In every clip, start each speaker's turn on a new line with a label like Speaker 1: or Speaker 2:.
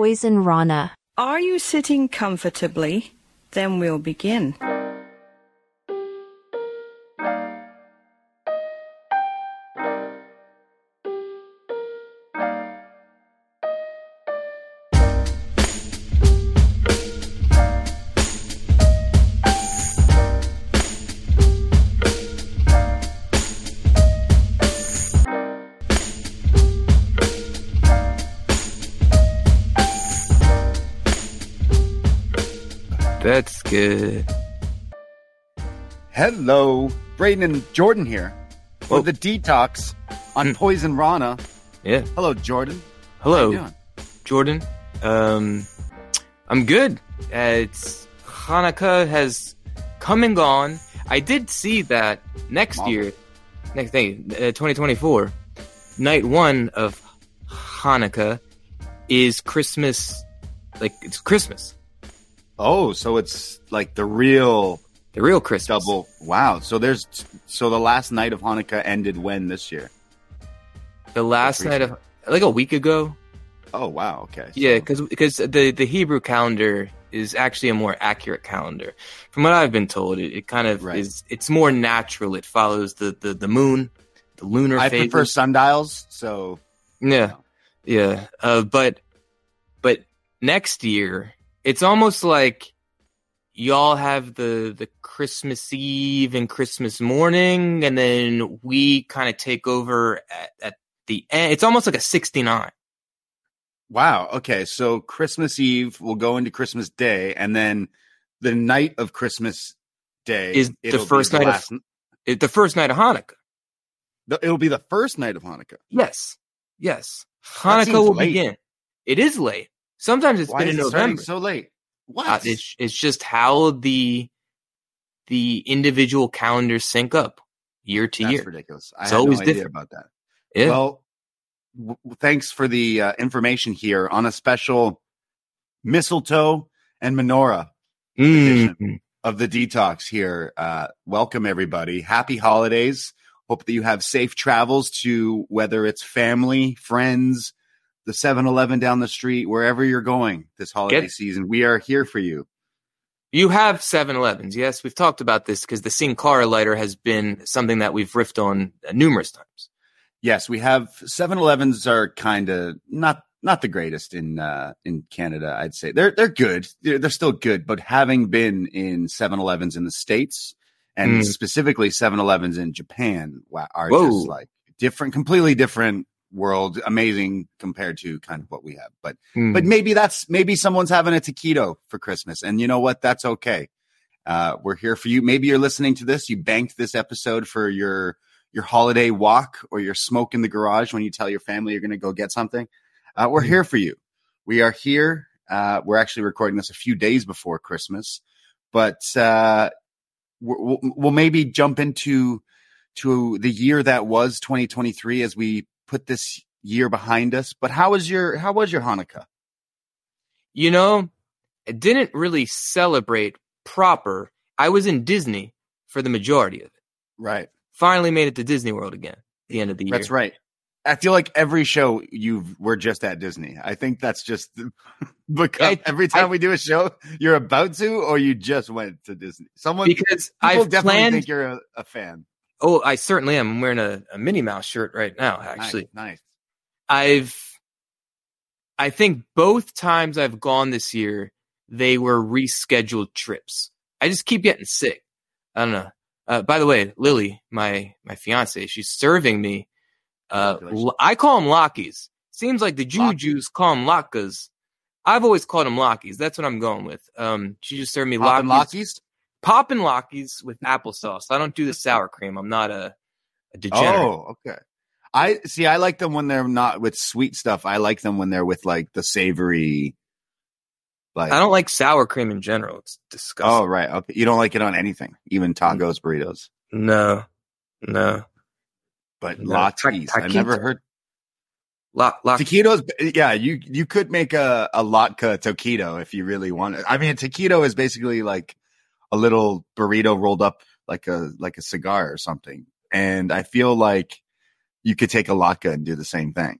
Speaker 1: Poison Rana.
Speaker 2: Are you sitting comfortably? Then we'll begin.
Speaker 3: Braden and Jordan here for the detox on
Speaker 4: Hmm.
Speaker 3: Poison Rana.
Speaker 4: Yeah.
Speaker 3: Hello, Jordan.
Speaker 4: Hello,
Speaker 3: How you doing?
Speaker 4: Jordan. Um, I'm good. Uh, it's Hanukkah has come and gone. I did see that next
Speaker 3: Marvel.
Speaker 4: year, next thing, uh, 2024, night one of Hanukkah is Christmas. Like it's Christmas,
Speaker 3: Oh, so it's like the real
Speaker 4: the real Christmas.
Speaker 3: double. Wow. So there's so the last night of Hanukkah ended when this year?
Speaker 4: The last night of like a week ago.
Speaker 3: Oh, wow. Okay. So-
Speaker 4: Yeah, because because the the Hebrew calendar is actually a more accurate calendar. From what I've been told, it, it kind of
Speaker 3: Right.
Speaker 4: is. It's more natural. It follows the the, the moon, the lunar
Speaker 3: I
Speaker 4: phases.
Speaker 3: prefer sundials. So
Speaker 4: yeah, yeah. Uh, but but next year, it's almost like y'all have the the Christmas Eve and Christmas morning, and then we kind of take over at, at the end. It's almost like a sixty nine.
Speaker 3: wow. Okay. So Christmas Eve will go into Christmas Day, and then the night of Christmas Day
Speaker 4: Is the first night of-
Speaker 3: last-
Speaker 4: It, the first night of Hanukkah.
Speaker 3: the- It'll be the first night of Hanukkah.
Speaker 4: Yes. Yes. Hanukkah will
Speaker 3: late.
Speaker 4: begin. It is late. Sometimes it's
Speaker 3: Why
Speaker 4: been in
Speaker 3: it
Speaker 4: November.
Speaker 3: so late? What?
Speaker 4: Uh, it's it's just how the the individual calendars sync up year to
Speaker 3: That's
Speaker 4: year.
Speaker 3: ridiculous. I
Speaker 4: It's always
Speaker 3: no idea
Speaker 4: different.
Speaker 3: about that.
Speaker 4: Yeah.
Speaker 3: Well, w- thanks for the uh, information here on a special mistletoe and menorah
Speaker 4: Mm.
Speaker 3: of the detox here. Uh, welcome everybody. Happy holidays. Hope that you have safe travels to whether it's family, friends, the 7-Eleven down the street, wherever you're going this holiday
Speaker 4: Get-
Speaker 3: season. We are here for you.
Speaker 4: You have 7-Elevens. Yes, we've talked about this because the Sin Cara lighter has been something that we've riffed on numerous times.
Speaker 3: Yes, we have 7-Elevens are kind of not not the greatest in uh in Canada, I'd say. They're they're good. They're, they're still good, but having been in 7-Elevens in the states and
Speaker 4: Mm.
Speaker 3: specifically 7-Elevens in Japan are
Speaker 4: Whoa.
Speaker 3: just like different completely different world, amazing compared to kind of what we have. But
Speaker 4: Mm.
Speaker 3: but maybe that's maybe someone's having a taquito for Christmas, and you know what? That's okay. Uh, we're here for you. Maybe you're listening to this. You banked this episode for your your holiday walk or your smoke in the garage when you tell your family you're going to go get something. Uh, we're here for you. We are here. Uh, we're actually recording this a few days before Christmas, but uh, we'll, we'll maybe jump into to the year that was 2023 as we put this year behind us. But how was your how was your Hanukkah?
Speaker 4: you know, I didn't really celebrate proper. I was in Disney for the majority of it.
Speaker 3: Right.
Speaker 4: Finally made it to Disney World again at the end of the year.
Speaker 3: That's right. I feel like every show you we're just at Disney. I think that's just because
Speaker 4: I-
Speaker 3: every time
Speaker 4: I-
Speaker 3: we do a show, you're about to or you just went to Disney. Someone
Speaker 4: Because I've
Speaker 3: definitely
Speaker 4: planned.
Speaker 3: think you're a, a fan.
Speaker 4: Oh, I certainly am. I'm wearing a, a Minnie Mouse shirt right now. Actually,
Speaker 3: nice. nice.
Speaker 4: I've. I think both times I've gone this year, they were rescheduled trips. I just keep getting sick. I don't know. Uh, by the way, Lily, my my fiance, she's serving me. Uh,
Speaker 3: Congratulations.
Speaker 4: l- I call them Lockies. Seems like the Jew. Jews call them lockas. I've always called them Lockies. That's what I'm going with. Um, she just served me Lockies,
Speaker 3: Lockies?
Speaker 4: Poppin' Lockies with applesauce. I don't do the sour cream. I'm not a, a degenerate.
Speaker 3: Oh, okay. I see. I like them when they're not with sweet stuff. I like them when they're with like the savory. Like
Speaker 4: I don't like sour cream in general. It's disgusting.
Speaker 3: Oh, right. Okay. You don't like it on anything, even tacos, burritos,
Speaker 4: No, no.
Speaker 3: but
Speaker 4: No. Ta-
Speaker 3: I never heard
Speaker 4: lock.
Speaker 3: taquitos. Yeah, you you could make a a latke taquito if you really wanted. I mean, a taquito is basically like a little burrito rolled up like a like a cigar or something. And I feel like you could take a latke and do the same thing.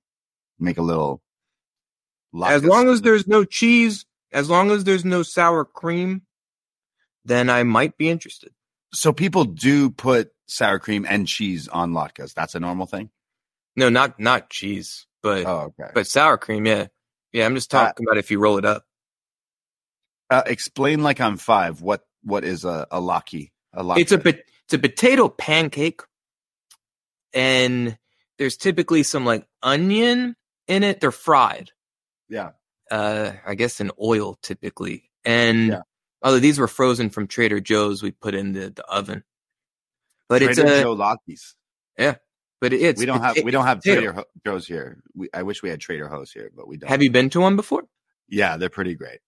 Speaker 3: Make a little
Speaker 4: as long as there's no cheese, as long as there's no sour cream, then I might be interested.
Speaker 3: So people do put sour cream and cheese on latkes. That's a normal thing.
Speaker 4: No, not not cheese, but
Speaker 3: Oh, okay.
Speaker 4: but sour cream. Yeah, yeah. I'm just talking about if you roll it up.
Speaker 3: Uh, explain like I'm five. What what is a a latke? A latke.
Speaker 4: It's a it's a potato pancake, and there's typically some like onion in it. They're fried.
Speaker 3: yeah.
Speaker 4: uh I guess in oil typically. And
Speaker 3: Yeah.
Speaker 4: although these were frozen from Trader Joe's, we put in the, the oven. But it's
Speaker 3: Trader
Speaker 4: a
Speaker 3: Joe latkes.
Speaker 4: but it's
Speaker 3: We don't have we don't have. Trader Ho- Joe's here. We, I wish we had Trader Joe's here, but we don't.
Speaker 4: Have you been to one before?
Speaker 3: Yeah, they're pretty great.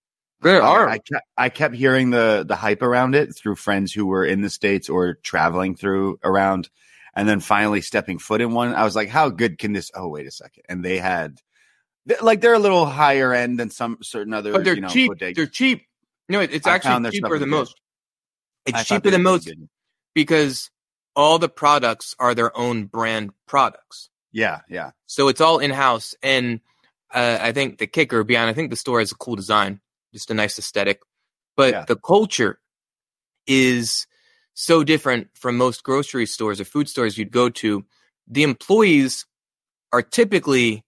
Speaker 4: There
Speaker 3: I-
Speaker 4: are.
Speaker 3: I kept I kept hearing the the hype around it through friends who were in the states or traveling through around, and then finally stepping foot in one. I was like, how good can this? Oh, wait a second. And they had they- like they're a little higher end than some certain other.
Speaker 4: but they're
Speaker 3: you know,
Speaker 4: cheap.
Speaker 3: bodegas.
Speaker 4: They're cheap. No, it- it's
Speaker 3: I
Speaker 4: actually cheaper than
Speaker 3: good.
Speaker 4: most. It's
Speaker 3: I
Speaker 4: cheaper than most
Speaker 3: good.
Speaker 4: because all the products are their own brand products.
Speaker 3: Yeah, yeah.
Speaker 4: So it's all in house. And uh, I think the kicker beyond, I think the store has a cool design, just a nice aesthetic. But
Speaker 3: Yeah.
Speaker 4: the culture is so different from most grocery stores or food stores you'd go to. The employees are typically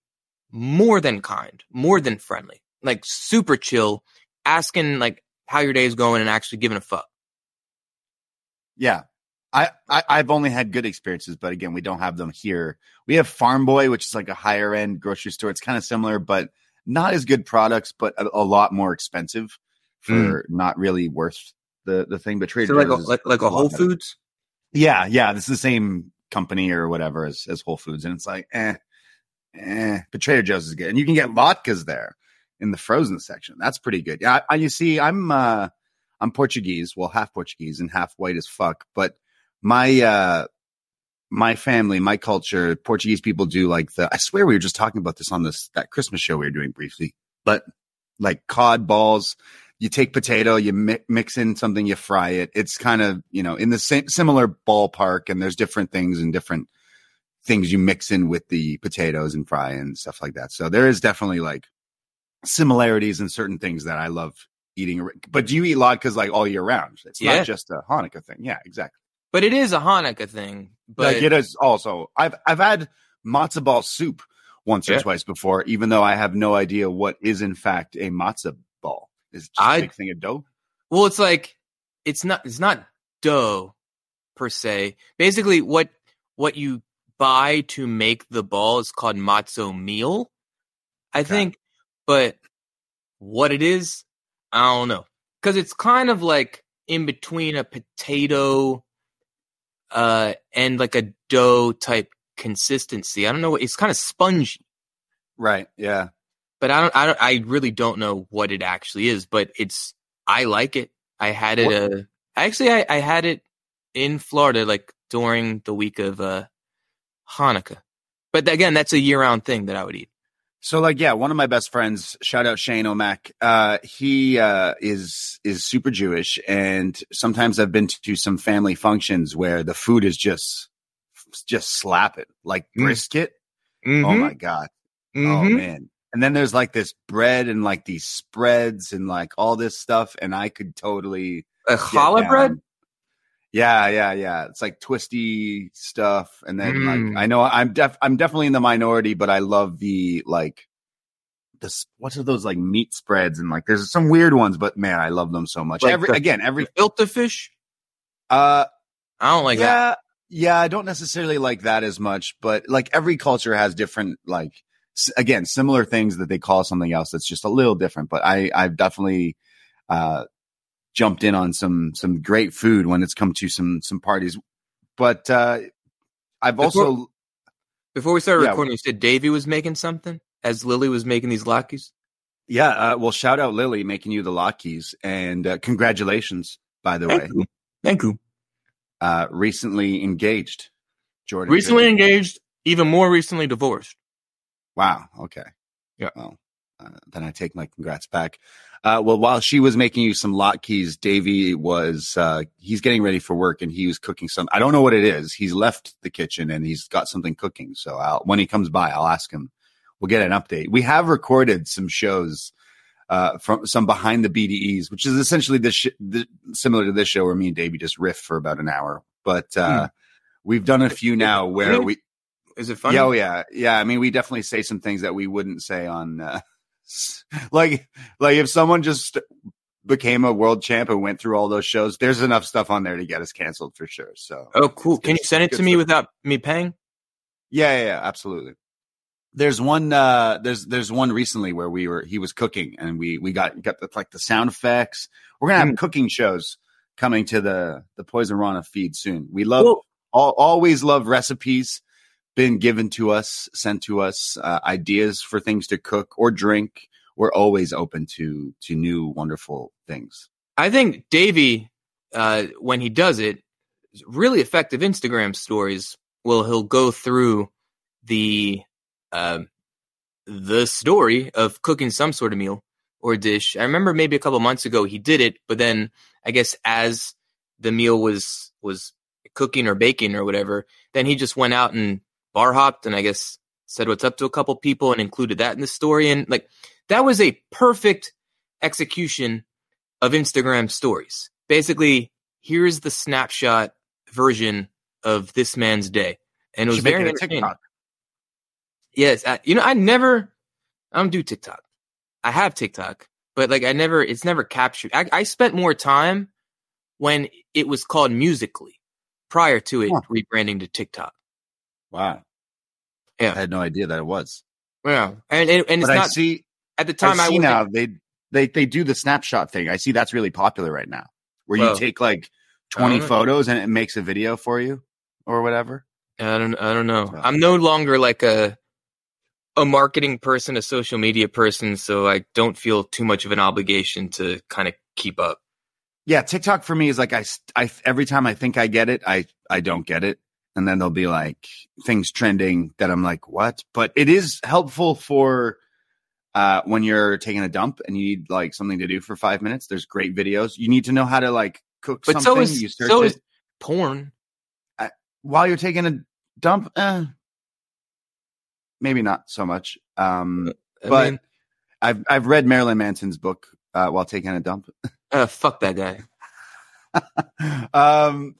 Speaker 4: more than kind, more than friendly, like super chill, asking like how your day is going and actually giving a fuck.
Speaker 3: Yeah. I, I, I've only had good experiences, but again, we don't have them here. We have Farm Boy, which is like a higher end grocery store. It's kind of similar, but not as good products, but a, a lot more expensive for not really worth the, the thing. But Trader
Speaker 4: So like a, like, like a
Speaker 3: lot
Speaker 4: Whole
Speaker 3: better.
Speaker 4: Foods.
Speaker 3: Yeah, yeah. This is the same company or whatever as, as Whole Foods. And it's like, eh, eh. But Trader Joe's is good. And you can get latkes there in the frozen section. That's pretty good. Yeah. I, you see, I'm, uh, I'm Portuguese, well, half Portuguese and half white as fuck. But my, uh, my family, my culture, Portuguese people do like the, I swear we were just talking about this on this, that Christmas show we were doing briefly, but like cod balls, you take potato, you mi- mix in something, you fry it. It's kind of, you know, in the same similar ballpark and there's different things and different things you mix in with the potatoes and fry and stuff like that. So there is definitely like similarities in certain things that I love eating. But do you eat latkes like all year round? It's
Speaker 4: Yeah.
Speaker 3: not just a Hanukkah thing. Yeah, exactly.
Speaker 4: But it is a Hanukkah thing. But
Speaker 3: like it is also I've I've had matzo ball soup once or twice before, even though I have no idea what is in fact a matzo ball. It's just
Speaker 4: I-
Speaker 3: a big thing of dough.
Speaker 4: Well, it's like it's not it's not dough per se. Basically, what what you buy to make the ball is called matzo meal, I
Speaker 3: Okay.
Speaker 4: think. But what it is, I don't know, because it's kind of like in between a potato uh and like a dough type consistency. I don't know. It's kind of spongy
Speaker 3: Right. Yeah.
Speaker 4: but I don't, I don't, I really don't know what it actually is, but it's, I like it. I had it, uh, actually, I, I had it in Florida, like during the week of, uh, Hanukkah. But again, that's a year round thing that I would eat.
Speaker 3: So like yeah, one of my best friends, shout out Shane O'Mac. Uh he uh is is super Jewish and sometimes I've been to some family functions where the food is just just slap it. Like
Speaker 4: Mm.
Speaker 3: brisket. Oh
Speaker 4: Mhm,
Speaker 3: my god. Oh
Speaker 4: mhm.
Speaker 3: man. And then there's like this bread and like these spreads and like all this stuff and I could totally
Speaker 4: A challah bread?
Speaker 3: Yeah, yeah, yeah. It's like twisty stuff, and then
Speaker 4: Mm.
Speaker 3: like I know I'm def I'm definitely in the minority, but I love the like this. What are those like meat spreads and like there's some weird ones, but man, I love them so much.
Speaker 4: Like
Speaker 3: every
Speaker 4: the-
Speaker 3: again, every
Speaker 4: Gefilte fish?
Speaker 3: uh
Speaker 4: I don't like that.
Speaker 3: yeah, yeah. I don't necessarily like that as much, but like every culture has different like s- again similar things that they call something else that's just a little different. But I I've definitely uh jumped in on some some great food when it's come to some some parties. But uh I've
Speaker 4: Before-
Speaker 3: also
Speaker 4: Before we started
Speaker 3: Yeah.
Speaker 4: recording, you said Davey was making something as Lily was making these lockies.
Speaker 3: yeah uh, well shout out Lily making you the lockies and uh, congratulations by the way
Speaker 4: Thank you. Thank you.
Speaker 3: uh recently engaged Jordan
Speaker 4: Recently engaged, even more recently divorced.
Speaker 3: Wow. Okay.
Speaker 4: Yeah.
Speaker 3: Well, uh, then I take my congrats back. Uh, well, while she was making you some latkes, Davey was uh, he's getting ready for work and he was cooking some. I don't know what it is. He's left the kitchen and he's got something cooking. So I'll, when he comes by, I'll ask him we'll get an update. We have recorded some shows uh, from some behind the BDEs, which is essentially this sh- the, similar to this show where me and Davey just riff for about an hour. But uh, we've done a few now where we
Speaker 4: Is it funny?
Speaker 3: yeah, oh, yeah, yeah. I mean, we definitely say some things that we wouldn't say on, uh, like, like if someone just became a world champ and went through all those shows, there's enough stuff on there to get us canceled for sure. So,
Speaker 4: Oh, cool. Can you send it to me
Speaker 3: stuff.
Speaker 4: without me paying?
Speaker 3: yeah, yeah, yeah, absolutely. There's one, uh, there's, there's one recently where we were, he was cooking and we, we got, got the, like the sound effects. We're going to have cooking shows coming to the, the Poison Rana feed soon. We love,
Speaker 4: Well,
Speaker 3: all, always love recipes been given to us, sent to us, uh, ideas for things to cook or drink. We're always open to to new wonderful things.
Speaker 4: I think Davey, uh, when he does it, really effective Instagram stories. Will he'll go through the um the story of cooking some sort of meal or dish. I remember maybe a couple months ago he did it, but then I guess as the meal was was cooking or baking or whatever, then he just went out and bar hopped and I guess said what's up to a couple people and included that in the story and like that was a perfect execution of Instagram stories. Basically, here's the snapshot version of this man's day. And it was very
Speaker 3: it. TikTok.
Speaker 4: Yes, I, you know, I never, I don't do TikTok. I have TikTok, but like I never, it's never captured. I, I spent more time when it was called Musical.ly, prior to it rebranding to TikTok.
Speaker 3: Wow,
Speaker 4: Yeah.
Speaker 3: I had no idea that it was.
Speaker 4: Yeah, and and, and it's
Speaker 3: but I
Speaker 4: not
Speaker 3: see,
Speaker 4: at the time.
Speaker 3: I see now they they they do the snapshot thing. I see that's really popular right now, where you take like twenty
Speaker 4: don't know.
Speaker 3: photos and it makes a video for you or whatever.
Speaker 4: I don't, I don't know.
Speaker 3: So-
Speaker 4: I'm no longer like a a marketing person, a social media person, so I don't feel too much of an obligation to kind of keep up.
Speaker 3: Yeah, TikTok for me is like I, I every time I think I get it, I I don't get it, and then there'll be like things trending that I'm like, what? But it is helpful for uh when you're taking a dump and you need like something to do for five minutes. There's great videos. You need to know how to like cook
Speaker 4: But
Speaker 3: something.
Speaker 4: so is
Speaker 3: you search
Speaker 4: so
Speaker 3: it
Speaker 4: is porn.
Speaker 3: while you're taking a dump. Eh, maybe not so much. Um,
Speaker 4: I
Speaker 3: but
Speaker 4: mean,
Speaker 3: I've I've read Marilyn Manson's book uh, while taking a dump.
Speaker 4: uh, fuck that guy.
Speaker 3: um,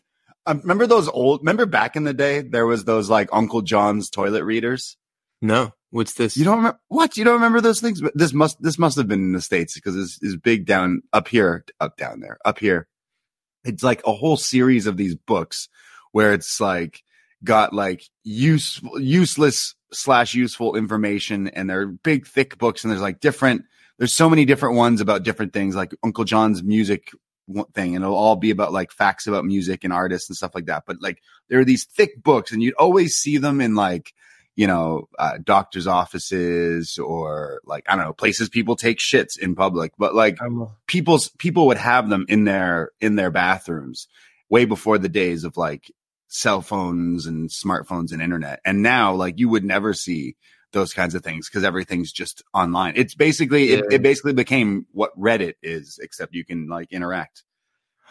Speaker 3: I remember those old. Remember back in the day, there was those like Uncle John's toilet readers.
Speaker 4: No, what's this?
Speaker 3: You don't remember what? You don't remember those things? But this must this must have been in the states because it's, it's big down up here, up down there, up here. It's like a whole series of these books where it's like got like useful, useless slash useful information, and they're big, thick books, and there's like different. There's so many different ones about different things, like Uncle John's music thing, and it'll all be about like facts about music and artists and stuff like that. But like there are these thick books, and you'd always see them in like you know uh, doctors' offices or like I don't know places people take shits in public. But like people's people would have them in their in their bathrooms way before the days of like cell phones and smartphones and internet. And now like you would never see those kinds of things because everything's just online. It's basically it,
Speaker 4: Yeah.
Speaker 3: it basically became what Reddit is, except you can like interact.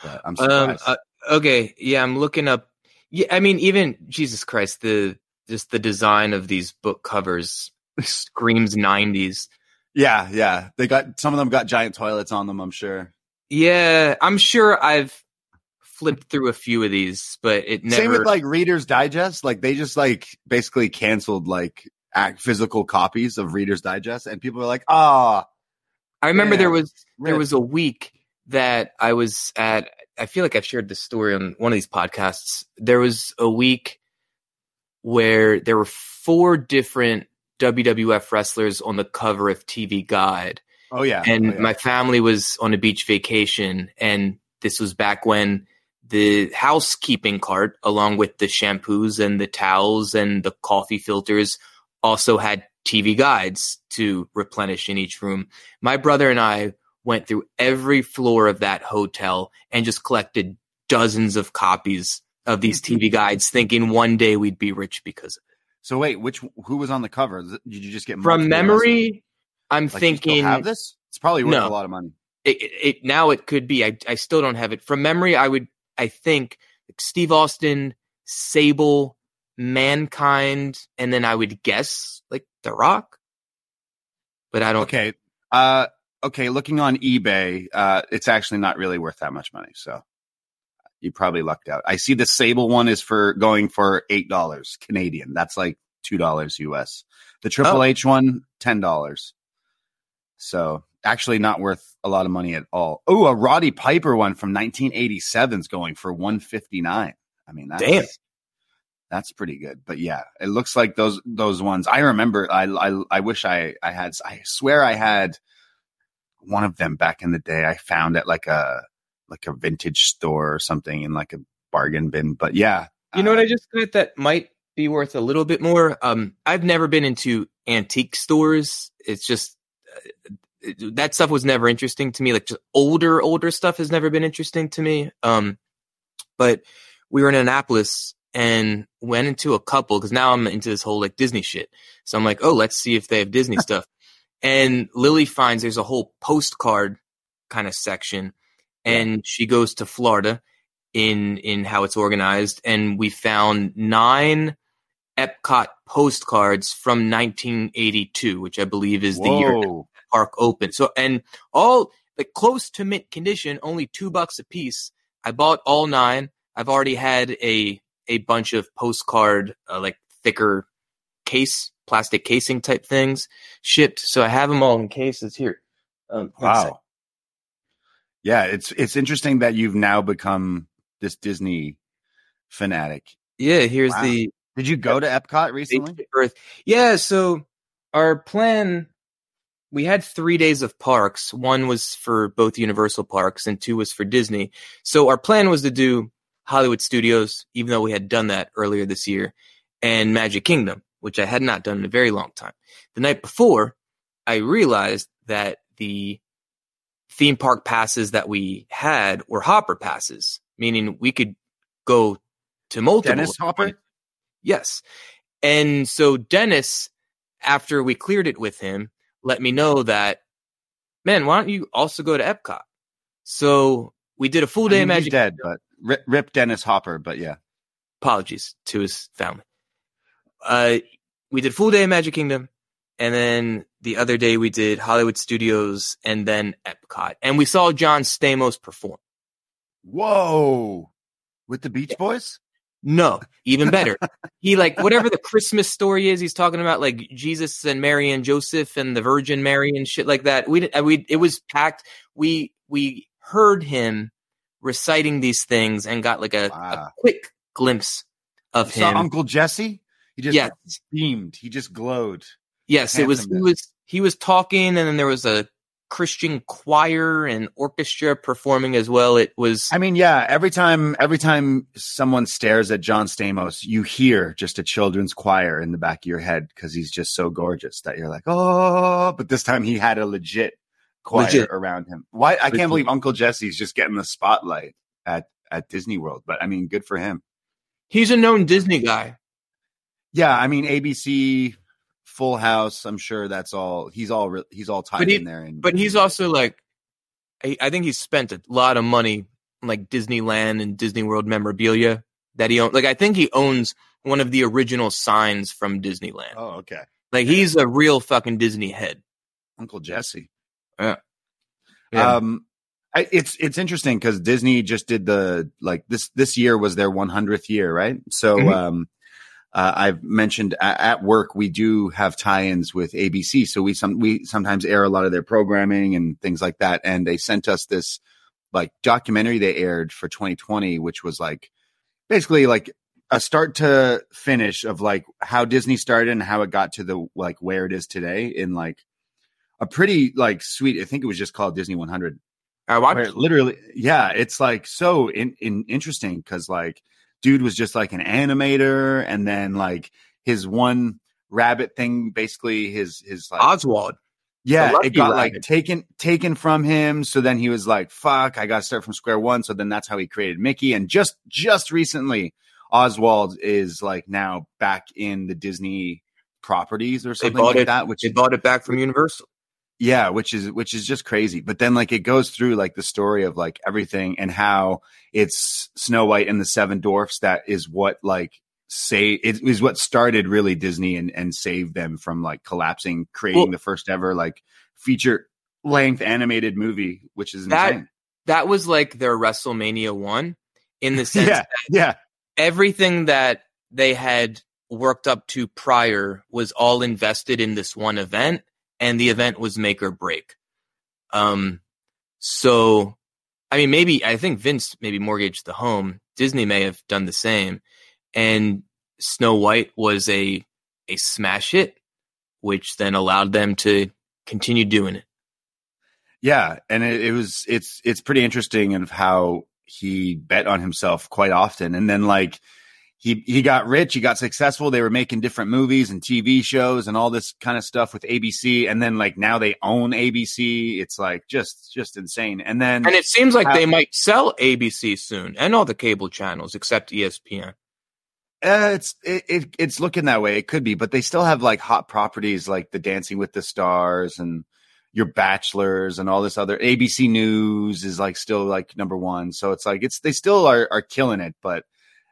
Speaker 3: But I'm
Speaker 4: Um,
Speaker 3: surprised.
Speaker 4: uh, okay, yeah, I'm looking up. Yeah, I mean, even Jesus Christ, the just the design of these book covers screams '90s.
Speaker 3: yeah, yeah. They got some of them got giant toilets on them, I'm sure.
Speaker 4: Yeah, I'm sure I've flipped through a few of these, but it never.
Speaker 3: Same with like Reader's Digest. Like they just like basically canceled like act physical copies of Reader's Digest, and people are like, ah,
Speaker 4: I remember there was there was a week that I was at. I feel like I've shared this story on one of these podcasts. There was a week where there were four different WWF wrestlers on the cover of TV Guide.
Speaker 3: oh yeah,
Speaker 4: and
Speaker 3: oh, yeah.
Speaker 4: my family was on a beach vacation and this was back when the housekeeping cart along with the shampoos and the towels and the coffee filters also had TV guides to replenish in each room. My brother and I went through every floor of that hotel and just collected dozens of copies of these TV mm-hmm. guides thinking one day we'd be rich because of it.
Speaker 3: So wait, which who was on the cover? Did you just get
Speaker 4: From memory, I'm
Speaker 3: Like, you still
Speaker 4: thinking
Speaker 3: have this? It's probably worth
Speaker 4: No.
Speaker 3: a lot of money.
Speaker 4: it, it, it now it could be. I I still don't have it from memory. I would I think Steve Austin, Sable, Mankind, and then I would guess like The Rock. but I don't.
Speaker 3: Okay. Uh, okay. Looking on eBay, uh, it's actually not really worth that much money. So you probably lucked out. I see the Sable one is for going for eight dollars Canadian. That's like two dollars US. The Triple
Speaker 4: Oh.
Speaker 3: H one, ten dollars. So actually not worth a lot of money at all. Oh, a Roddy Piper one from 1987 is going for 159. I mean, that's,
Speaker 4: Damn.
Speaker 3: That's pretty good. But yeah, it looks like those those ones. I remember. I I, I wish I I had. I swear I had one of them back in the day. I found at like a like a vintage store or something in like a bargain bin. But yeah,
Speaker 4: You know what
Speaker 3: uh,
Speaker 4: I just got that might be worth a little bit more? Um, I've never been into antique stores. It's just uh, it- that stuff was never interesting to me. Like just older, older stuff has never been interesting to me. Um, but we were in Annapolis and went into a couple because now I'm into this whole like Disney shit. So I'm like, oh, let's see if they have Disney stuff. And Lily finds there's a whole postcard kind of section, and she goes to Florida in in how it's organized, and we found nine Epcot postcards from 1982, which I believe is the year the park opened. So and all like close to mint condition, only two bucks a piece. I bought all nine. I've already had a a bunch of postcard uh, like thicker case plastic casing type things shipped. So I have them all in cases here. Um.
Speaker 3: Wow. Yeah, it's it's interesting that you've now become this Disney fanatic.
Speaker 4: Yeah, here's
Speaker 3: Wow.
Speaker 4: the
Speaker 3: Did you go to Epcot recently?
Speaker 4: Earth. Yeah, so our plan we had three days of parks. One was for both Universal parks and two was for Disney. So our plan was to do Hollywood Studios, even though we had done that earlier this year, and Magic Kingdom, which I had not done in a very long time. The night before, I realized that the theme park passes that we had were hopper passes, meaning we could go to multiple.
Speaker 3: Dennis Hopper?
Speaker 4: Yes. And so Dennis, after we cleared it with him, let me know that, man, why don't you also go to Epcot? So we did a full
Speaker 3: I
Speaker 4: day
Speaker 3: mean,
Speaker 4: of
Speaker 3: he's
Speaker 4: Magic.
Speaker 3: dead, but rip, rip Dennis Hopper. But yeah,
Speaker 4: Apologies to his family. Uh, we did full day of Magic Kingdom, and then the other day we did Hollywood Studios and then Epcot, and we saw John Stamos perform.
Speaker 3: whoa, with the Beach Boys.
Speaker 4: No, even better. he like whatever the Christmas story is. He's talking about like Jesus and Mary and Joseph and the Virgin Mary and shit like that. We didn't. We it was packed. We we heard him reciting these things and got like a,
Speaker 3: Wow.
Speaker 4: a quick glimpse of
Speaker 3: You saw
Speaker 4: him.
Speaker 3: Uncle Jesse. He just
Speaker 4: Yes.
Speaker 3: beamed. He just glowed.
Speaker 4: yes, it was. He was he was talking, and then there was a Christian choir and orchestra performing as well. It was
Speaker 3: I mean, yeah. Every time, every time someone stares at John Stamos, you hear just a children's choir in the back of your head because he's just so gorgeous that you're like, oh. But this time he had a legit choir
Speaker 4: Legit.
Speaker 3: around him. Why? I can't believe Uncle Jesse's just getting the spotlight at at Disney World. But I mean, good for him.
Speaker 4: he's a known Disney guy.
Speaker 3: Yeah, I mean ABC, Full House. I'm sure that's all. He's all. re- He's all tied
Speaker 4: he-
Speaker 3: in there. And
Speaker 4: But he's also like, I, I think he's spent a lot of money on like Disneyland and Disney World memorabilia that he owns. Like, I think he owns one of the original signs from Disneyland.
Speaker 3: oh, okay.
Speaker 4: Like, he's a real fucking Disney head.
Speaker 3: Uncle Jesse.
Speaker 4: Yeah.
Speaker 3: Um, I, it's it's interesting because Disney just did the like this this year was their 100th year, right? So
Speaker 4: Mhm.
Speaker 3: um, uh, I've mentioned at, at work we do have tie-ins with ABC, so we some we sometimes air a lot of their programming and things like that. And they sent us this like documentary they aired for 2020, which was like basically like a start to finish of like how Disney started and how it got to the like where it is today in like a pretty like sweet. I think it was just called Disney 100.
Speaker 4: I watched.
Speaker 3: Literally, yeah, it's like so in, in interesting because like dude was just like an animator, and then like his one rabbit thing, basically his his like
Speaker 4: Oswald.
Speaker 3: yeah, it got like taken taken from him. So then he was like, "Fuck, I got to start from square one." So then that's how he created Mickey. And just just recently, Oswald is like now back in the Disney properties or something like
Speaker 4: it-
Speaker 3: that, which
Speaker 4: They bought it back from Universal.
Speaker 3: Yeah, which is which is just crazy. But then like it goes through like the story of like everything and how it's Snow White and the Seven Dwarfs that is what like say it is what started really Disney and and saved them from like collapsing, creating
Speaker 4: Well-
Speaker 3: the first ever like feature length animated movie, which is
Speaker 4: That-
Speaker 3: insane.
Speaker 4: That was like their WrestleMania one in the sense
Speaker 3: Yeah, yeah,
Speaker 4: everything that they had worked up to prior was all invested in this one event and the event was make or break. Um so i mean maybe i think vince maybe mortgaged the home. Disney may have done the same. And snow white was a a smash hit which then allowed them to continue doing it.
Speaker 3: Yeah, and it, it was it's it's pretty interesting of how he bet on himself quite often, and then like. He, he got rich, he got successful. They were making different movies and TV shows and all this kind of stuff with ABC. And then like now they own ABC. It's like just just insane. And then
Speaker 4: and it seems like they might sell abc soon and all the cable channels except espn
Speaker 3: Uh, it's it, it it's looking that way. It could be, but they still have like hot properties like the Dancing with the Stars and Your Bachelors and all this other ABC News is like still like number one. So it's like it's they still are are killing it. But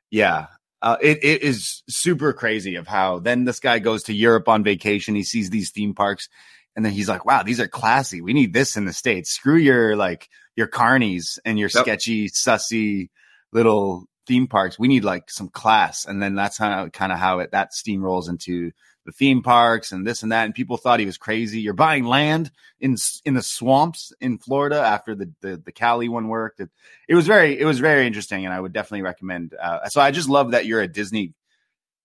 Speaker 3: yeah, uh, it it is super crazy of how then this guy goes to Europe on vacation. He sees these theme parks, and then he's like, "Wow, these are classy. We need this in the states. Screw your like your carnies and your
Speaker 4: Yep.
Speaker 3: sketchy, sussy little theme parks. We need like some class." And then that's how kind of how it that steamrolls into the theme parks and this and that. And people thought he was crazy. You're buying land in in the swamps in Florida after the the, the Cali one worked. It, it was very it was very interesting, and I would definitely recommend. Uh, so I just love that you're a Disney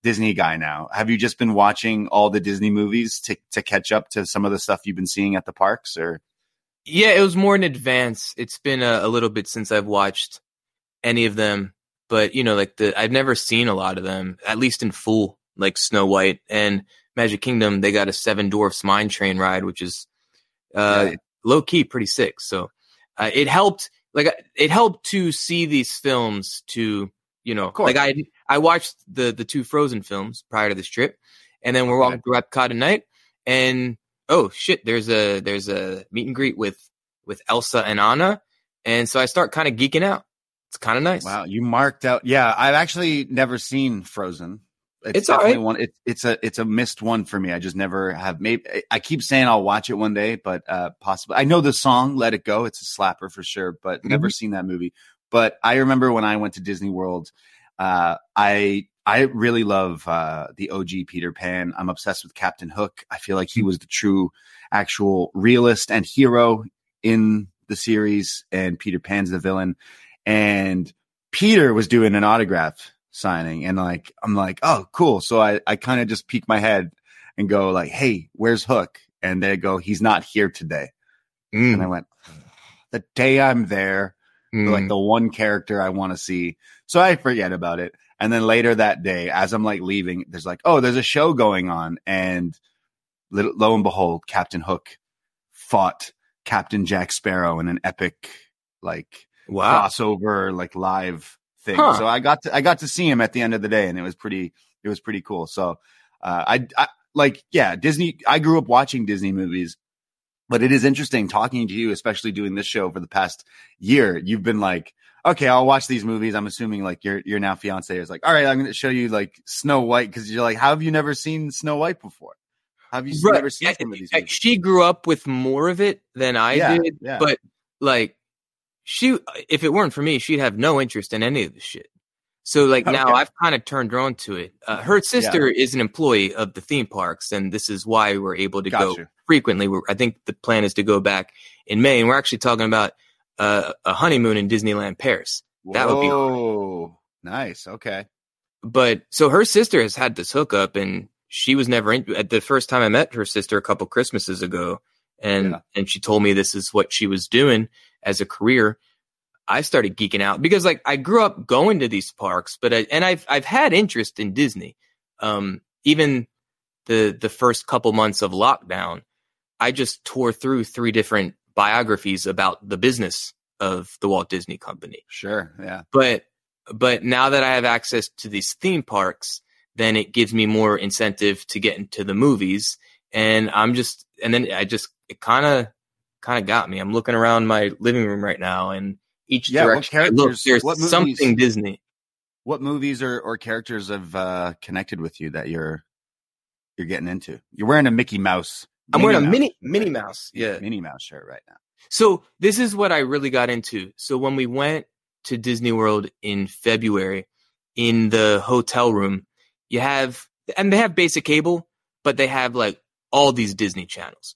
Speaker 3: Disney guy now. Have you just been watching all the Disney movies to to catch up to some of the stuff you've been seeing at the parks? Or
Speaker 4: Yeah, it was more in advance. It's been a, a little bit since I've watched any of them, but you know, like the I've never seen a lot of them, at least in full, like Snow White and Magic Kingdom. They got a Seven Dwarfs Mine Train ride, which is uh,
Speaker 3: Yeah.
Speaker 4: low key pretty sick. So uh, it helped, like it helped to see these films. To you know, like I I watched the the two Frozen films prior to this trip, and then we're walking through Epcot at night, and oh shit, there's a there's a meet and greet with with Elsa and Anna, and so I start kind of geeking out. It's kind of nice.
Speaker 3: wow, you marked out. Yeah, I've actually never seen Frozen. It's,
Speaker 4: It's
Speaker 3: definitely
Speaker 4: right.
Speaker 3: one. It, it's a it's a missed one for me. I just never have. Maybe I keep saying I'll watch it one day, but uh possibly I know the song "Let It Go." It's a slapper for sure, but never seen that movie. But I remember when I went to Disney World, uh, I I really love uh, the OG Peter Pan. I'm obsessed with Captain Hook. I feel like he was the true, actual realist and hero in the series, and Peter Pan's the villain. And Peter was doing an autograph signing, and like I'm like, oh, cool. So I I kind of just peek my head and go like, hey, where's Hook? And they go, he's not here today.
Speaker 4: Mm,
Speaker 3: And I went, the day I'm there,
Speaker 4: mm.
Speaker 3: like the one character I want to see. So I forget about it. And then later that day, as I'm like leaving, there's like, oh, there's a show going on. And lo, lo and behold, Captain Hook fought Captain Jack Sparrow in an epic, like
Speaker 4: wow.
Speaker 3: crossover, like live thing.
Speaker 4: Huh.
Speaker 3: So I got to, I got to see him at the end of the day and it was pretty, it was pretty cool. So, uh, I, I like, yeah, Disney, I grew up watching Disney movies, but it is interesting talking to you, especially doing this show for the past year. You've been like, okay, I'll watch these movies. I'm assuming like your your now fiance is like, all right, I'm going to show you like Snow White because you're like, how have you never seen Snow White before? Have you
Speaker 4: Right.
Speaker 3: never seen
Speaker 4: Yeah,
Speaker 3: some of these?
Speaker 4: She grew up with more of it than I
Speaker 3: Yeah,
Speaker 4: did,
Speaker 3: yeah.
Speaker 4: but like she, if it weren't for me, she'd have no interest in any of this shit. So like now I've kind of turned her on to it. Uh, her sister is an employee of the theme parks, and this is why we're able to go frequently. We're, I think the plan is to go back in May, and we're actually talking about uh, a honeymoon in Disneyland Paris. that would be
Speaker 3: Whoa, nice. Okay.
Speaker 4: but so her sister has had this hookup and she was never in at the first time I met her sister a couple Christmases ago and
Speaker 3: Yeah.
Speaker 4: and she told me this is what she was doing as a career. I started geeking out because like I grew up going to these parks, but I, and I've I've had interest in Disney. Um even the the first couple months of lockdown, I just tore through three different biographies about the business of the Walt Disney Company
Speaker 3: Sure. Yeah.
Speaker 4: but but now that I have access to these theme parks, then it gives me more incentive to get into the movies. And I'm just, and then I just, it kind of, kind of got me. I'm looking around my living room right now, and each
Speaker 3: Yeah,
Speaker 4: direction I look, there's
Speaker 3: movies-
Speaker 4: something Disney.
Speaker 3: what movies or, or characters have uh, connected with you that you're you're getting into? You're wearing a Mickey Mouse.
Speaker 4: I'm wearing a mini
Speaker 3: right?
Speaker 4: Minnie Mouse. Yeah.
Speaker 3: Minnie Mouse shirt right now.
Speaker 4: So this is what I really got into. So when we went to Disney World in February, in the hotel room, you have and they have basic cable, but they have like all these Disney channels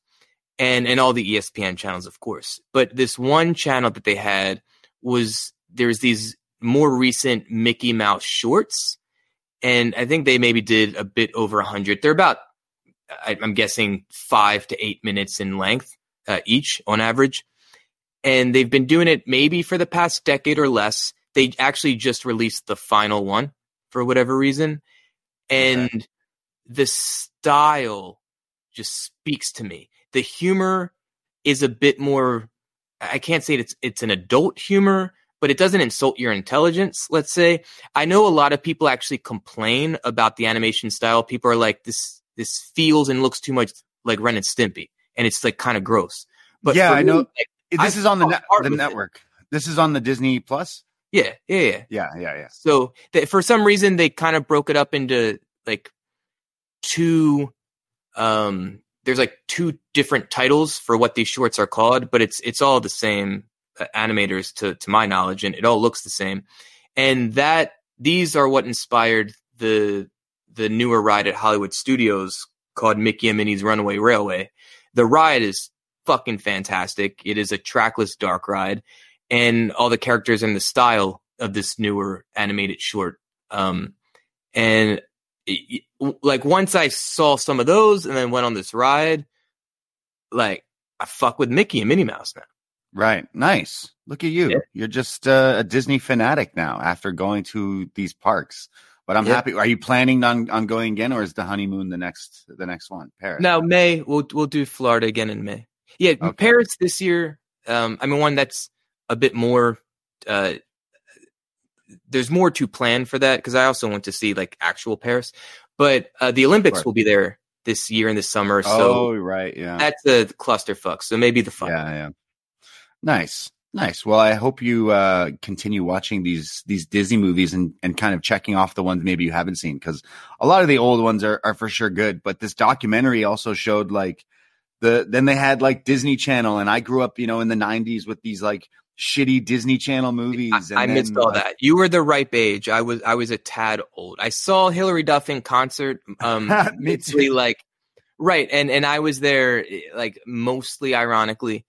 Speaker 4: and and all the ESPN channels, of course. But this one channel that they had was there's these more recent Mickey Mouse shorts, and I think they maybe did a bit over a hundred. They're about I, I'm guessing five to eight minutes in length uh, each on average, and they've been doing it maybe for the past decade or less. They actually just released the final one for whatever reason, and the style just speaks to me. The humor is a bit more I can't say it's it's an adult humor, but it doesn't insult your intelligence, let's say. I know a lot of people actually complain about the animation style. People are like this this feels and looks too much like Ren and Stimpy and it's like kind of gross. But
Speaker 3: Yeah, I
Speaker 4: me,
Speaker 3: know.
Speaker 4: like,
Speaker 3: This
Speaker 4: I
Speaker 3: is on the
Speaker 4: apart
Speaker 3: the
Speaker 4: with it.
Speaker 3: network. This is on the Disney Plus.
Speaker 4: yeah, yeah, yeah.
Speaker 3: Yeah, yeah, yeah.
Speaker 4: So for some reason they kind of broke it up into like two um there's like two different titles for what these shorts are called, but it's it's all the same uh, animators to to my knowledge and it all looks the same. And that these are what inspired the the newer ride at Hollywood Studios called Mickey and Minnie's Runaway Railway. The ride is fucking fantastic. It is a trackless dark ride and all the characters in the style of this newer animated short. Um, and like once I saw some of those and then went on this ride, like I fuck with Mickey and Minnie Mouse now.
Speaker 3: Right. Nice. Look at you.
Speaker 4: Yeah.
Speaker 3: You're just uh, a Disney fanatic now after going to these parks. But I'm
Speaker 4: Yeah.
Speaker 3: happy. Are you planning on, on going again, or is the honeymoon the next the next one? Paris.
Speaker 4: Now May we'll we'll do Florida again in May. Yeah,
Speaker 3: Okay.
Speaker 4: Paris this year. Um, I mean one that's a bit more. Uh, there's more to plan for that because I also want to see like actual Paris, but uh, the Olympics
Speaker 3: Sure.
Speaker 4: will be there this year in the summer.
Speaker 3: Oh,
Speaker 4: So
Speaker 3: right. Yeah.
Speaker 4: that's a clusterfuck. So maybe the fun.
Speaker 3: Yeah. Yeah. Nice. Nice. Well, I hope you uh, continue watching these these Disney movies and, and kind of checking off the ones maybe you haven't seen because a lot of the old ones are, are for sure good. But this documentary also showed like the then they had like Disney Channel, and I grew up, you know, in the '90s with these like shitty Disney Channel movies.
Speaker 4: I, I missed
Speaker 3: then,
Speaker 4: all
Speaker 3: like,
Speaker 4: that. You were the ripe age. I was I was a tad old. I saw Hilary Duff in concert. Um, mostly, like right, and and I was there like mostly ironically,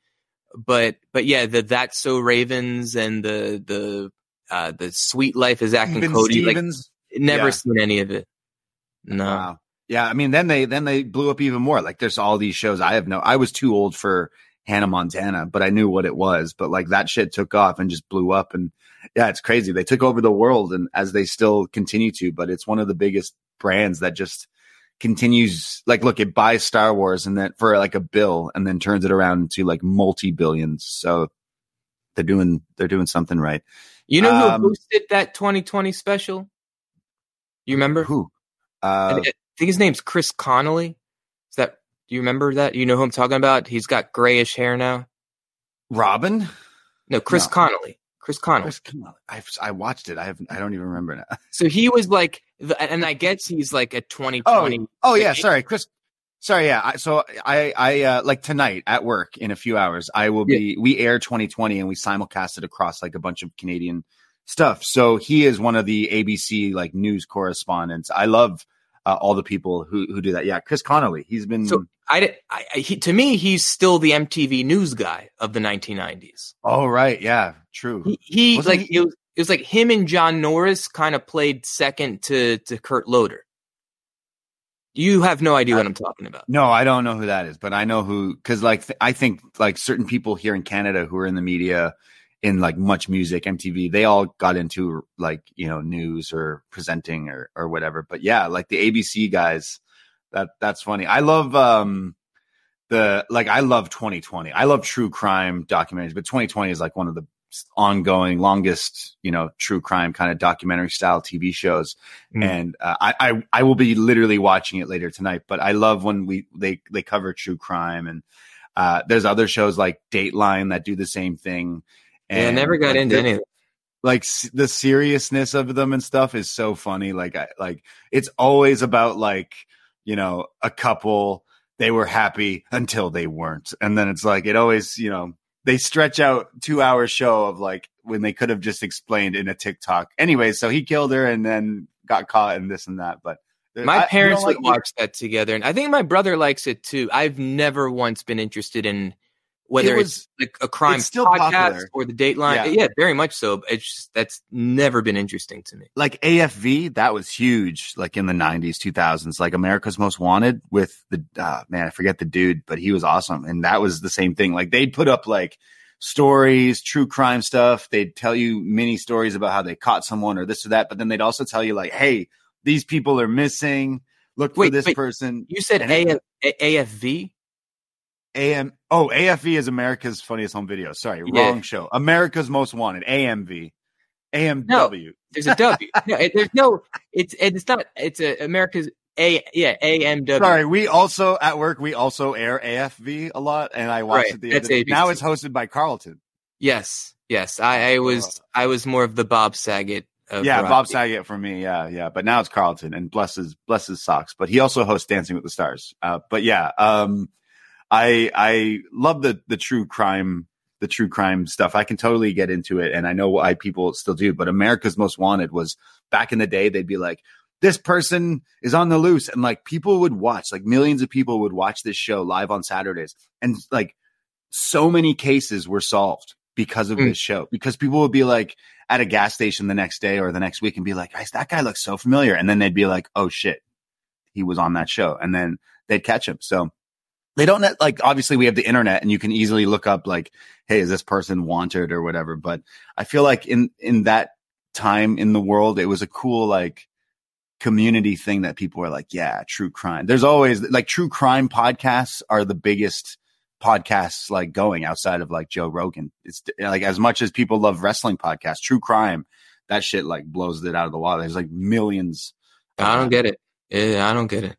Speaker 4: but but yeah, the That's So Ravens and the the uh the Suite Life of Zack and Cody.
Speaker 3: Stevens.
Speaker 4: Like never
Speaker 3: Yeah.
Speaker 4: seen any of it. No.
Speaker 3: Wow. Yeah, I mean, then they then they blew up even more. Like, there's all these shows. I have no. I was too old for Hannah Montana, but I knew what it was. But like that shit took off and just blew up. And yeah, it's crazy. They took over the world, and as they still continue to. But it's one of the biggest brands that just continues. Like, look, it buys Star Wars and then for like a bill, and then turns it around to like multi billions. So they're doing they're doing something right.
Speaker 4: You know who
Speaker 3: Um,
Speaker 4: hosted that 2020 special? You remember?
Speaker 3: Who?
Speaker 4: I
Speaker 3: Uh,
Speaker 4: I think his name's Chris Connelly. Is that? Do you remember that? You know who I'm talking about? He's got grayish hair now.
Speaker 3: Robin.
Speaker 4: No, Chris
Speaker 3: No.
Speaker 4: Connelly. Chris Connelly.
Speaker 3: Chris, come on. I watched it. I have I don't even remember now.
Speaker 4: So he was like, the, and I guess he's like a 2020.
Speaker 3: Oh yeah, sorry, Chris. Sorry, yeah. I, so I I uh, like tonight at work in a few hours. I will be. We air 2020 and we simulcast it across like a bunch of Canadian stuff. So he is one of the ABC like news correspondents. I love uh, all the people who who do that. Yeah, Chris Connelly. He's been.
Speaker 4: So I, I, he, to me, he's still the MTV news guy of the 1990s.
Speaker 3: oh right, yeah, true.
Speaker 4: He, he like
Speaker 3: he-
Speaker 4: it was, it was like him and John Norris kind of played second to to Kurt Loder. You have no idea what I'm talking about.
Speaker 3: No, I don't know who that is, but I know who because like th- I think like certain people here in Canada who are in the media in like MuchMusic, MTV, they all got into like you know news or presenting or or whatever. But yeah, like the ABC guys, that that's funny. I love um the like I love 2020. I love true crime documentaries, but 2020 is like one of the ongoing longest you know true crime kind of documentary style TV shows
Speaker 4: Mm.
Speaker 3: and uh, I, I I will be literally watching it later tonight. But I love when we they they cover true crime and uh, there's other shows like Dateline that do the same thing.
Speaker 4: Yeah, I never got into any
Speaker 3: like the seriousness of them and stuff is so funny. Like, I like it's always about like you know a couple they were happy until they weren't, and then it's like it always you know they stretch out two hour show of like when they could have just explained in a TikTok. Anyway, so he killed her and then got caught and this and that, but.
Speaker 4: My
Speaker 3: I-
Speaker 4: parents would
Speaker 3: like-
Speaker 4: watch that together, and I think my brother likes it too. I've never once been interested in whether
Speaker 3: It
Speaker 4: it's like a crime
Speaker 3: it's still
Speaker 4: podcast
Speaker 3: popular.
Speaker 4: or the Dateline.
Speaker 3: Yeah.
Speaker 4: Yeah. very much so. It's just, that's never been interesting to me.
Speaker 3: like AFV, that was huge, like in the '90s, 2000s, like America's Most Wanted with the uh, man, I forget the dude, but he was awesome, and that was the same thing. Like they'd put up like stories, true crime stuff. They'd tell you mini stories about how they caught someone or this or that, but then they'd also tell you like, hey, these people are missing. Look for this
Speaker 4: wait.
Speaker 3: person.
Speaker 4: You said
Speaker 3: And
Speaker 4: AF, AFV?
Speaker 3: AM. Oh, AFV is America's Funniest Home Video. Sorry,
Speaker 4: Yeah.
Speaker 3: wrong show. America's Most Wanted. AMV. AMW.
Speaker 4: There's a W. no, it, there's no. It's it's not. It's a America's A. Yeah, AMW.
Speaker 3: Sorry, we also at work we also air AFV a lot, and I watched
Speaker 4: Right,
Speaker 3: it the
Speaker 4: that's
Speaker 3: other day. Now it's hosted by Carlton.
Speaker 4: Yes, yes. I, I was I was more of the Bob Saget. Of
Speaker 3: yeah, Bob. Saget for me. Yeah, yeah. But now it's Carlton, and bless his bless his socks. But he also hosts Dancing with the Stars. Uh, but yeah, um, I I love the the true crime the true crime stuff. I can totally get into it, and I know why people still do. But America's Most Wanted was back in the day. They'd be like. This person is on the loose, and like people would watch, like millions of people would watch this show live on Saturdays, and like so many cases were solved because of
Speaker 4: Mm.
Speaker 3: this show. Because people would be like at a gas station the next day or the next week and be like, "Guys, that guy looks so familiar," and then they'd be like, "Oh shit, he was on that show," and then they'd catch him. So they don't like obviously we have the internet and you can easily look up like, "Hey, is this person wanted or whatever?" But I feel like in in that time in the world, it was a cool like community thing that people were like, yeah, true crime. There's always like true crime podcasts are the biggest podcasts like going outside of like Joe Rogan. It's like as much as people love wrestling podcasts, true crime, that shit like blows it out of the water. There's like millions.
Speaker 4: I don't get it. Yeah, I don't get it.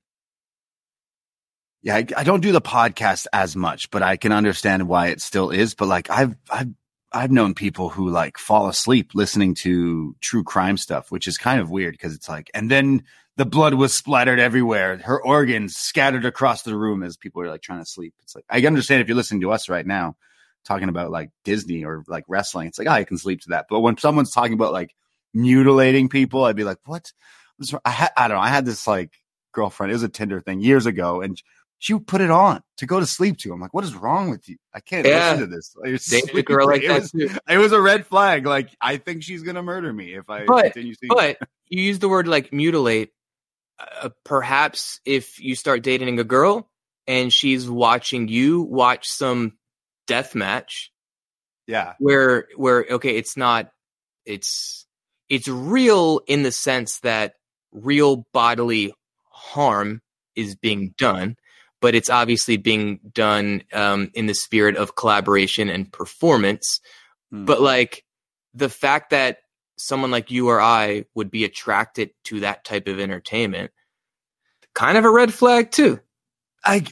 Speaker 3: Yeah, I, I don't do the podcast as much, but I can understand why it still is. But like I've I've I've known people who like fall asleep listening to true crime stuff, which is kind of weird because it's like, and then the blood was splattered everywhere, her organs scattered across the room as people are like trying to sleep. It's like I understand if you're listening to us right now talking about like Disney or like wrestling, it's like oh, I can sleep to that. But when someone's talking about like mutilating people, I'd be like, what? I, ha- I don't know. I had this like girlfriend. It was a Tinder thing years ago, and she would put it on to go to sleep to. I'm like, what is wrong with you? I can't
Speaker 4: Yeah.
Speaker 3: listen to this. Like,
Speaker 4: a girl like
Speaker 3: it
Speaker 4: that
Speaker 3: was,
Speaker 4: too.
Speaker 3: it was a red flag. Like, I think she's gonna murder me if I
Speaker 4: But-
Speaker 3: continue seeing.
Speaker 4: But you use the word like mutilate. Uh, perhaps if you start dating a girl and she's watching you watch some death match
Speaker 3: yeah,
Speaker 4: where where okay it's not it's it's real in the sense that real bodily harm is being done but it's obviously being done um, in the spirit of collaboration and performance
Speaker 3: Hmm.
Speaker 4: but like the fact that someone like you or i would be attracted to that type of entertainment kind of a red flag too
Speaker 3: I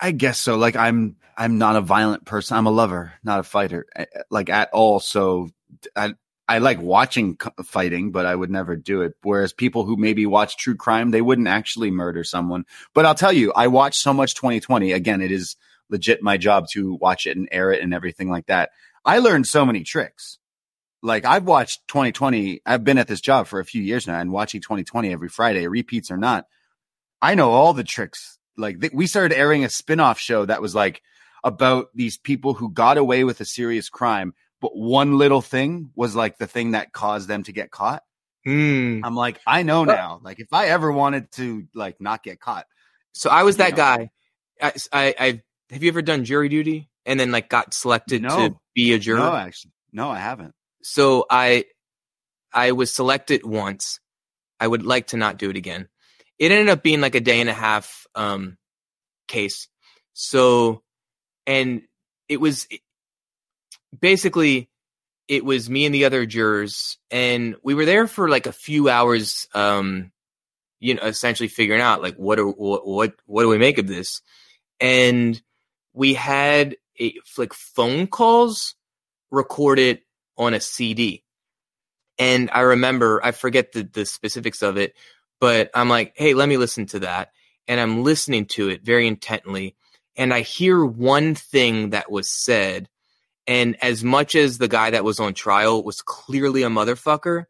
Speaker 3: I guess so. Like, I'm I'm not a violent person. I'm a lover, not a fighter, eh, like at all. So I I like watching fighting, but I would never do it. Whereas people who maybe watch true crime, they wouldn't actually murder someone. But I'll tell you, I watch so much 2020. Again, it is legit my job to watch it and air it and everything like that. I learned so many tricks. Like I've watched 2020. I've been at this job for a few years now and watching 2020 every Friday, repeats or not. I know all the tricks. Like th- we started airing a spin-off show that was like about these people who got away with a serious crime, but one little thing was like the thing that caused them to get caught.
Speaker 4: Hmm.
Speaker 3: I'm like, I know now. Like if I ever wanted to like not get caught,
Speaker 4: So I was that
Speaker 3: Yeah.
Speaker 4: guy. I, I, I have you ever done jury duty and then like got selected
Speaker 3: No.
Speaker 4: to be a juror?
Speaker 3: no, actually, no, I haven't.
Speaker 4: So I, I was selected once. I would like to not do it again. It ended up being like a day and a half um, case. So, and it was basically it was me and the other jurors, and we were there for like a few hours. Um, you know, essentially figuring out like what are what what what do we make of this, and we had a, like phone calls recorded on a CD. And I remember, I forget the, the specifics of it, but I'm like, hey, let me listen to that. And I'm listening to it very intently. And I hear one thing that was said. And as much as the guy that was on trial was clearly a motherfucker,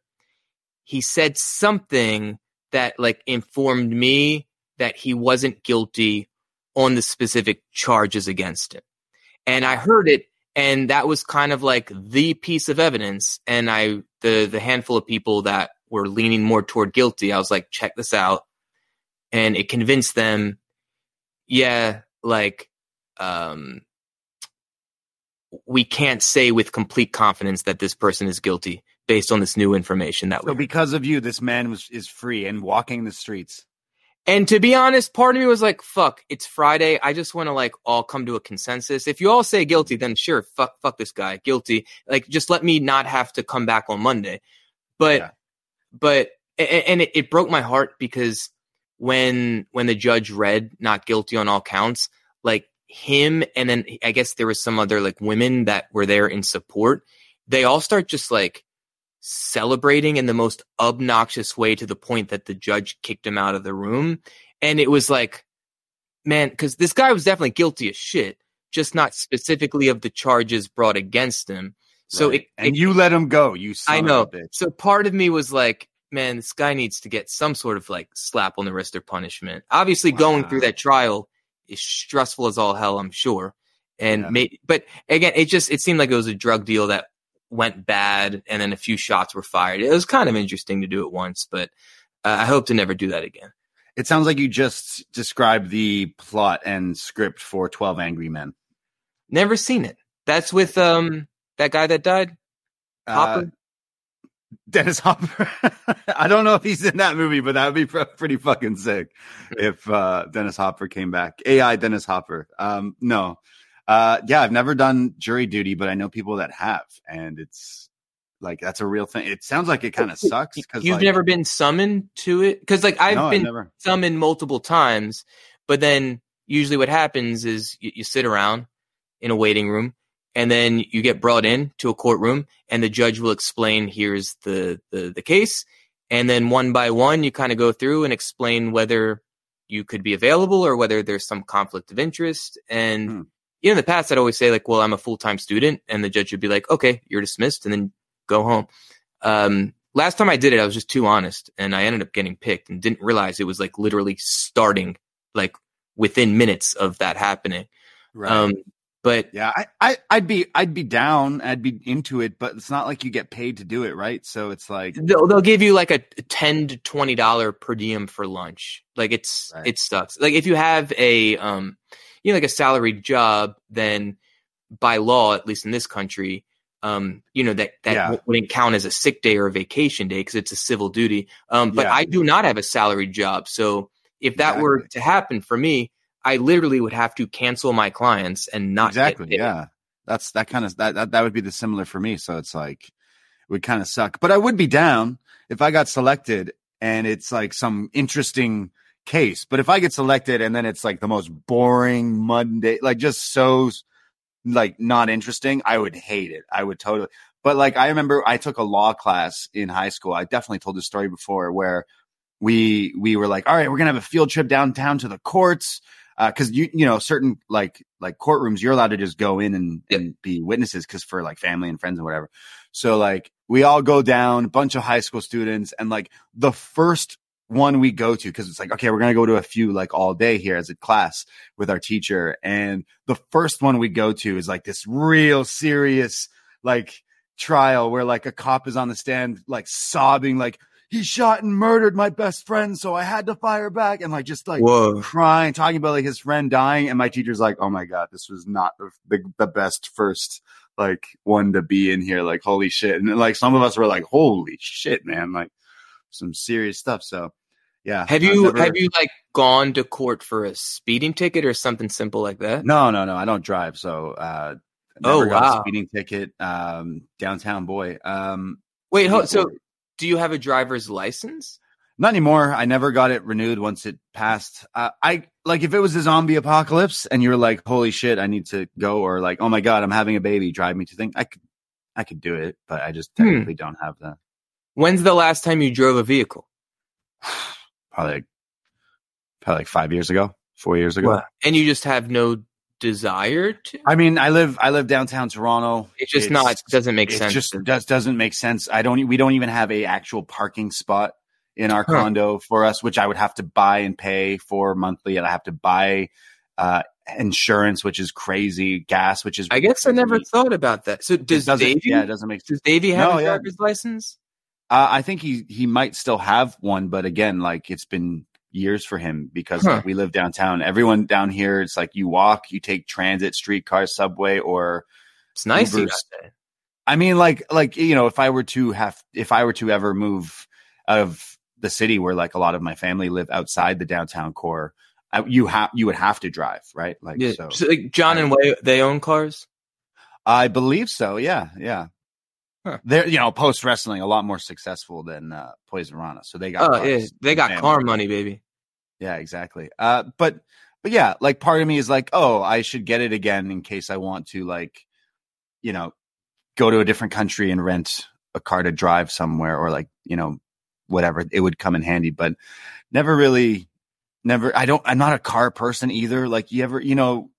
Speaker 4: he said something that like informed me that he wasn't guilty on the specific charges against him. And I heard it and that was kind of like the piece of evidence and I the the handful of people that were leaning more toward guilty, I was like check this out. And it convinced them yeah, like um we can't say with complete confidence that this person is guilty based on this new information that
Speaker 3: So
Speaker 4: we
Speaker 3: because of you, this man was is free and walking the streets.
Speaker 4: And to be honest, part of me was like, fuck, it's Friday. I just want to like all come to a consensus. If you all say guilty, then sure, fuck fuck this guy, guilty. Like just let me not have to come back on Monday. But
Speaker 3: Yeah.
Speaker 4: but and it, it broke my heart because when when the judge read not guilty on all counts, like him and then I guess there was some other like women that were there in support, they all start just like celebrating in the most obnoxious way to the point that the judge kicked him out of the room. And it was like, man, because this guy was definitely guilty as shit, just not specifically of the charges brought against him. So
Speaker 3: Right.
Speaker 4: it,
Speaker 3: and
Speaker 4: it-
Speaker 3: you let him go. You
Speaker 4: I know. So part of me was like, man, this guy needs to get some sort of like slap on the wrist or punishment. Obviously, going through that trial is stressful as all hell, I'm sure. And
Speaker 3: Yeah.
Speaker 4: but again, it just it seemed like it was a drug deal that went bad, and then a few shots were fired. It was kind of interesting to do it once, but uh, I hope to never do that again.
Speaker 3: It sounds like you just described the plot and script for Twelve Angry Men.
Speaker 4: Never seen it. That's with um that guy that died. Hopper?
Speaker 3: Uh, Dennis Hopper. I don't know if he's in that movie, but that would be pr- pretty fucking sick if uh, Dennis Hopper came back. AI Dennis Hopper. Um, no. Uh, yeah, I've never done jury duty, but I know people that have, and it's like that's a real thing. It sounds like it kind of sucks because
Speaker 4: You've
Speaker 3: like,
Speaker 4: never been summoned to it because like I've
Speaker 3: no,
Speaker 4: been
Speaker 3: never.
Speaker 4: summoned multiple times, but then usually what happens is you, you sit around in a waiting room and then you get brought in to a courtroom and the judge will explain here's the, the, the case. And then one by one, you kind of go through and explain whether you could be available or whether there's some conflict of interest. And
Speaker 3: Hmm.
Speaker 4: you know, in the past, I'd always say like, well, I'm a full-time student and the judge would be like, okay, you're dismissed and then go home. Um, last time I did it, I was just too honest and I ended up getting picked and didn't realize it was like literally starting like within minutes of that happening.
Speaker 3: Right.
Speaker 4: Um, but
Speaker 3: yeah, I, I, I'd be, I'd be down. I'd be into it, but it's not like you get paid to do it, right? So it's like,
Speaker 4: they'll, they'll give you like a 10 to 20 dollar per diem for lunch. Like it's,
Speaker 3: Right.
Speaker 4: it sucks. Like if you have a, um, you know, like a salaried job, then by law, at least in this country, um, you know, that, that
Speaker 3: Yeah.
Speaker 4: wouldn't count as a sick day or a vacation day because it's a civil duty. Um, but
Speaker 3: Yeah.
Speaker 4: I do not have a salaried job. So if that were to happen for me, I literally would have to cancel my clients and not
Speaker 3: exactly yeah. That's that kind of that, that that would be the similar for me so it's like it would kind of suck. But i would be down if i got selected and it's like some interesting case. But if i get selected and then it's like the most boring monday like just so like not interesting i would hate it. I would totally but like i remember i took a law class in high school. I definitely told this story before where we we were like all right we're gonna have a field trip downtown to the courts Uh, because you you know certain like like courtrooms you're allowed to just go in and, and be witnesses because for like family and friends and whatever. So like we all go down bunch of high school students and like the first one we go to because it's like okay we're gonna go to a few like all day here as a class with our teacher and the first one we go to is like this real serious like trial where like a cop is on the stand like sobbing like he shot and murdered my best friend so i had to fire back and like just like
Speaker 4: Whoa.
Speaker 3: crying, talking about like his friend dying, and my teacher's like, "Oh my god, this was not the the, the best first like one to be in here." Like, holy shit! And like some of us were like, "Holy shit, man!" Like some serious stuff. So, yeah.
Speaker 4: Have you
Speaker 3: never-
Speaker 4: have you like gone to court for a speeding ticket or something simple like that?
Speaker 3: No, no, no. I don't drive, so uh,
Speaker 4: Oh,
Speaker 3: never got
Speaker 4: wow.
Speaker 3: a speeding ticket. Um, downtown boy. Um,
Speaker 4: Wait, hold, so do you have a driver's license?
Speaker 3: Not anymore. I never got it renewed once it passed. Uh, I like if it was a zombie apocalypse and you're like, "Holy shit, I need to go," or like, "Oh my god, I'm having a baby, drive me to thing." I could, I could do it, but I just
Speaker 4: Hmm.
Speaker 3: technically don't have that.
Speaker 4: When's the last time you drove a vehicle?
Speaker 3: Probably, like, probably like five years ago, four years ago.
Speaker 4: And you just have no desire to?
Speaker 3: I mean, I live I live downtown Toronto.
Speaker 4: It's just not doesn't make
Speaker 3: it
Speaker 4: sense.
Speaker 3: just does doesn't make sense. I don't we don't even have a actual parking spot in our
Speaker 4: Huh.
Speaker 3: condo for us, which I would have to buy and pay for monthly, and I have to buy uh, insurance, which is crazy, gas, which is
Speaker 4: I guess I never thought about that. So does Davey?
Speaker 3: yeah, it doesn't make sense.
Speaker 4: does Davey have
Speaker 3: No,
Speaker 4: a
Speaker 3: yeah.
Speaker 4: driver's license?
Speaker 3: Uh, I think he he might still have one, but again, like it's been years for him because
Speaker 4: Huh.
Speaker 3: like, we live downtown. Everyone down here, it's like you walk, you take transit, streetcar, subway, or
Speaker 4: It's nice.
Speaker 3: I mean, like like you know, if I were to have, if I were to ever move out of the city where like a lot of my family live outside the downtown core, I, you have you would have to drive, right? Like
Speaker 4: Yeah.
Speaker 3: so,
Speaker 4: So, like John and Wai, they own cars.
Speaker 3: I believe so. Yeah, yeah.
Speaker 4: Huh.
Speaker 3: They're you know post wrestling a lot more successful than uh, Poison Rana, so they got
Speaker 4: Oh yeah, they got car money, baby.
Speaker 3: Yeah, exactly. Uh, but but yeah, like part of me is like, oh, I should get it again in case I want to like, you know, go to a different country and rent a car to drive somewhere or like you know whatever. It would come in handy, but never really, never. I don't. I'm not a car person either. Like you ever, you know,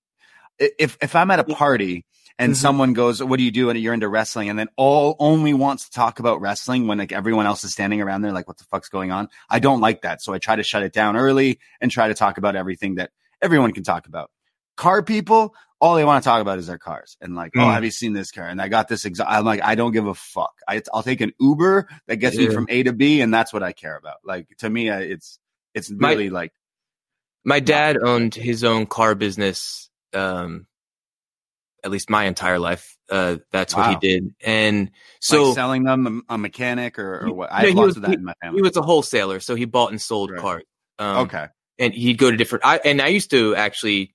Speaker 3: if if I'm at a party. And
Speaker 4: Mhm.
Speaker 3: someone goes, "What do you do?" and you're into wrestling, and then all only wants to talk about wrestling when like everyone else is standing around there, like, "What the fuck's going on?" I don't like that, so I try to shut it down early and try to talk about everything that everyone can talk about. Car people, all they want to talk about is their cars, and like, "Oh,
Speaker 4: Mm.
Speaker 3: have you seen this car?" And I got this. Exa- I'm like, I don't give a fuck. I, I'll take an Uber that gets me from A to B, and that's what I care about. Like to me, it's it's
Speaker 4: My-
Speaker 3: really like
Speaker 4: My dad owned his own car business, um, at least my entire life. Uh, that's what he did, and so
Speaker 3: like selling them a, mechanic or, or what. I
Speaker 4: he
Speaker 3: lots
Speaker 4: was-
Speaker 3: of that in my family.
Speaker 4: he was a wholesaler, so he bought and sold
Speaker 3: Right.
Speaker 4: cars. Um,
Speaker 3: okay,
Speaker 4: and he'd go to different. I and I used to actually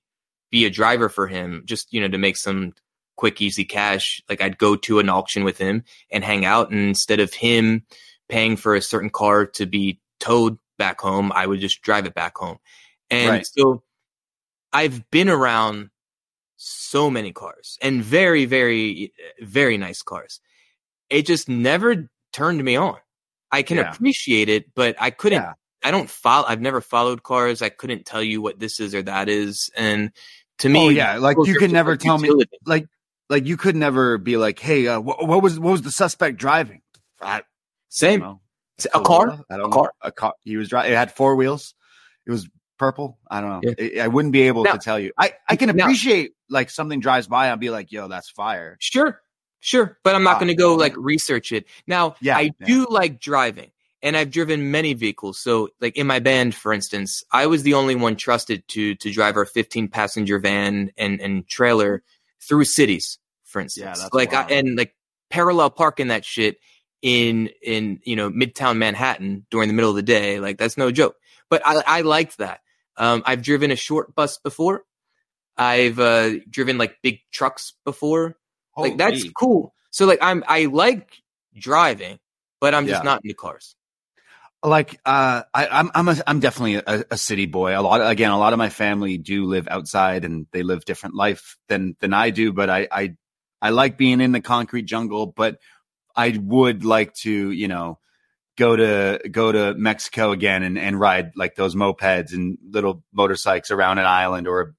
Speaker 4: be a driver for him, just you know, to make some quick, easy cash. Like I'd go to an auction with him and hang out, and instead of him paying for a certain car to be towed back home, I would just drive it back home. And
Speaker 3: Right.
Speaker 4: so I've been around so many cars and very, very, very nice cars. It just never turned me on. I can
Speaker 3: Yeah.
Speaker 4: appreciate it, but I couldn't
Speaker 3: Yeah.
Speaker 4: I don't follow. I've never followed cars. I couldn't tell you what this is or that is. And to me,
Speaker 3: oh yeah, like you could never tell me like like you could never be like, hey, uh, what, what was what was the suspect driving? I
Speaker 4: Same.
Speaker 3: know.
Speaker 4: A car. A
Speaker 3: know.
Speaker 4: car?
Speaker 3: A car. He was driving. It had four wheels. It was purple. I don't know.
Speaker 4: Yeah.
Speaker 3: I- I wouldn't be able
Speaker 4: Now-
Speaker 3: to tell you. I I can
Speaker 4: now-
Speaker 3: appreciate like something drives by. I'll be like, yo, that's fire.
Speaker 4: Sure, sure. But I'm not
Speaker 3: Ah,
Speaker 4: going to go like research it. Now,
Speaker 3: Yeah,
Speaker 4: I
Speaker 3: yeah.
Speaker 4: do like driving, and I've driven many vehicles. So, like in my band, for instance, I was the only one trusted to to drive our 15 passenger van and and trailer through cities. For instance,
Speaker 3: that's
Speaker 4: like I, and like parallel parking that shit in in you know midtown Manhattan during the middle of the day. Like that's no joke. But I I liked that. Um, I've driven a short bus before. I've uh, driven like big trucks before like that's cool. So like I'm I like driving, but I'm just
Speaker 3: Yeah.
Speaker 4: not into cars.
Speaker 3: like uh I, I'm I'm a, I'm definitely a, a city boy. A lot again, a lot of my family do live outside and they live different life than than I do. But I I I like being in the concrete jungle. But I would like to you know go to go to Mexico again and and ride like those mopeds and little motorcycles around an island or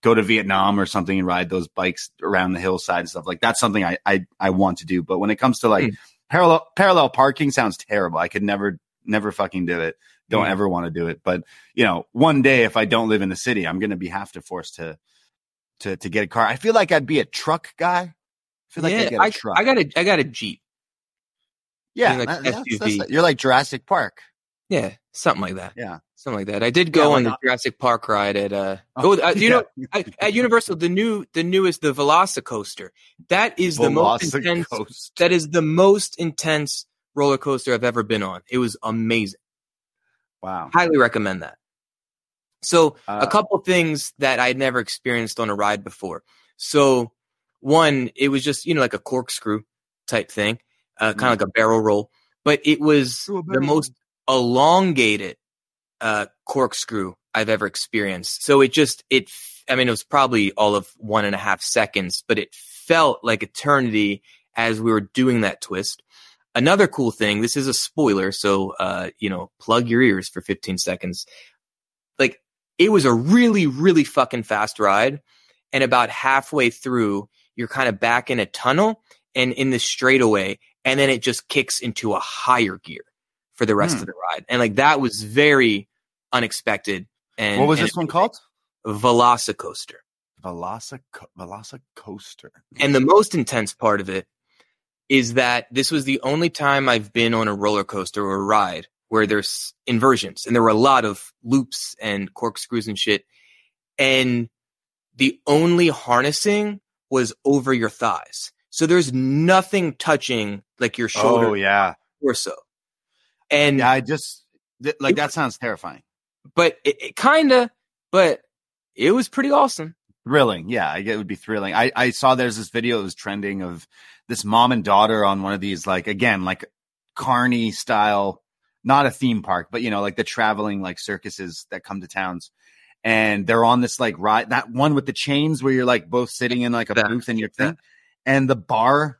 Speaker 3: go to Vietnam or something and ride those bikes around the hillside and stuff like that's something I I I want to do. But when it comes to like
Speaker 4: Hmm.
Speaker 3: parallel parallel parking sounds terrible. I could never never fucking do it. Don't
Speaker 4: Hmm.
Speaker 3: ever want to do it. But you know, one day if I don't live in the city, I'm gonna be have to force to to to get a car. I feel like I'd be a truck guy. I feel like I'd
Speaker 4: yeah,
Speaker 3: get a
Speaker 4: I,
Speaker 3: truck.
Speaker 4: I got a I got a Jeep.
Speaker 3: Yeah,
Speaker 4: like
Speaker 3: that- that's-
Speaker 4: SUV.
Speaker 3: that's- you're like Jurassic Park.
Speaker 4: Yeah, something like that.
Speaker 3: Yeah.
Speaker 4: Something like that. I did go
Speaker 3: Yeah,
Speaker 4: on the Jurassic Park ride at uh
Speaker 3: Oh,
Speaker 4: oh, uh, you know
Speaker 3: yeah.
Speaker 4: at, at Universal the new the newest the Velocicoaster. That is the most intense that is the most intense roller coaster I've ever been on. It was amazing.
Speaker 3: Wow.
Speaker 4: Highly recommend that. So
Speaker 3: Uh,
Speaker 4: a couple things that I'd never experienced on a ride before. So one, it was just you know like a corkscrew type thing, uh, kind of like a barrel roll, but it was the most elongated uh, corkscrew I've ever experienced. So it just it. I mean, it was probably all of one and a half seconds, but it felt like eternity as we were doing that twist. another cool thing, this is a spoiler, so uh, you know, plug your ears for 15 seconds. Like it was a really, really fucking fast ride. And about halfway through, you're kind of back in a tunnel and in the straightaway, and then it just kicks into a higher gear for the rest
Speaker 3: Hmm.
Speaker 4: of the ride. And like that was very unexpected. And
Speaker 3: what was
Speaker 4: and
Speaker 3: this one called?
Speaker 4: Velocicoaster.
Speaker 3: Velocico- Velocicoaster.
Speaker 4: And the most intense part of it is that this was the only time I've been on a roller coaster or a ride where there's inversions and there were a lot of loops and corkscrews and shit. And the only harnessing was over your thighs. So there's nothing touching like your oh, shoulder
Speaker 3: Oh yeah,
Speaker 4: or so. And
Speaker 3: yeah. I just th- like that sounds terrifying.
Speaker 4: but it, it kinda, but it was pretty awesome.
Speaker 3: Thrilling, yeah. I get it would be thrilling. I I saw there's this video that was trending of this mom and daughter on one of these like again like carny style, not a theme park, but you know like the traveling like circuses that come to towns. And they're on this like ride, that one with the chains where you're like both sitting in like a
Speaker 4: That-
Speaker 3: booth in your
Speaker 4: that.
Speaker 3: thing, and the bar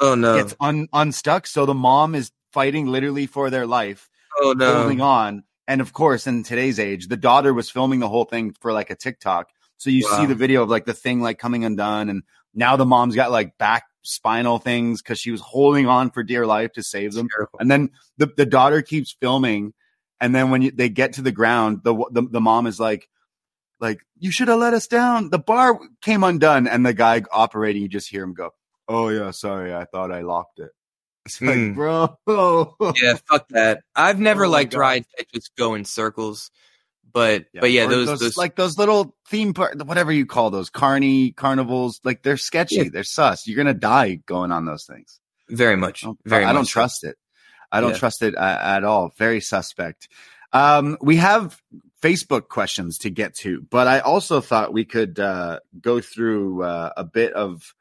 Speaker 4: Oh no.
Speaker 3: gets un- unstuck. So the mom is fighting literally for their life,
Speaker 4: oh no.
Speaker 3: holding on. And of course, in today's age, the daughter was filming the whole thing for like a TikTok. So you see the video of like the thing like coming undone, and now the mom's got like back spinal things because she was holding on for dear life to save them. And then the, the daughter keeps filming, and then when you, they get to the ground, the, the the mom is like, like you should have let us down. The bar came undone, and the guy operating, you just hear him go, "Oh yeah, sorry, I thought I locked it." It's like,
Speaker 4: Hmm.
Speaker 3: bro,
Speaker 4: yeah, fuck that. I've never
Speaker 3: Oh my
Speaker 4: liked rides that just go in circles, but but yeah,
Speaker 3: or
Speaker 4: those, those
Speaker 3: like those little theme park, whatever you call those, carny carnivals, like they're sketchy,
Speaker 4: Yeah.
Speaker 3: they're sus. You're gonna die going on those things.
Speaker 4: very much,
Speaker 3: I don't,
Speaker 4: very.
Speaker 3: I don't
Speaker 4: much so.
Speaker 3: trust it. I don't
Speaker 4: Yeah.
Speaker 3: trust it uh, at all. Very suspect. Um, we have Facebook questions to get to, but I also thought we could uh, go through uh, a bit of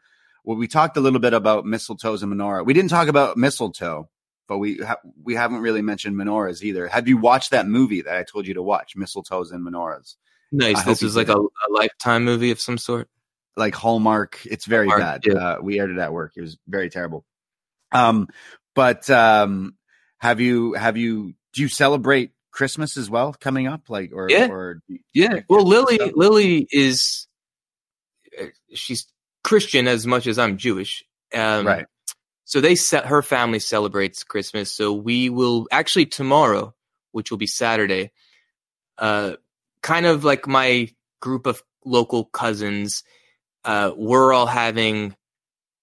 Speaker 3: well, we talked a little bit about mistletoes and menorah. We didn't talk about mistletoe, but we ha- we haven't really mentioned menorahs either. Have you watched that movie that I told you to watch, Mistletoes and Menorahs?
Speaker 4: Nice.
Speaker 3: hope
Speaker 4: This is like a, a lifetime movie of some sort.
Speaker 3: like Hallmark. It's very
Speaker 4: Hallmark,
Speaker 3: bad.
Speaker 4: yeah.
Speaker 3: Uh, we aired it at work. It was very terrible. Um, but um, have you have you do you celebrate Christmas as well coming up? Like or
Speaker 4: Yeah.
Speaker 3: or
Speaker 4: Yeah. Well, Lily,
Speaker 3: stuff.
Speaker 4: Lily is uh, she's Christian as much as I'm Jewish. Um,
Speaker 3: right.
Speaker 4: So they set her family celebrates Christmas. So we will actually tomorrow, which will be Saturday, uh, kind of like my group of local cousins, uh, we're all having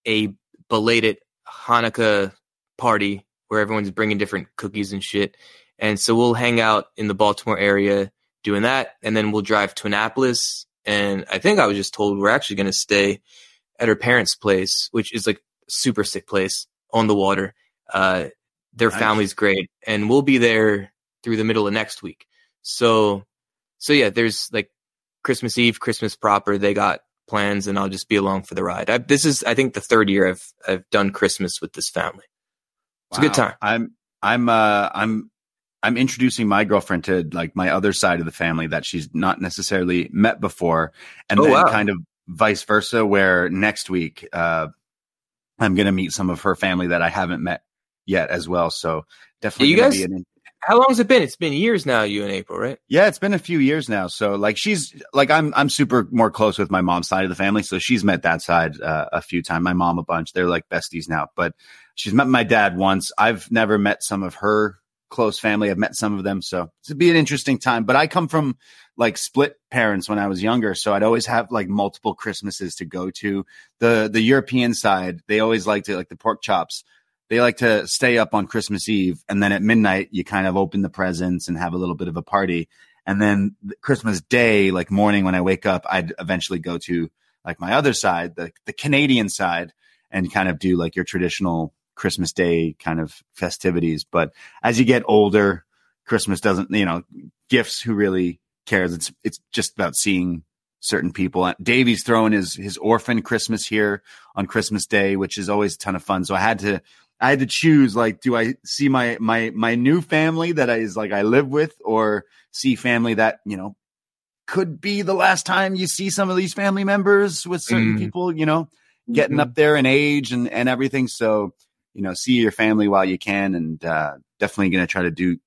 Speaker 4: a belated Hanukkah party where everyone's bringing different cookies and shit. And so we'll hang out in the Baltimore area doing that. And then we'll drive to Annapolis. And I think I was just told we're actually going to stay at her parents' place, which is like a super sick place on the water. Uh, their
Speaker 3: Nice.
Speaker 4: family's great. And we'll be there through the middle of next week. So, so yeah, there's like Christmas Eve, Christmas proper. They got plans and I'll just be along for the ride. I, this is, I think the third year I've, I've done Christmas with this family. It's a good time.
Speaker 3: I'm I'm uh I'm I'm introducing my girlfriend to like my other side of the family that she's not necessarily met before, and
Speaker 4: Oh,
Speaker 3: then
Speaker 4: wow.
Speaker 3: kind of vice versa. Where next week uh, I'm going to meet some of her family that I haven't met yet as well. So definitely,
Speaker 4: You guys-
Speaker 3: be an,
Speaker 4: How long has it been? It's been years now, you and April, right?
Speaker 3: yeah, it's been a few years now. So like she's like I'm I'm super more close with my mom's side of the family. So she's met that side uh, a few times. My mom a bunch. They're like besties now. But she's met my dad once. I've never met some of her close family. I've met some of them. So it'd be an interesting time. But I come from like split parents when I was younger. So I'd always have like multiple Christmases to go to. The the European side, they always like to like the pork chops they like to stay up on Christmas Eve, and then at midnight you kind of open the presents and have a little bit of a party. And then Christmas Day, like morning when I wake up, I'd eventually go to like my other side, the the Canadian side, and kind of do like your traditional Christmas Day kind of festivities. But as you get older, Christmas doesn't, you know, gifts. Who really cares? It's it's just about seeing certain people. Davey's throwing his his orphan Christmas here on Christmas Day, which is always a ton of fun. So I had to I had to choose like, do I see my my my new family that I is like I live with, or see family that you know could be the last time you see some of these family members with certain
Speaker 4: Mm.
Speaker 3: people, you know, getting up there in age and and everything. So you know, see your family while you can, and uh, definitely going to try to do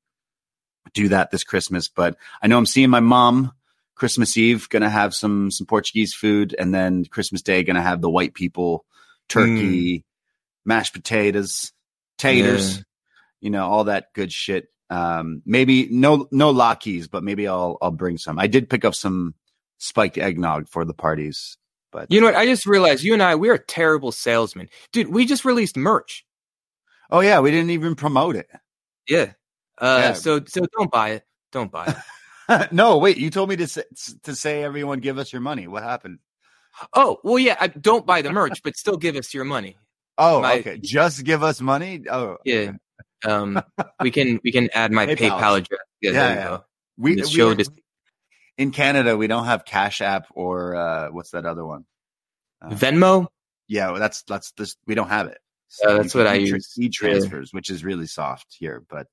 Speaker 3: do that this Christmas. But I know I'm seeing my mom Christmas Eve, going to have some some Portuguese food, and then Christmas Day going to have the white people turkey, mashed potatoes, taters,
Speaker 4: Yeah.
Speaker 3: you know, all that good shit. Um, maybe no no latkes, but maybe I'll I'll bring some. I did pick up some spiked eggnog for the parties, but
Speaker 4: You know what? I just realized you and I we're terrible salesmen, dude. We just released merch.
Speaker 3: Oh yeah, we didn't even promote it.
Speaker 4: Yeah. Uh,
Speaker 3: Yeah.
Speaker 4: So so don't buy it. Don't buy it.
Speaker 3: no, wait, you told me to say, to say everyone give us your money. What happened?
Speaker 4: oh well, yeah. I, don't buy the merch, but still give us your money.
Speaker 3: Oh,
Speaker 4: My-
Speaker 3: okay. Just give us money. Oh,
Speaker 4: Yeah. Um, we can we can add my
Speaker 3: PayPal.
Speaker 4: PayPal, address. Yeah,
Speaker 3: Yeah, yeah. We, we
Speaker 4: show just-
Speaker 3: in Canada we don't have Cash App or uh, what's that other one? Uh,
Speaker 4: Venmo.
Speaker 3: yeah, well, that's that's this. We don't have it.
Speaker 4: Uh, that's what I use.
Speaker 3: E transfers, which is really soft here, but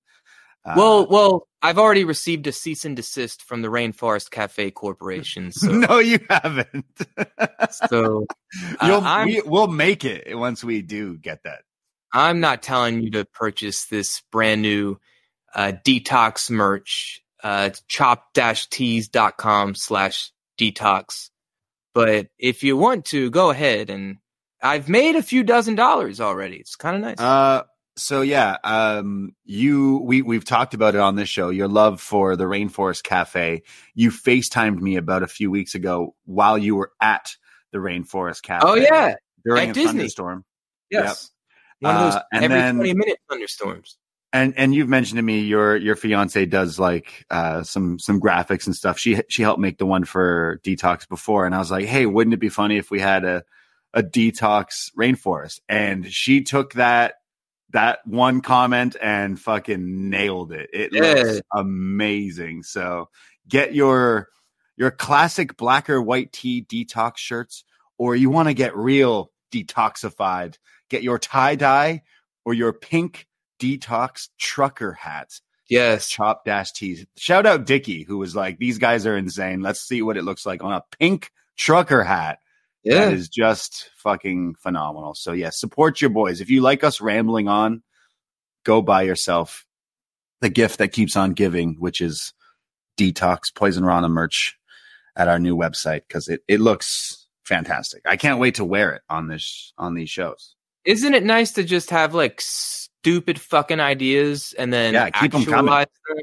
Speaker 3: uh,
Speaker 4: well, well, I've already received a cease and desist from the Rainforest Cafe Corporation. So,
Speaker 3: no, you haven't.
Speaker 4: so uh,
Speaker 3: we, we'll make it once we do get that.
Speaker 4: I'm not telling you to purchase this brand new uh, detox merch. Uh, it's chopped-tees.com slash detox. But if you want to, go ahead. And I've made a few dozen dollars already. It's kind of nice.
Speaker 3: Uh, so yeah, um, you we we've talked about it on this show. Your love for the Rainforest Cafe. You FaceTimed me about a few weeks ago while you were at the Rainforest Cafe.
Speaker 4: oh, yeah.
Speaker 3: during
Speaker 4: at
Speaker 3: a
Speaker 4: Disney.
Speaker 3: thunderstorm.
Speaker 4: Yes. One of those
Speaker 3: Uh, and
Speaker 4: every
Speaker 3: then-
Speaker 4: 20 minute thunderstorms.
Speaker 3: And and you've mentioned to me your your fiance does like uh, some some graphics and stuff. She she helped make the one for Detox before, and I was like, hey, wouldn't it be funny if we had a a Detox rainforest? And she took that that one comment and fucking nailed it. It
Speaker 4: Yeah.
Speaker 3: looks amazing. So get your your classic black or white tea detox shirts, or you want to get real detoxified, get your tie dye or your pink detox trucker hats.
Speaker 4: Yes.
Speaker 3: Chop dash tees. Shout out Dickie, who was like, "These guys are insane. Let's see what it looks like on a pink trucker hat."
Speaker 4: Yeah.
Speaker 3: That is just fucking phenomenal. So yeah, support your boys. If you like us rambling on, go buy yourself the gift that keeps on giving, which is Detox Poison Rana merch at our new website because it it looks fantastic. I can't wait to wear it on this on these shows.
Speaker 4: Isn't it nice to just have like stupid fucking ideas and then
Speaker 3: Yeah, keep 'em coming.
Speaker 4: actualize them?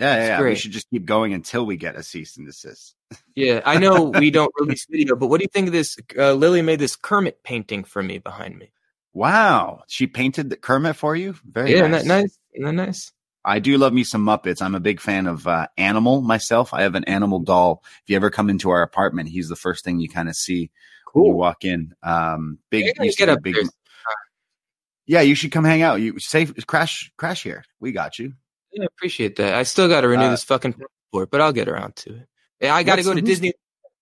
Speaker 3: Yeah, yeah, yeah. We should just keep going until we get a cease and desist.
Speaker 4: Yeah, I know we don't release video, but what do you think of this? Uh, Lily made this Kermit painting for me behind me.
Speaker 3: Wow, she painted the Kermit for you. Very
Speaker 4: yeah,
Speaker 3: nice.
Speaker 4: isn't that nice? Isn't that nice?
Speaker 3: I do love me some Muppets. I'm a big fan of uh, Animal myself. I have an Animal doll. If you ever come into our apartment, he's the first thing you kind of see when you walk in. Um, big, used
Speaker 4: get up
Speaker 3: big.
Speaker 4: there.
Speaker 3: Yeah, you should come hang out. You safe crash crash here. We got you.
Speaker 4: Yeah, I appreciate that. I still got to renew
Speaker 3: Uh,
Speaker 4: this fucking passport, but I'll get around to it. Yeah, I got to go to Disney,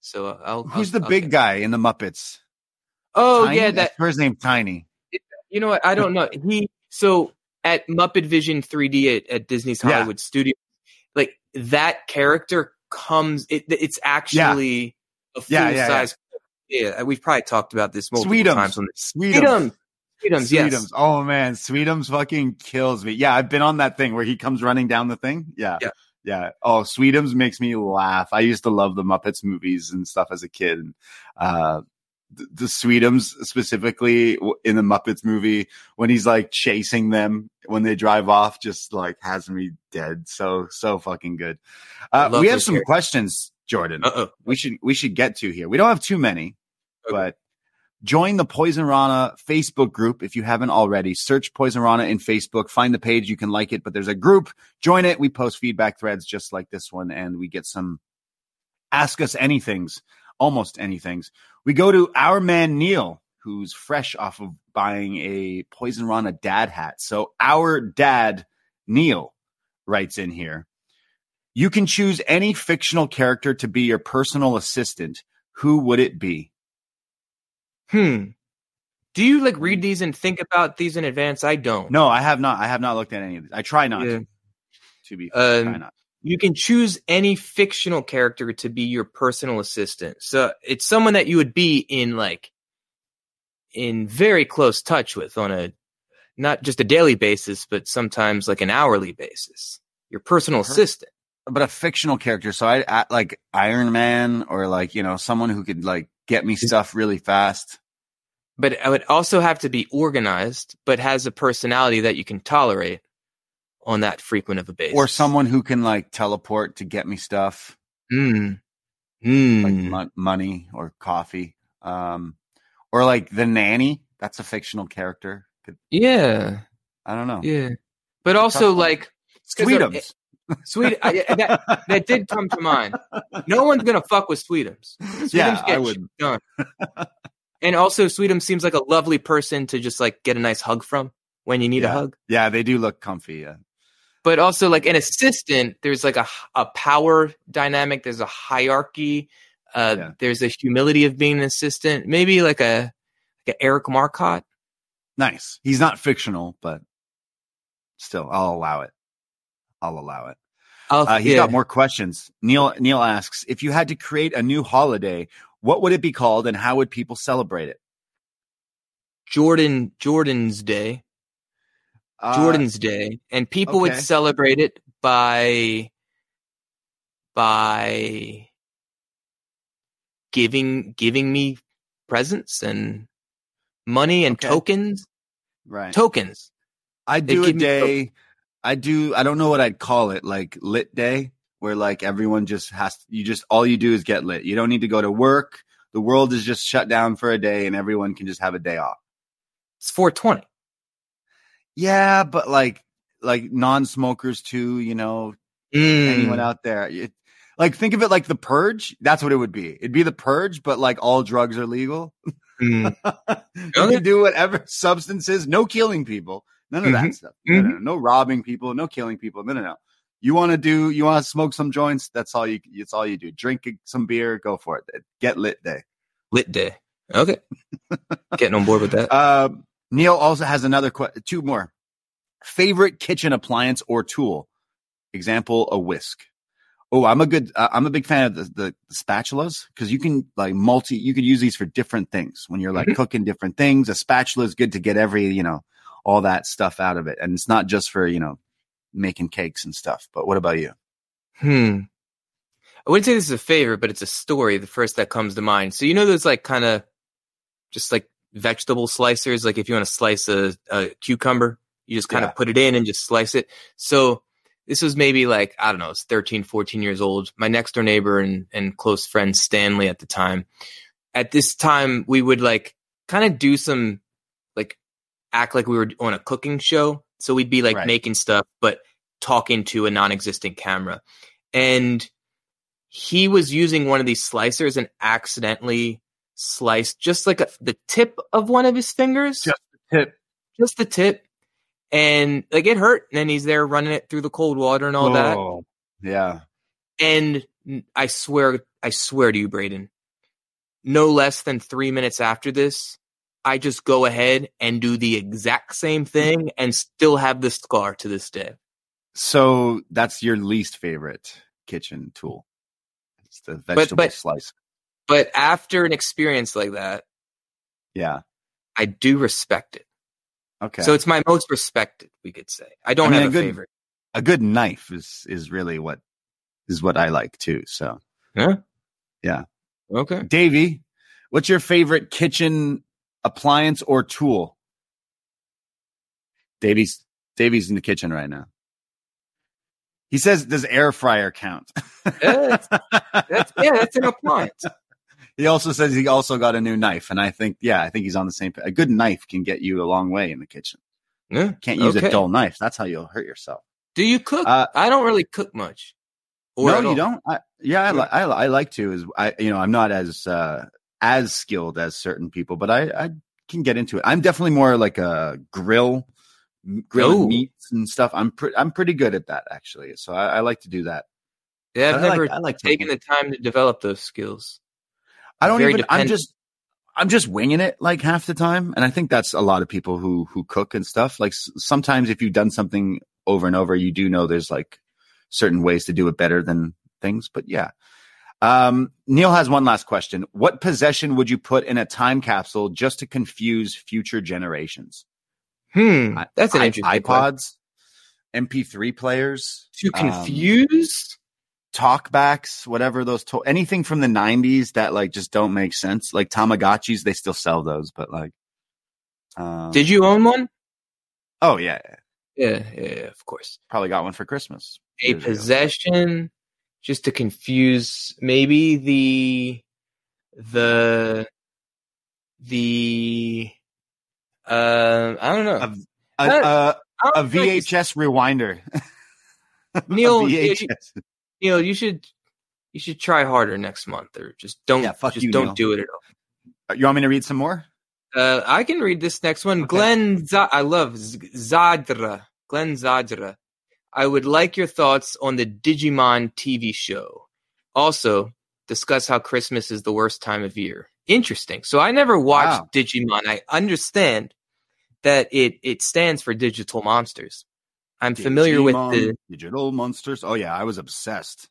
Speaker 4: so I'll.
Speaker 3: Who's
Speaker 4: I'll-
Speaker 3: the
Speaker 4: I'll
Speaker 3: big guy in the Muppets?
Speaker 4: Oh
Speaker 3: Tiny?
Speaker 4: yeah, that
Speaker 3: That's first name Tiny.
Speaker 4: You know what? I don't know. He so at Muppet Vision 3D at, at Disney's
Speaker 3: Yeah.
Speaker 4: Hollywood Studio, like that character comes. It, it's actually a full
Speaker 3: Yeah, yeah,
Speaker 4: size. Yeah, we've probably talked about this multiple
Speaker 3: Sweetums.
Speaker 4: times on
Speaker 3: Sweetums.
Speaker 4: Sweetums. Sweetums, yes.
Speaker 3: Sweetums. Oh man, Sweetums fucking kills me. Yeah, I've been on that thing where he comes running down the thing. Yeah.
Speaker 4: Yeah.
Speaker 3: Yeah. Oh, Sweetums makes me laugh. I used to love the Muppets movies and stuff as a kid. And, uh, the, the Sweetums specifically in the Muppets movie when he's like chasing them when they drive off, just like has me dead. So, so fucking good. Uh, we have some questions, Jordan
Speaker 4: Uh oh.
Speaker 3: we should we should get to here. We don't have too many,
Speaker 4: Okay.
Speaker 3: but join the Poison Rana Facebook group if you haven't already. Search Poison Rana in Facebook, find the page, you can like it, but there's a group. Join it. We post feedback threads just like this one, and we get some ask us anythings, almost anythings. We go to our man Neil, who's fresh off of buying a Poison Rana dad hat. So our dad Neil writes in here. You can choose any fictional character to be your personal assistant. Who would it be?
Speaker 4: Hmm. Do you like read these and think about these in advance? I don't.
Speaker 3: No, I have not. I have not looked at any of these. I try not
Speaker 4: Yeah.
Speaker 3: to. To be,
Speaker 4: Um,
Speaker 3: try not.
Speaker 4: you can choose any fictional character to be your personal assistant. So it's someone that you would be in like in very close touch with on a not just a daily basis, but sometimes like an hourly basis. Your personal assistant.
Speaker 3: but a fictional character. So I, I like Iron Man or like you know someone who could like get me stuff really fast.
Speaker 4: But I would also have to be organized, but has a personality that you can tolerate on that frequent of a basis.
Speaker 3: or someone who can like teleport to get me stuff
Speaker 4: Mm. Mm.
Speaker 3: like mon- money or coffee um or like the nanny that's a fictional character Could-
Speaker 4: yeah.
Speaker 3: i don't know
Speaker 4: Yeah. But also like
Speaker 3: Sweetums.
Speaker 4: Sweet I, that, that did come to mind. No one's gonna fuck with Sweetums. Sweetums
Speaker 3: Yeah, I would.
Speaker 4: done. and also Sweetums seems like a lovely person to just like get a nice hug from when you need a hug.
Speaker 3: yeah they do look comfy yeah
Speaker 4: But also like an assistant, there's like a a power dynamic, there's a hierarchy, uh
Speaker 3: Yeah.
Speaker 4: there's a humility of being an assistant. Maybe like a like a Eric Marcotte.
Speaker 3: nice he's not fictional but still i'll allow it i'll allow it
Speaker 4: I'll-
Speaker 3: uh, he's
Speaker 4: yeah.
Speaker 3: got more questions neil neil asks if you had to create a new holiday what would it be called and how would people celebrate it
Speaker 4: Jordan Jordan's Day.
Speaker 3: Uh,
Speaker 4: Jordan's Day, and people would celebrate it by by giving giving me presents and money and
Speaker 3: Okay.
Speaker 4: tokens.
Speaker 3: right
Speaker 4: Tokens.
Speaker 3: I do a day. I do. I don't know what I'd call it. Like lit day, where like everyone just has. You just all you do is get lit. You don't need to go to work. The world is just shut down for a day, and everyone can just have a day off.
Speaker 4: It's 420.
Speaker 3: Yeah, but like like non-smokers too. You know,
Speaker 4: Mm.
Speaker 3: anyone out there. It, like think of it like the purge. That's what it would be. It'd be the purge, but like all drugs are legal.
Speaker 4: Mm.
Speaker 3: you can do whatever substances, no killing people, none of that
Speaker 4: Mhm.
Speaker 3: stuff. No, no, no, no robbing people, no killing people. No, no, no. You want to do, you want to smoke some joints. That's all you. It's all you do. Drink some beer. Go for it. Get lit day.
Speaker 4: Lit day. Okay. Getting on board with that.
Speaker 3: Um, Neil also has another que- two more. Favorite kitchen appliance or tool? Example: a whisk. Oh, I'm a good. Uh, I'm a big fan of the, the, spatulas because you can like multi. You can use these for different things when you're like
Speaker 4: Mhm.
Speaker 3: cooking different things. A spatula is good to get every you know all that stuff out of it, and it's not just for you know making cakes and stuff. But what about you?
Speaker 4: Hmm. I wouldn't say this is a favorite, but it's a story. The first that comes to mind. So you know those like kind of just like vegetable slicers. Like if you want to slice a, a cucumber, you just kind
Speaker 3: Yeah.
Speaker 4: of put it in and just slice it. So this was maybe like I don't know, it's 13, 14 years old. My next door neighbor and and close friend Stanley at the time. At this time, we would like kind of do some act like we were on a cooking show. So we'd be like
Speaker 3: Right.
Speaker 4: making stuff, but talking to a non-existent camera. And he was using one of these slicers and accidentally sliced just like a, the tip of one of his fingers,
Speaker 3: Just the Tip.
Speaker 4: just the tip. And like it hurt. And then he's there running it through the cold water and all that.
Speaker 3: Oh, Yeah.
Speaker 4: And I swear, I swear to you, Braden, no less than three minutes after this, I just go ahead and do the exact same thing and still have the scar to this day.
Speaker 3: So that's your least favorite kitchen tool. It's the vegetable
Speaker 4: but-
Speaker 3: slice.
Speaker 4: But after an experience like that,
Speaker 3: Yeah.
Speaker 4: I do respect it.
Speaker 3: Okay.
Speaker 4: So it's my most respected, we could say. I don't
Speaker 3: I mean,
Speaker 4: have
Speaker 3: a
Speaker 4: a,
Speaker 3: good-
Speaker 4: favorite.
Speaker 3: a good knife is is really what is what I like too. So,
Speaker 4: yeah,
Speaker 3: Yeah.
Speaker 4: Okay.
Speaker 3: Davey, what's your favorite kitchen appliance or tool? Davey's Davey's in the kitchen right now. He says, "Does air fryer count?"
Speaker 4: Yeah, That's yeah, that's an appliance.
Speaker 3: he also says he also got a new knife, and I think, yeah, I think he's on the same. A good knife can get you a long way in the kitchen.
Speaker 4: Yeah.
Speaker 3: Can't use
Speaker 4: Okay.
Speaker 3: a dull knife. That's how you'll hurt yourself.
Speaker 4: Do you cook?
Speaker 3: Uh,
Speaker 4: I don't really cook much.
Speaker 3: No, you don't. I, yeah, I, li- I, I like to. Is I, you know, I'm not as uh, as skilled as certain people, but I, I can get into it. I'm definitely more like a grill, grill meats and stuff. I'm pretty, I'm pretty good at that actually. So I, I like to do that.
Speaker 4: Yeah, I've
Speaker 3: But I
Speaker 4: never
Speaker 3: like, I like
Speaker 4: taken the time to develop those skills.
Speaker 3: I don't
Speaker 4: very
Speaker 3: even. I'm just. I'm just winging it like half the time, and I think that's a lot of people who who cook and stuff. Like s- sometimes if you've done something over and over, you do know there's like certain ways to do it better than things. But yeah, um, Neil has one last question. What possession would you put in a time capsule just to confuse future generations?
Speaker 4: Hmm, that's an
Speaker 3: i-
Speaker 4: interesting
Speaker 3: iPods, MP3 players,
Speaker 4: To
Speaker 3: um,
Speaker 4: confuse?
Speaker 3: talkbacks, whatever those to- anything from the '90s that like just don't make sense. Like Tamagotchis, they still sell those, but like, um,
Speaker 4: Did you own one?
Speaker 3: Oh yeah,
Speaker 4: Yeah, yeah, yeah, of course.
Speaker 3: probably got one for Christmas.
Speaker 4: A
Speaker 3: possession ago.
Speaker 4: Just to confuse maybe the the the uh I don't know.
Speaker 3: A, a, a,
Speaker 4: I
Speaker 3: a
Speaker 4: don't feel like it's-
Speaker 3: VHS rewinder. A
Speaker 4: Neil, you- Neil, you should you should try harder next month, or just don't
Speaker 3: Yeah,
Speaker 4: just
Speaker 3: you,
Speaker 4: don't
Speaker 3: Neil.
Speaker 4: do it at all.
Speaker 3: You want me to read some more?
Speaker 4: Uh, I can read this next one.
Speaker 3: Okay.
Speaker 4: Glenn, Z- I love Z- Zadra. Glenn Zadra. I would like your thoughts on the Digimon TV show. Also, discuss how Christmas is the worst time of year. Interesting. So I never watched
Speaker 3: Wow.
Speaker 4: Digimon. I understand that it it stands for digital monsters. I'm familiar with the.
Speaker 3: digital monsters. Oh yeah, I was obsessed.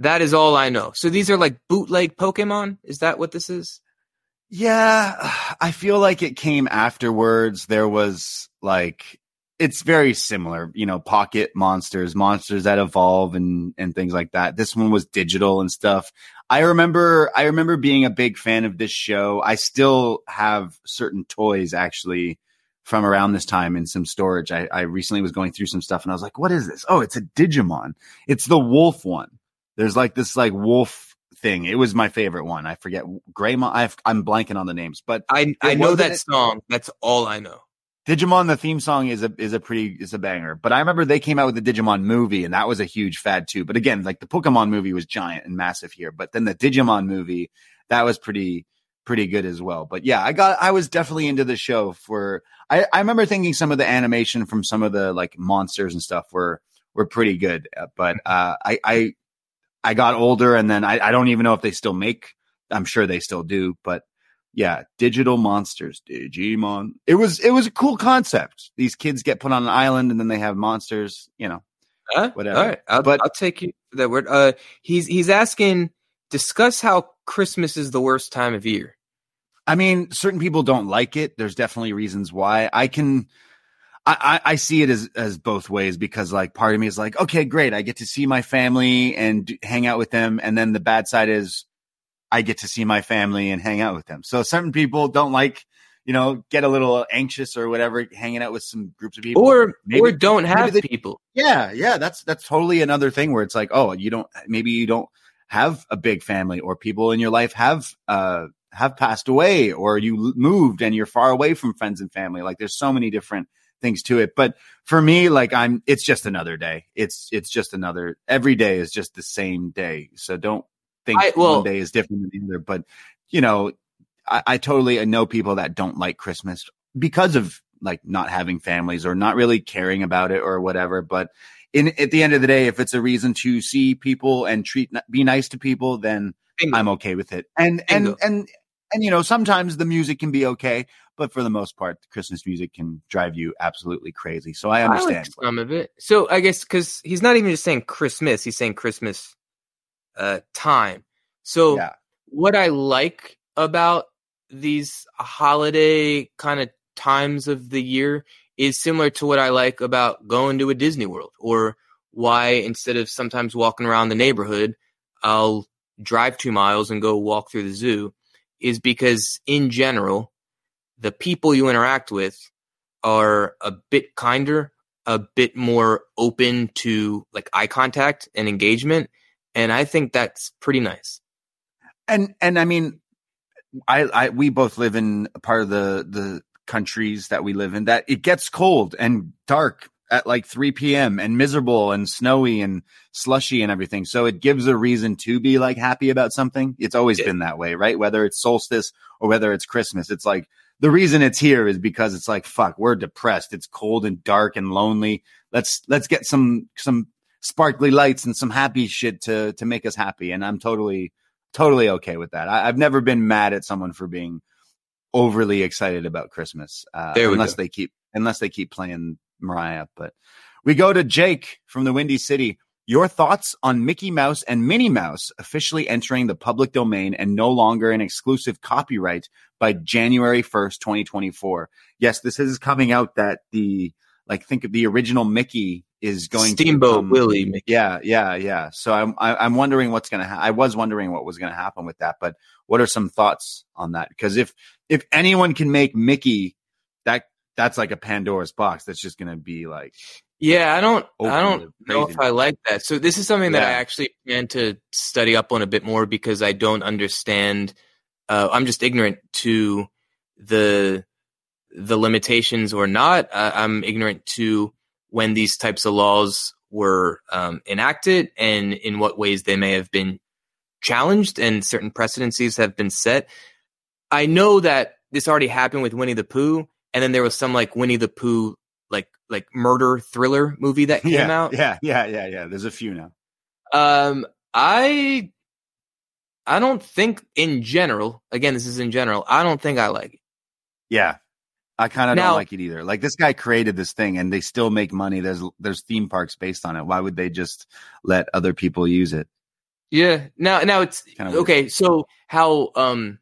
Speaker 4: That is all I know. So these are like bootleg Pokemon. Is that what this is?
Speaker 3: Yeah, I feel like it came afterwards. There was like it's very similar, you know, pocket monsters, monsters that evolve and and things like that. This one was digital and stuff. I remember I remember being a big fan of this show. I still have certain toys actually from around this time in some storage. I, I recently was going through some stuff and I was like, what is this? Oh, it's a Digimon. It's the wolf one. There's like this like wolf thing. It was my favorite one. I forget Greymon. I've, I'm blanking on the names, but
Speaker 4: I I know that
Speaker 3: it-
Speaker 4: song. That's all I know.
Speaker 3: Digimon, the theme song is a is a pretty is a banger. But I remember they came out with the Digimon movie, and that was a huge fad too. But again, like the Pokemon movie was giant and massive here, but then the Digimon movie that was pretty pretty good as well. But yeah, I got I was definitely into the show for. I I remember thinking some of the animation from some of the like monsters and stuff were were pretty good. Uh, But uh, I I I got older, and then I I don't even know if they still make. I'm sure they still do, but yeah, digital monsters, Digimon. It was it was a cool concept. These kids get put on an island and then they have monsters. You know,
Speaker 4: Huh?
Speaker 3: Whatever.
Speaker 4: All right, I'll,
Speaker 3: But-
Speaker 4: I'll take you that word. Uh, he's he's asking, discuss how Christmas is the worst time of year.
Speaker 3: I mean, certain people don't like it. There's definitely reasons why. I can, I, I, I see it as as both ways because like part of me is like, okay, great, I get to see my family and hang out with them, and then the bad side is, I get to see my family and hang out with them. So certain people don't like, you know, get a little anxious or whatever, hanging out with some groups of people,
Speaker 4: Or
Speaker 3: Maybe-
Speaker 4: or don't have
Speaker 3: they-
Speaker 4: people.
Speaker 3: Yeah, yeah, that's that's totally another thing where it's like, oh, you don't maybe you don't have a big family or people in your life have uh have passed away or you moved and you're far away from friends and family. Like there's so many different things to it. But for me, like I'm it's just another day. It's it's just another every day is just the same day. So don't think
Speaker 4: I- well-
Speaker 3: one day is different than the other. But you know, I, I totally know people that don't like Christmas because of like not having families or not really caring about it or whatever. But in at the end of the day, if it's a reason to see people and treat be nice to people, then
Speaker 4: Bingo.
Speaker 3: I'm okay with it. And and
Speaker 4: Bingo.
Speaker 3: and and you know, sometimes the music can be okay, but for the most part, Christmas music can drive you absolutely crazy. So I
Speaker 4: I
Speaker 3: understand.
Speaker 4: like some of it. So I guess because he's not even just saying Christmas, he's saying Christmas uh, time. So
Speaker 3: yeah.
Speaker 4: what I like about these holiday kind of times of the year is similar to what I like about going to a Disney World or why instead of sometimes walking around the neighborhood, I'll drive two miles and go walk through the zoo is because in general, the people you interact with are a bit kinder, a bit more open to like eye contact and engagement. And I think that's pretty nice.
Speaker 3: and and I mean, I, I we both live in part of the the countries that we live in that it gets cold and dark at like 3 p.m. and miserable and snowy and slushy and everything. So it gives a reason to be like happy about something. It's always
Speaker 4: Yeah.
Speaker 3: been that way, right? Whether it's solstice or whether it's Christmas, it's like the reason it's here is because it's like fuck, we're depressed. It's cold and dark and lonely. Let's let's get some some sparkly lights and some happy shit to to make us happy. And I'm totally totally okay with that. I, I've never been mad at someone for being overly excited about Christmas, uh, unless
Speaker 4: go.
Speaker 3: they keep unless they keep playing Mariah. But we go to Jake from the Windy City. Your thoughts on Mickey Mouse and Minnie Mouse officially entering the public domain and no longer an exclusive copyright by January 1st, 2024. Yes, this is coming out that the, like, think of the original Mickey is going
Speaker 4: Steamboat
Speaker 3: to become-
Speaker 4: Willie.
Speaker 3: Yeah, yeah, yeah. So I'm I, I'm wondering what's gonna. Ha- I was wondering what was gonna happen with that, but what are some thoughts on that? Because if if anyone can make Mickey, that that's like a Pandora's box. That's just gonna be like
Speaker 4: Yeah, I don't. I don't know if I like that. So this is something that I actually plan to study up on a bit more because I don't understand. Uh, I'm just ignorant to the the limitations or not. Uh, I'm ignorant to when these types of laws were um, enacted and in what ways they may have been challenged and certain precedencies have been set. I know that this already happened with Winnie the Pooh, and then there was some like Winnie the Pooh like like murder thriller movie that came
Speaker 3: yeah,
Speaker 4: out.
Speaker 3: yeah, yeah, yeah, yeah. There's a few now.
Speaker 4: Um, I I don't think in general. Again, this is in general. I don't think I like it.
Speaker 3: Yeah. I kind of don't like it either. Like this guy created this thing and they still make money. There's there's theme parks based on it. Why would they just let other people use it?
Speaker 4: Yeah. Now, now it's
Speaker 3: Kinda weird.
Speaker 4: okay. So how um,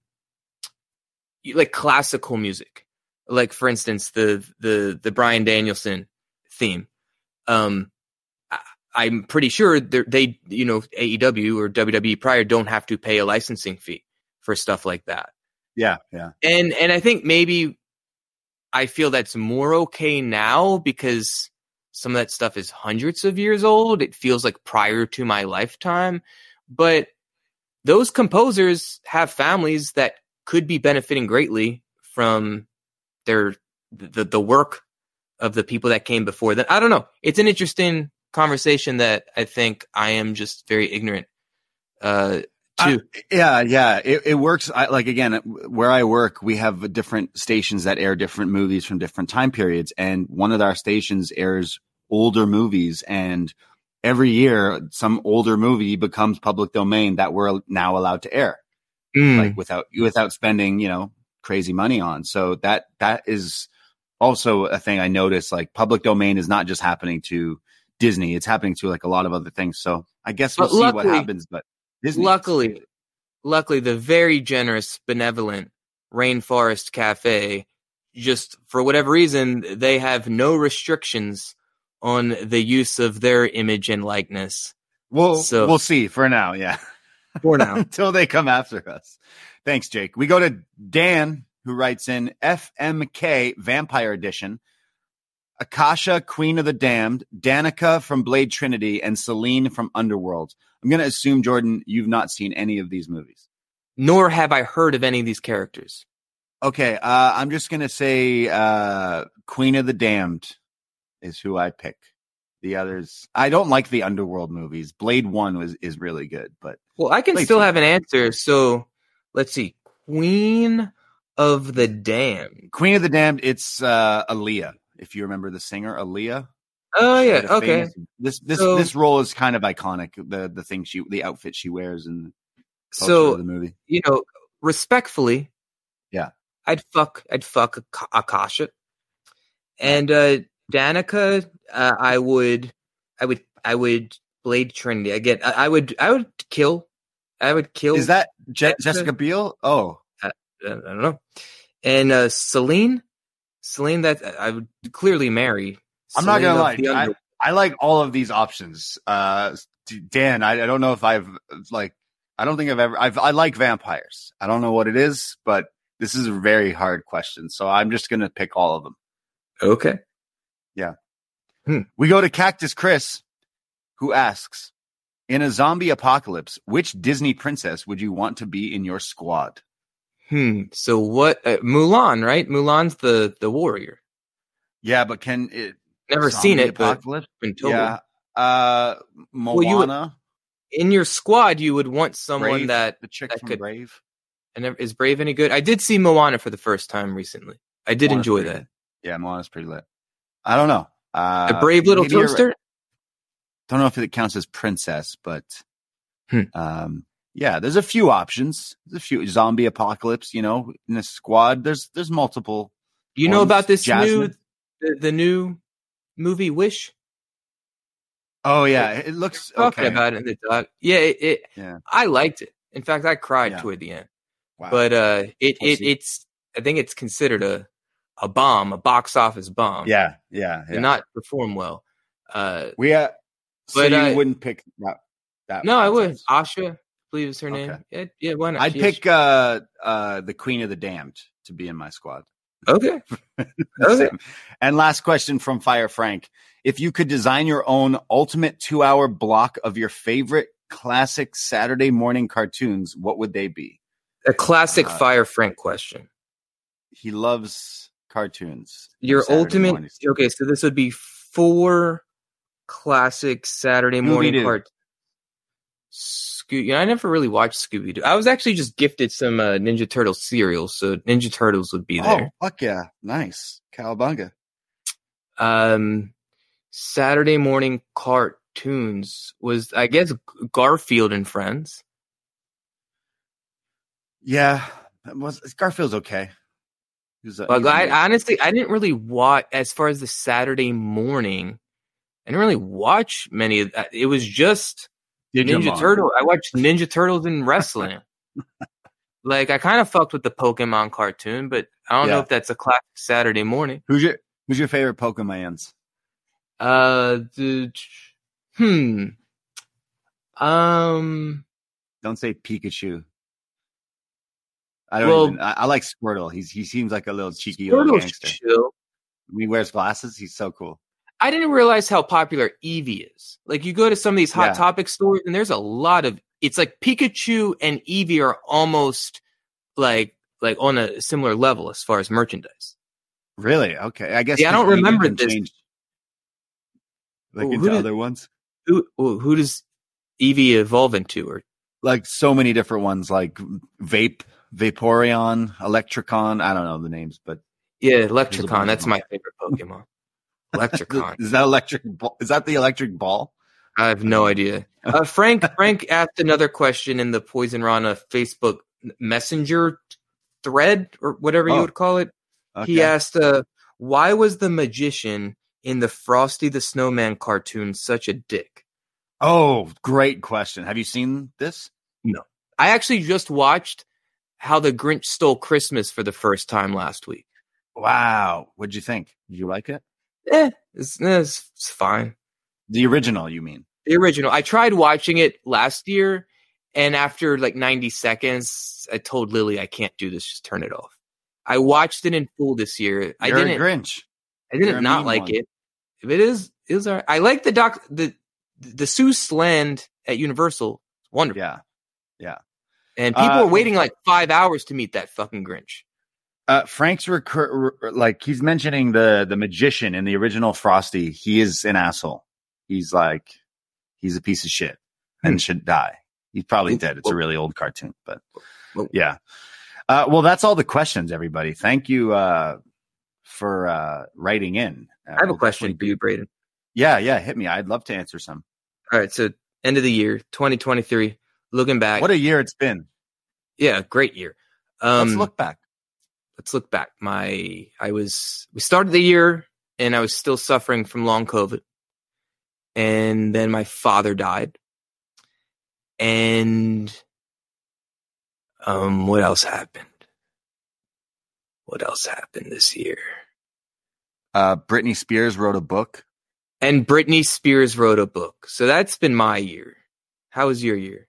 Speaker 4: you- like classical music, like for instance the the the Bryan Danielson theme. Um, I, I'm pretty sure they're- they you know AEW or WWE prior don't have to pay a licensing fee for stuff like that.
Speaker 3: Yeah, yeah.
Speaker 4: and and I think maybe I feel that's more okay now because some of that stuff is hundreds of years old. It feels like prior to my lifetime, but those composers have families that could be benefiting greatly from their the the work of the people that came before them. I don't know. It's an interesting conversation that I think I am just very ignorant uh to.
Speaker 3: Yeah, yeah, it, it works. I, like again, where I work, we have different stations that air different movies from different time periods, and one of our stations airs older movies, and every year some older movie becomes public domain that we're now allowed to air,
Speaker 4: Mm.
Speaker 3: like without without spending you know crazy money on. So that that is also a thing I noticed. Like public domain is not just happening to Disney; it's happening to like a lot of other things. So I guess we'll
Speaker 4: But
Speaker 3: see what happens, but. Disney,
Speaker 4: luckily, luckily, the very generous, benevolent Rainforest Cafe, just for whatever reason, they have no restrictions on the use of their image and likeness
Speaker 3: We'll
Speaker 4: So-
Speaker 3: we'll see for now. Yeah,
Speaker 4: for now.
Speaker 3: until they come after us. Thanks, Jake. We go to Dan, who writes in FMK Vampire Edition. Akasha, Queen of the Damned, Danica from Blade Trinity, and Selene from Underworld. I'm going to assume, Jordan, you've not seen any of these movies.
Speaker 4: Nor have I heard of any of these characters.
Speaker 3: Okay, uh, I'm just going to say uh, Queen of the Damned is who I pick. The others, I don't like the Underworld movies. Blade One was is really good, but
Speaker 4: Well, I can
Speaker 3: Wait,
Speaker 4: still
Speaker 3: so-
Speaker 4: have an answer. So let's see. Queen of the Damned.
Speaker 3: Queen of the Damned, it's uh Aaliyah. If you remember the singer Aaliyah.
Speaker 4: Oh yeah. Okay.
Speaker 3: famous- This this
Speaker 4: So-
Speaker 3: this role is kind of iconic. The the thing she the outfit she wears and the
Speaker 4: So
Speaker 3: the movie.
Speaker 4: you know, respectfully,
Speaker 3: Yeah.
Speaker 4: I'd fuck, I'd fuck Ak- Akasha, and uh Danica. Uh, I would, I would, I would Blade Trinity again. I, I would, I would kill, I would kill.
Speaker 3: Is that Je- Jessica Biel? Oh,
Speaker 4: uh, I don't know. And uh Selene, Selene, that I would clearly marry.
Speaker 3: I'm not gonna lie. I, I like all of these options. Uh, Dan, I, I don't know if I've like. I don't think I've ever. I've I like vampires. I don't know what it is, but this is a very hard question. So I'm just gonna pick all of them.
Speaker 4: okay. Yeah.
Speaker 3: We go to Cactus Chris, who asks, "In a zombie apocalypse, which Disney princess would you want to be in your squad?"
Speaker 4: Hmm. So what? Uh, Mulan, right? Mulan's the the warrior.
Speaker 3: Yeah, but can it?
Speaker 4: Never seen it, but
Speaker 3: Apocalypse.
Speaker 4: been told.
Speaker 3: Yeah. Uh, Moana,
Speaker 4: you would- In your squad, you would want someone
Speaker 3: Brave,
Speaker 4: that
Speaker 3: the chick
Speaker 4: that
Speaker 3: from
Speaker 4: could-
Speaker 3: Brave.
Speaker 4: and is Brave any good? I did see Moana for the first time recently. I did
Speaker 3: Moana's
Speaker 4: enjoy that.
Speaker 3: Yeah, Moana's pretty lit. I don't know. Uh,
Speaker 4: A brave little
Speaker 3: right.
Speaker 4: toaster.
Speaker 3: Don't know if it counts as princess, but
Speaker 4: Hmm.
Speaker 3: um, yeah, there's a few options. There's a few zombie apocalypse. You know, in a squad, there's there's multiple.
Speaker 4: You know about this new the, the new movie Wish?
Speaker 3: Oh yeah, it looks okay.
Speaker 4: about it in the doc. Yeah, it, it
Speaker 3: Yeah.
Speaker 4: I liked it. In fact, I cried
Speaker 3: Yeah.
Speaker 4: toward the end.
Speaker 3: Wow.
Speaker 4: But uh, it, it
Speaker 3: Pussy.
Speaker 4: it's I think it's considered a a bomb, a box office bomb.
Speaker 3: yeah, yeah,
Speaker 4: did not perform well. Uh,
Speaker 3: we uh, so
Speaker 4: But,
Speaker 3: you
Speaker 4: uh,
Speaker 3: wouldn't pick that. that
Speaker 4: no, I would. Asha, I believe is her name.
Speaker 3: Okay.
Speaker 4: Yeah, yeah, why not?
Speaker 3: I'd
Speaker 4: She-
Speaker 3: pick uh uh the Queen of the Damned to be in my squad.
Speaker 4: Okay. Okay.
Speaker 3: And last question from Fire Frank. If you could design your own ultimate two hour block of your favorite classic Saturday morning cartoons, what would they be?
Speaker 4: A classic
Speaker 3: Uh,
Speaker 4: Fire Frank question.
Speaker 3: He loves cartoons.
Speaker 4: Your ultimate.
Speaker 3: mornings.
Speaker 4: Okay, so this would be four classic Saturday morning
Speaker 3: Scooby-Doo.
Speaker 4: Cartoons. Sco- yeah, I never really watched Scooby Doo. I was actually just gifted some uh, Ninja Turtle cereal, so Ninja Turtles would be there.
Speaker 3: Oh,
Speaker 4: there.
Speaker 3: fuck yeah. Nice. Cowabunga.
Speaker 4: Um, Saturday morning cartoons was, I guess, Garfield and Friends.
Speaker 3: Yeah. Was Garfield's okay. Was, uh,
Speaker 4: But I, honestly, I didn't really watch as far as the Saturday morning. I didn't really watch many of that. It was just Ninja Turtle. I watched Ninja Turtles and wrestling. like I kind of fucked with the Pokemon cartoon, but I don't know if that's a classic Saturday morning.
Speaker 3: Who's your Who's your favorite Pokemons?
Speaker 4: Uh, the, hmm. Um,
Speaker 3: Don't say Pikachu. I don't
Speaker 4: Well-
Speaker 3: even. I, I like Squirtle. He's he seems like a little cheeky old
Speaker 4: Squirtle's
Speaker 3: gangster.
Speaker 4: chill.
Speaker 3: He wears glasses, he's so cool.
Speaker 4: I didn't realize how popular Eevee is. Like you go to some of these hot
Speaker 3: Yeah.
Speaker 4: topic stores and there's a lot of it's like Pikachu and Eevee are almost like like on a similar level as far as merchandise.
Speaker 3: Really? Okay. I guess.
Speaker 4: Yeah, I don't remember this.
Speaker 3: change, Like
Speaker 4: Well, who
Speaker 3: into
Speaker 4: did-
Speaker 3: other ones,
Speaker 4: Who who does Eevee evolve into? Or
Speaker 3: like so many different ones, like Vape, Vaporeon, Electricon. I don't know the names, but
Speaker 4: yeah, Electricon. That's my favorite Pokemon. Electricon.
Speaker 3: is that electric? Ball? Is that the electric ball?
Speaker 4: I have no idea. Uh, Frank Frank asked another question in the Poisonrana Facebook Messenger thread or whatever you
Speaker 3: Oh,
Speaker 4: would call it. He asked, uh, "Why was the magician in the Frosty the Snowman cartoon such a dick?"
Speaker 3: Oh, great question. Have you seen this?
Speaker 4: No, I actually just watched How the Grinch Stole Christmas for the first time last week.
Speaker 3: Wow. What'd you think? Did you like it?
Speaker 4: Eh, it's, eh, it's, it's fine.
Speaker 3: The original, you mean?
Speaker 4: The original. I tried watching it last year, and after like 90 seconds, I told Lily I can't do this. Just turn it off. I watched it in full this year. I
Speaker 3: You're a
Speaker 4: didn't.
Speaker 3: Grinch.
Speaker 4: I
Speaker 3: You're
Speaker 4: didn't not like
Speaker 3: one.
Speaker 4: it. If it is, it was. I like the doc. The the Seuss land at Universal. It's wonderful.
Speaker 3: Yeah, yeah.
Speaker 4: And people
Speaker 3: Uh,
Speaker 4: were waiting like five hours to meet that fucking Grinch.
Speaker 3: Uh, Frank's recur- re- like he's mentioning the the magician in the original Frosty. He is an asshole. He's like he's a piece of shit and
Speaker 4: Hmm.
Speaker 3: should die. He's probably dead. It's a really old cartoon, but yeah. Uh, well, that's all the questions, everybody. Thank you uh, for uh, writing in.
Speaker 4: I have a question for you, Braden.
Speaker 3: Yeah, yeah, hit me. I'd love to answer some.
Speaker 4: All right, so end of the year, 2023. Looking back,
Speaker 3: What a year it's been.
Speaker 4: yeah, great year. Um,
Speaker 3: Let's look back.
Speaker 4: Let's look back. My, I was, we started the year and I was still suffering from long COVID. And then my father died. And, um, what else happened? What else happened this year?
Speaker 3: Uh, Britney Spears wrote a book.
Speaker 4: And Britney Spears wrote a book. So that's been my year. How was your year?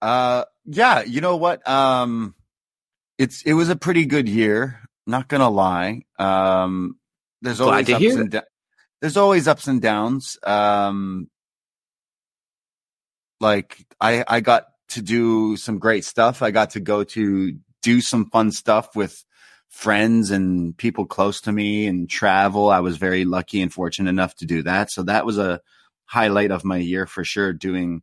Speaker 3: Uh, yeah, you know what? Um, it's it was a pretty good year. Not gonna lie. Um, there's always
Speaker 4: to
Speaker 3: ups and da- there's always ups and downs. Um, like I I got to do some great stuff. I got to go to do some fun stuff with friends and people close to me and travel. I was very lucky and fortunate enough to do that. So that was a highlight of my year for sure. Doing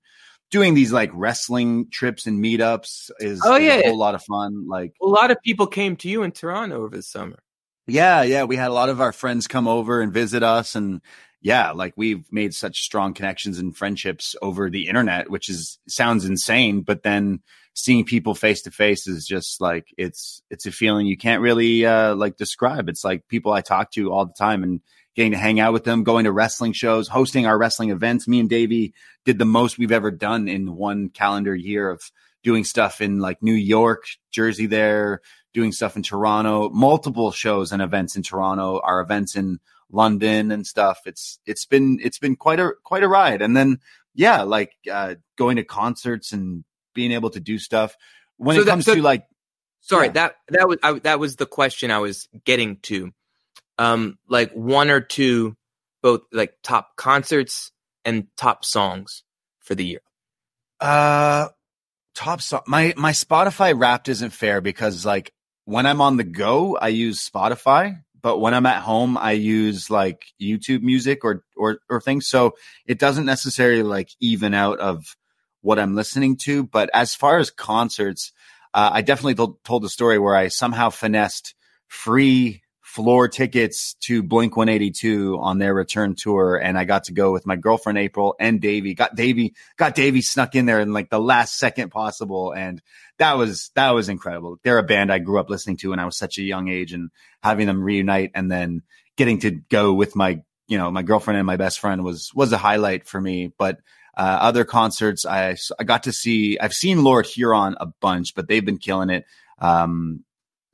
Speaker 3: doing these like wrestling trips and meetups is,
Speaker 4: Oh,
Speaker 3: is a whole lot of fun. Like
Speaker 4: A lot of people came to you in Toronto over the summer.
Speaker 3: yeah, yeah, we had a lot of our friends come over and visit us and yeah, like we've made such strong connections and friendships over the internet, which is sounds insane, but then seeing people face to face is just like it's it's a feeling you can't really uh like describe. It's like people I talk to all the time and getting to hang out with them, going to wrestling shows, hosting our wrestling events. Me and Davey did the most we've ever done in one calendar year of doing stuff in like New York, Jersey there, doing stuff in Toronto, multiple shows and events in Toronto, our events in London and stuff. It's it's been it's been quite a quite a ride. And then yeah, like uh, going to concerts and being able to do stuff when
Speaker 4: So
Speaker 3: it
Speaker 4: that-
Speaker 3: comes
Speaker 4: so-
Speaker 3: to like
Speaker 4: Sorry,
Speaker 3: Yeah.
Speaker 4: that that was I, that was the question I was getting to. Um, like one or two, both like top concerts and top songs for the year.
Speaker 3: Uh, top song. My my Spotify Wrapped isn't fair because like when I'm on the go, I use Spotify, but when I'm at home, I use like YouTube Music or or or things. So it doesn't necessarily like even out of what I'm listening to. But as far as concerts, uh, I definitely told, told the story where I somehow finessed free floor tickets to Blink 182 on their return tour. And I got to go with my girlfriend, April and Davey. Got Davey, got Davey snuck in there in like the last second possible. And that was, that was incredible. They're a band I grew up listening to when I was such a young age and having them reunite and then getting to go with my, you know, my girlfriend and my best friend was, was a highlight for me. But uh, other concerts, I, I got to see, I've seen Lord Huron a bunch, but they've been killing it. Um,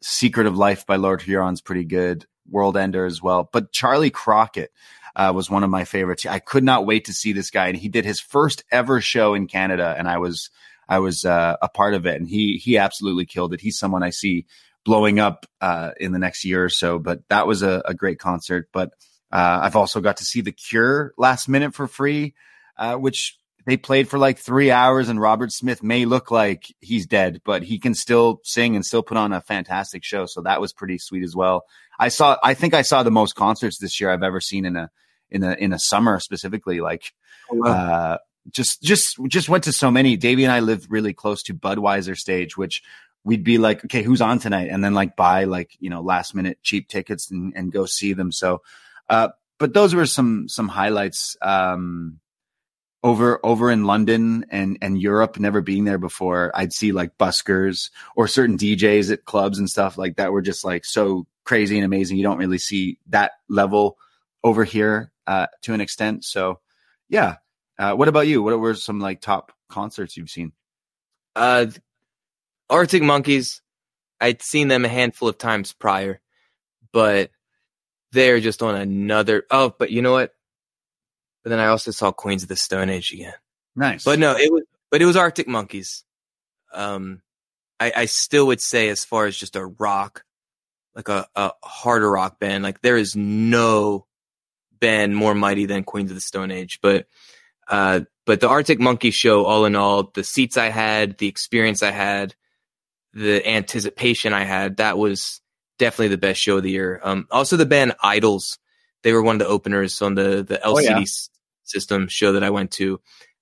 Speaker 3: Secret of Life by Lord Huron's pretty good. World Ender as well. But Charley Crockett uh, was one of my favorites. I could not wait to see this guy, and he did his first ever show in Canada, and I was I was uh, a part of it, and he he absolutely killed it. He's someone I see blowing up uh, in the next year or so. But that was a, a great concert. But uh, I've also got to see The Cure last minute for free, uh, which they played for like three hours and Robert Smith may look like he's dead, but he can still sing and still put on a fantastic show. So that was pretty sweet as well. I saw, I think I saw the most concerts this year I've ever seen in a, in a, in a summer specifically. Like, uh, just, just, just went to so many. Davey and I lived really close to Budweiser stage, which we'd be like, okay, who's on tonight? And then like buy like, you know, last minute cheap tickets and, and go see them. So, uh, but those were some, some highlights. Um, over over in London and and Europe, never being there before, I'd see like buskers or certain DJs at clubs and stuff like that were just like so crazy and amazing. You don't really see that level over here uh, to an extent. So, yeah. Uh, what about you? What were some like top concerts you've seen?
Speaker 4: Uh, Arctic Monkeys, I'd seen them a handful of times prior, but they're just on another. Oh, but you know what? But then I also saw Queens of the Stone Age again.
Speaker 3: Nice,
Speaker 4: But no, it was but it was Arctic Monkeys. Um, I, I still would say as far as just a rock, like a, a harder rock band, like there is no band more mighty than Queens of the Stone Age. But uh, but the Arctic Monkey show, all in all, the seats I had, the experience I had, the anticipation I had, that was definitely the best show of the year. Um, also the band IDLES, they were one of the openers on the the LCD
Speaker 3: Oh, yeah.
Speaker 4: System show that I went to.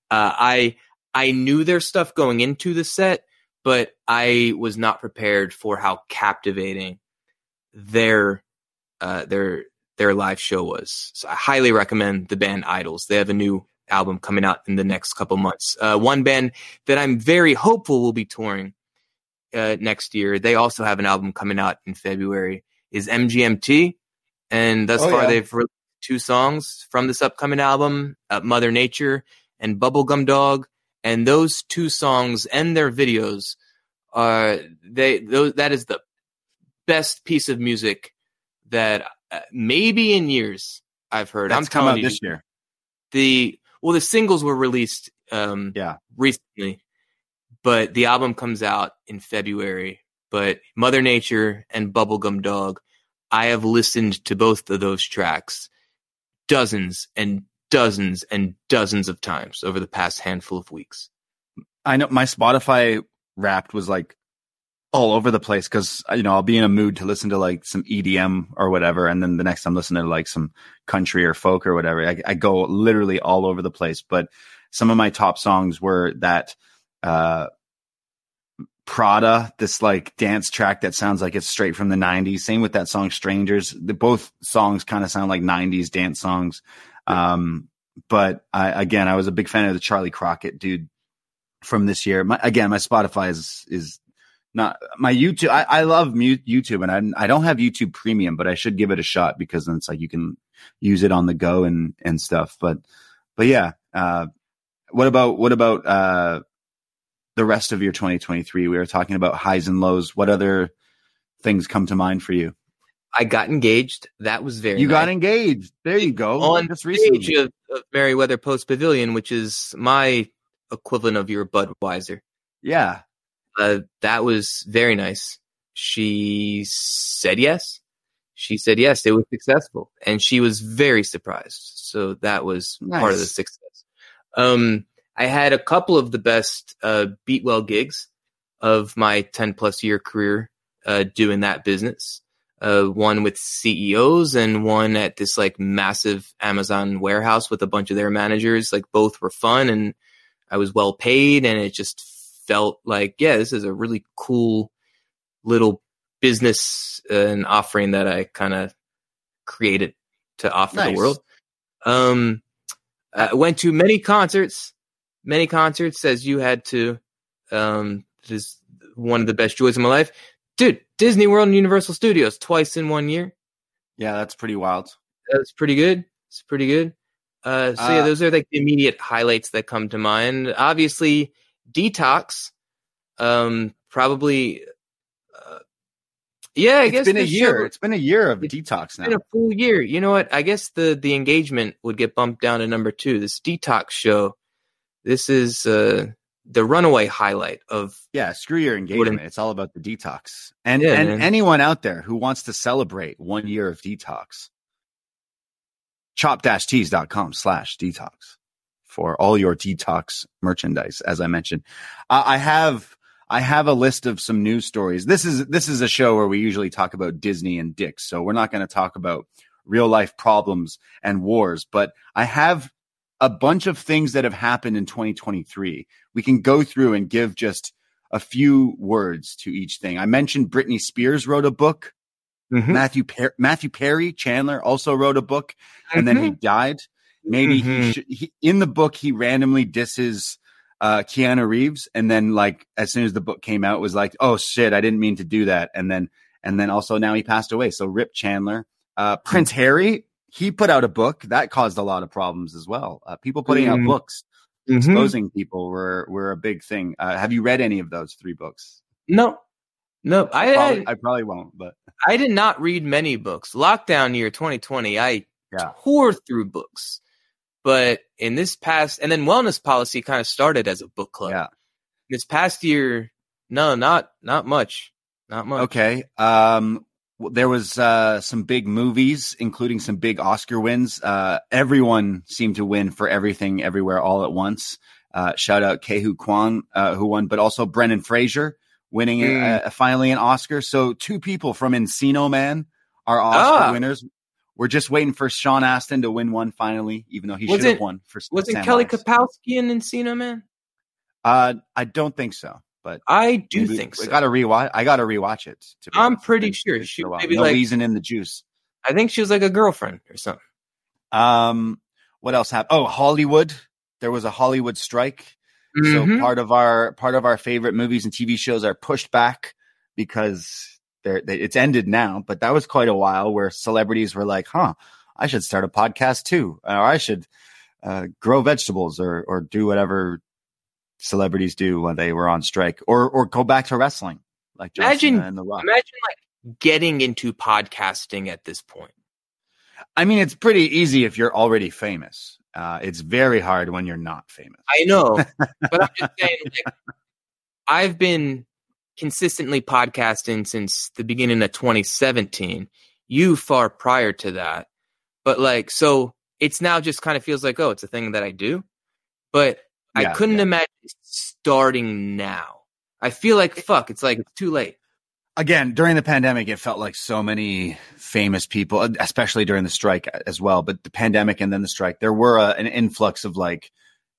Speaker 4: Uh, I I knew their stuff going into the set, but I was not prepared for how captivating their uh, their their live show was. So I highly recommend the band IDLES. They have a new album coming out in the next couple months. Uh, one band that I'm very hopeful will be touring uh, next year. They also have an album coming out in February. Is MGMT, and thus
Speaker 3: Oh,
Speaker 4: far
Speaker 3: yeah.
Speaker 4: they've released two songs from this upcoming album, uh, Mother Nature and Bubblegum Dog. And those two songs and their videos are they those that is the best piece of music that uh, maybe in years I've heard.
Speaker 3: that's
Speaker 4: I'm
Speaker 3: come out
Speaker 4: you,
Speaker 3: this year.
Speaker 4: the well the singles were released um
Speaker 3: Yeah.
Speaker 4: recently but the album comes out in february but mother nature and bubblegum dog i have listened to both of those tracks dozens and dozens and dozens of times over the past handful of weeks
Speaker 3: I know my Spotify Wrapped was like all over the place because you know I'll be in a mood to listen to like some EDM or whatever, and then the next I'm listening to like some country or folk or whatever. I, I go literally all over the place. But some of my top songs were that uh, Prada, this like dance track that sounds like it's straight from the '90s. Same with that song "Strangers." The, both songs kind of sound like '90s dance songs. Um, but I, again, I was a big fan of the Charley Crockett dude from this year. My, again, my Spotify is is not my YouTube. I, I love mute YouTube, and I I don't have YouTube Premium, but I should give it a shot because then it's like you can use it on the go and and stuff. But but yeah, uh, what about what about uh, the rest of your 2023? We were talking about highs and lows. What other things come to mind for you?
Speaker 4: I got engaged. That was very.
Speaker 3: You got engaged. There you go.
Speaker 4: on
Speaker 3: Just recently.
Speaker 4: of, of Merriweather Post Pavilion, which is my equivalent of your Budweiser.
Speaker 3: Yeah.
Speaker 4: Uh, that was very nice. She said yes. She said yes. It was successful, and she was very surprised. So that was part of the success. Um, I had a couple of the best uh, Beatwell gigs of my ten plus year career uh, doing that business. Uh, one with CEOs and one at this like massive Amazon warehouse with a bunch of their managers. Like both were fun and I was well paid and it just felt like, yeah, this is a really cool little business uh, and offering that I kind of created to offer
Speaker 3: Nice.
Speaker 4: the world. Um, I went to many concerts, many concerts as you had to. Um, just one of the best joys of my life, dude. Disney World and Universal Studios twice in one year.
Speaker 3: Yeah, that's pretty wild.
Speaker 4: That's pretty good. It's pretty good. Uh, so yeah,
Speaker 3: Uh,
Speaker 4: those are like the immediate highlights that come to mind. Obviously, detox. Um, probably. Uh, yeah, I
Speaker 3: It's
Speaker 4: guess
Speaker 3: been a year.
Speaker 4: show-
Speaker 3: It's been a year of detox now.
Speaker 4: been a full year. You know what? I guess the the engagement would get bumped down to number two. This detox show. This is uh, the runaway highlight of.
Speaker 3: Yeah, screw your engagement. It's all about the detox. And
Speaker 4: Yeah,
Speaker 3: and
Speaker 4: man.
Speaker 3: anyone out there who wants to celebrate one year of detox, chopped-tees.com slash detox for all your detox merchandise, as I mentioned. Uh, I have I have a list of some news stories. This is this is a show where we usually talk about Disney and dicks, so we're not going to talk about real life problems and wars, but I have a bunch of things that have happened in 2023. We can go through and give just a few words to each thing. I mentioned Britney Spears wrote a book. Matthew per- Matthew Perry Chandler also wrote a book, and then he died. Maybe he,
Speaker 4: Mhm.
Speaker 3: should, he in the book he randomly disses uh, Keanu Reeves, and then like as soon as the book came out, was like, oh shit, I didn't mean to do that, and then and then also now he passed away. So Rip Chandler, uh, Prince Harry, he put out a book that caused a lot of problems as well. Uh, people putting out
Speaker 4: Mm.
Speaker 3: books
Speaker 4: Mhm.
Speaker 3: exposing people were were a big thing. Uh, have you read any of those three books?
Speaker 4: No, no. I
Speaker 3: Probably-
Speaker 4: I,
Speaker 3: I probably won't, but
Speaker 4: I did not read many books. Lockdown year 2020, I
Speaker 3: Yeah.
Speaker 4: tore through books. But in this past, and then wellness policy kind of started as a book club.
Speaker 3: yeah.
Speaker 4: This past year, no, not not much, not much.
Speaker 3: Okay. Um, there was uh, some big movies, including some big Oscar wins. Uh, everyone seemed to win for everything, everywhere, all at once. Uh, shout out Ke Huy Quan, uh, who won, but also Brendan Fraser winning
Speaker 4: Mm.
Speaker 3: uh, finally an Oscar. So two people from Encino Man are Oscar
Speaker 4: Ah.
Speaker 3: winners. We're just waiting for Sean Astin to win one finally, even though he should have won for
Speaker 4: Wasn't
Speaker 3: Sam
Speaker 4: Kelly. Kapowski in Encino Man?
Speaker 3: Uh, I don't think so, but
Speaker 4: I do
Speaker 3: maybe-
Speaker 4: think so.
Speaker 3: I got to rewatch. I got to rewatch it. To be
Speaker 4: I'm
Speaker 3: honest.
Speaker 4: pretty sure she maybe
Speaker 3: no
Speaker 4: like-
Speaker 3: easing in the juice.
Speaker 4: I think she was like a girlfriend or something.
Speaker 3: Um, what else happened? Oh, Hollywood. There was a Hollywood strike. So
Speaker 4: Mhm.
Speaker 3: part of our part of our favorite movies and TV shows are pushed back because they're they, it's ended now. But that was quite a while where celebrities were like, "Huh, I should start a podcast too, or I should uh, grow vegetables, or or do whatever celebrities do when they were on strike, or or go back to wrestling, like John
Speaker 4: Imagine-
Speaker 3: Cena and The Rock."
Speaker 4: Imagine like getting into podcasting at this point.
Speaker 3: I mean, it's pretty easy if you're already famous. Uh, it's very hard when you're not famous.
Speaker 4: I know, but I'm just saying, like, I've been consistently podcasting since the beginning of 2017. You far prior to that, but like, so it's now just kind of feels like, oh, it's a thing that I do. But I couldn't
Speaker 3: yeah.
Speaker 4: imagine starting now. I feel like fuck. It's like it's too late.
Speaker 3: again during the pandemic it felt like so many famous people uh, especially during the strike uh, as well but the pandemic and then the strike there were a, an influx of like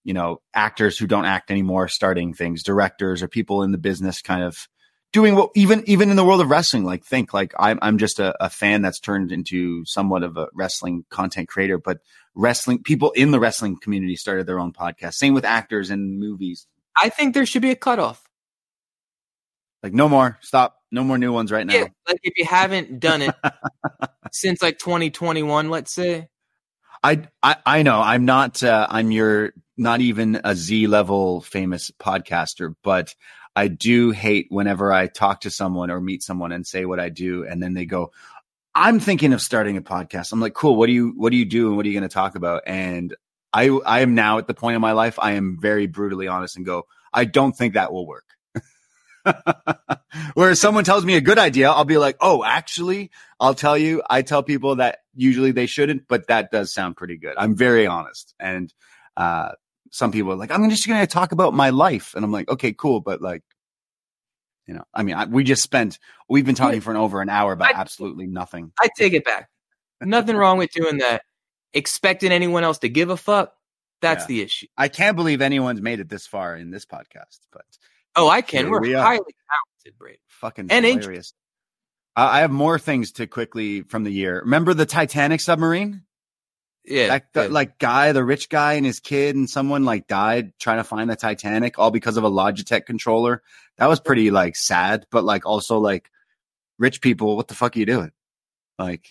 Speaker 3: you know actors who don't act anymore starting things directors or people in the business kind of doing what even even in the world of wrestling like think like i'm, I'm just a, a fan that's turned into somewhat of a wrestling content creator but wrestling people in the wrestling community started their own podcast same with actors and movies
Speaker 4: I think there should be a cutoff.
Speaker 3: Like no more. Stop. No more new ones right now.
Speaker 4: Yeah, like if you haven't done it since like 2021, let's say.
Speaker 3: I, I I know I'm not uh, I'm your not even a Z level famous podcaster, but I do hate whenever I talk to someone or meet someone and say what I do, and then they go, "I'm thinking of starting a podcast." I'm like, "Cool. What do you What do you do, and what are you going to talk about?" And I I am now at the point in my life I am very brutally honest and go, "I don't think that will work." Whereas someone tells me a good idea, I'll be like, "Oh, actually, I'll tell you." I tell people that usually they shouldn't, but that does sound pretty good. I'm very honest, and uh, some people are like, "I'm just going to talk about my life," and I'm like, "Okay, cool," but like, you know, I mean, I, we just spent we've been talking for an over an hour about
Speaker 4: I-
Speaker 3: absolutely nothing.
Speaker 4: I take it back. Nothing wrong with doing that. Expecting anyone else to give a fuck, that's
Speaker 3: Yeah.
Speaker 4: the issue.
Speaker 3: I can't believe anyone's made it this far in this podcast, but
Speaker 4: Oh, I can. We're
Speaker 3: we
Speaker 4: highly talented, Brady.
Speaker 3: fucking
Speaker 4: And
Speaker 3: hilarious. I have more things to quickly from the year. Remember the Titanic submarine?
Speaker 4: Yeah.
Speaker 3: that, that,
Speaker 4: yeah.
Speaker 3: like guy, the rich guy and his kid and someone like died trying to find the Titanic all because of a Logitech controller. That was pretty like sad, but like also like rich people, what the fuck are you doing? Like,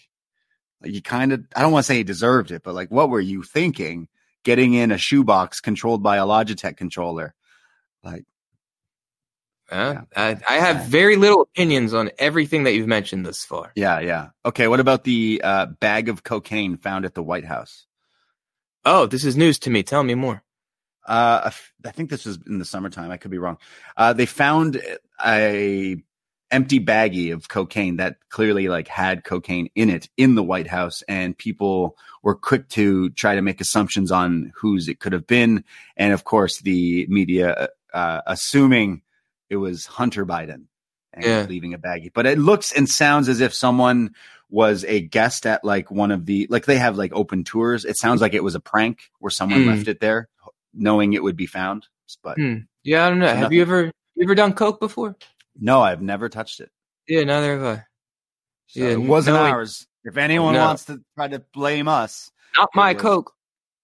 Speaker 3: like you kind of, I don't want to say he deserved it, but like, what were you thinking getting in a shoebox controlled by a Logitech controller? Like,
Speaker 4: Uh,
Speaker 3: yeah.
Speaker 4: I, I have very little opinions on everything that you've mentioned thus far.
Speaker 3: yeah, yeah. Okay. What about the uh, bag of cocaine found at the White House?
Speaker 4: Oh, this is news to me. Tell me more.
Speaker 3: Uh, I think this was in the summertime. I could be wrong. Uh, they found a empty baggie of cocaine that clearly like had cocaine in it in the White House, and people were quick to try to make assumptions on whose it could have been, and of course the media uh, assuming it was Hunter Biden and
Speaker 4: Yeah.
Speaker 3: leaving a baggie. But it looks and sounds as if someone was a guest at like one of the like they have like open tours. It sounds like it was a prank where someone
Speaker 4: Hmm.
Speaker 3: left it there knowing it would be found. But
Speaker 4: Hmm. Yeah, I don't know. Have
Speaker 3: nothing-
Speaker 4: you ever you ever done coke before?
Speaker 3: no, I've never touched it.
Speaker 4: Yeah, neither have I.
Speaker 3: So
Speaker 4: Yeah,
Speaker 3: it wasn't
Speaker 4: no,
Speaker 3: ours. If anyone
Speaker 4: No.
Speaker 3: wants to try to blame us,
Speaker 4: Not my
Speaker 3: was-
Speaker 4: coke.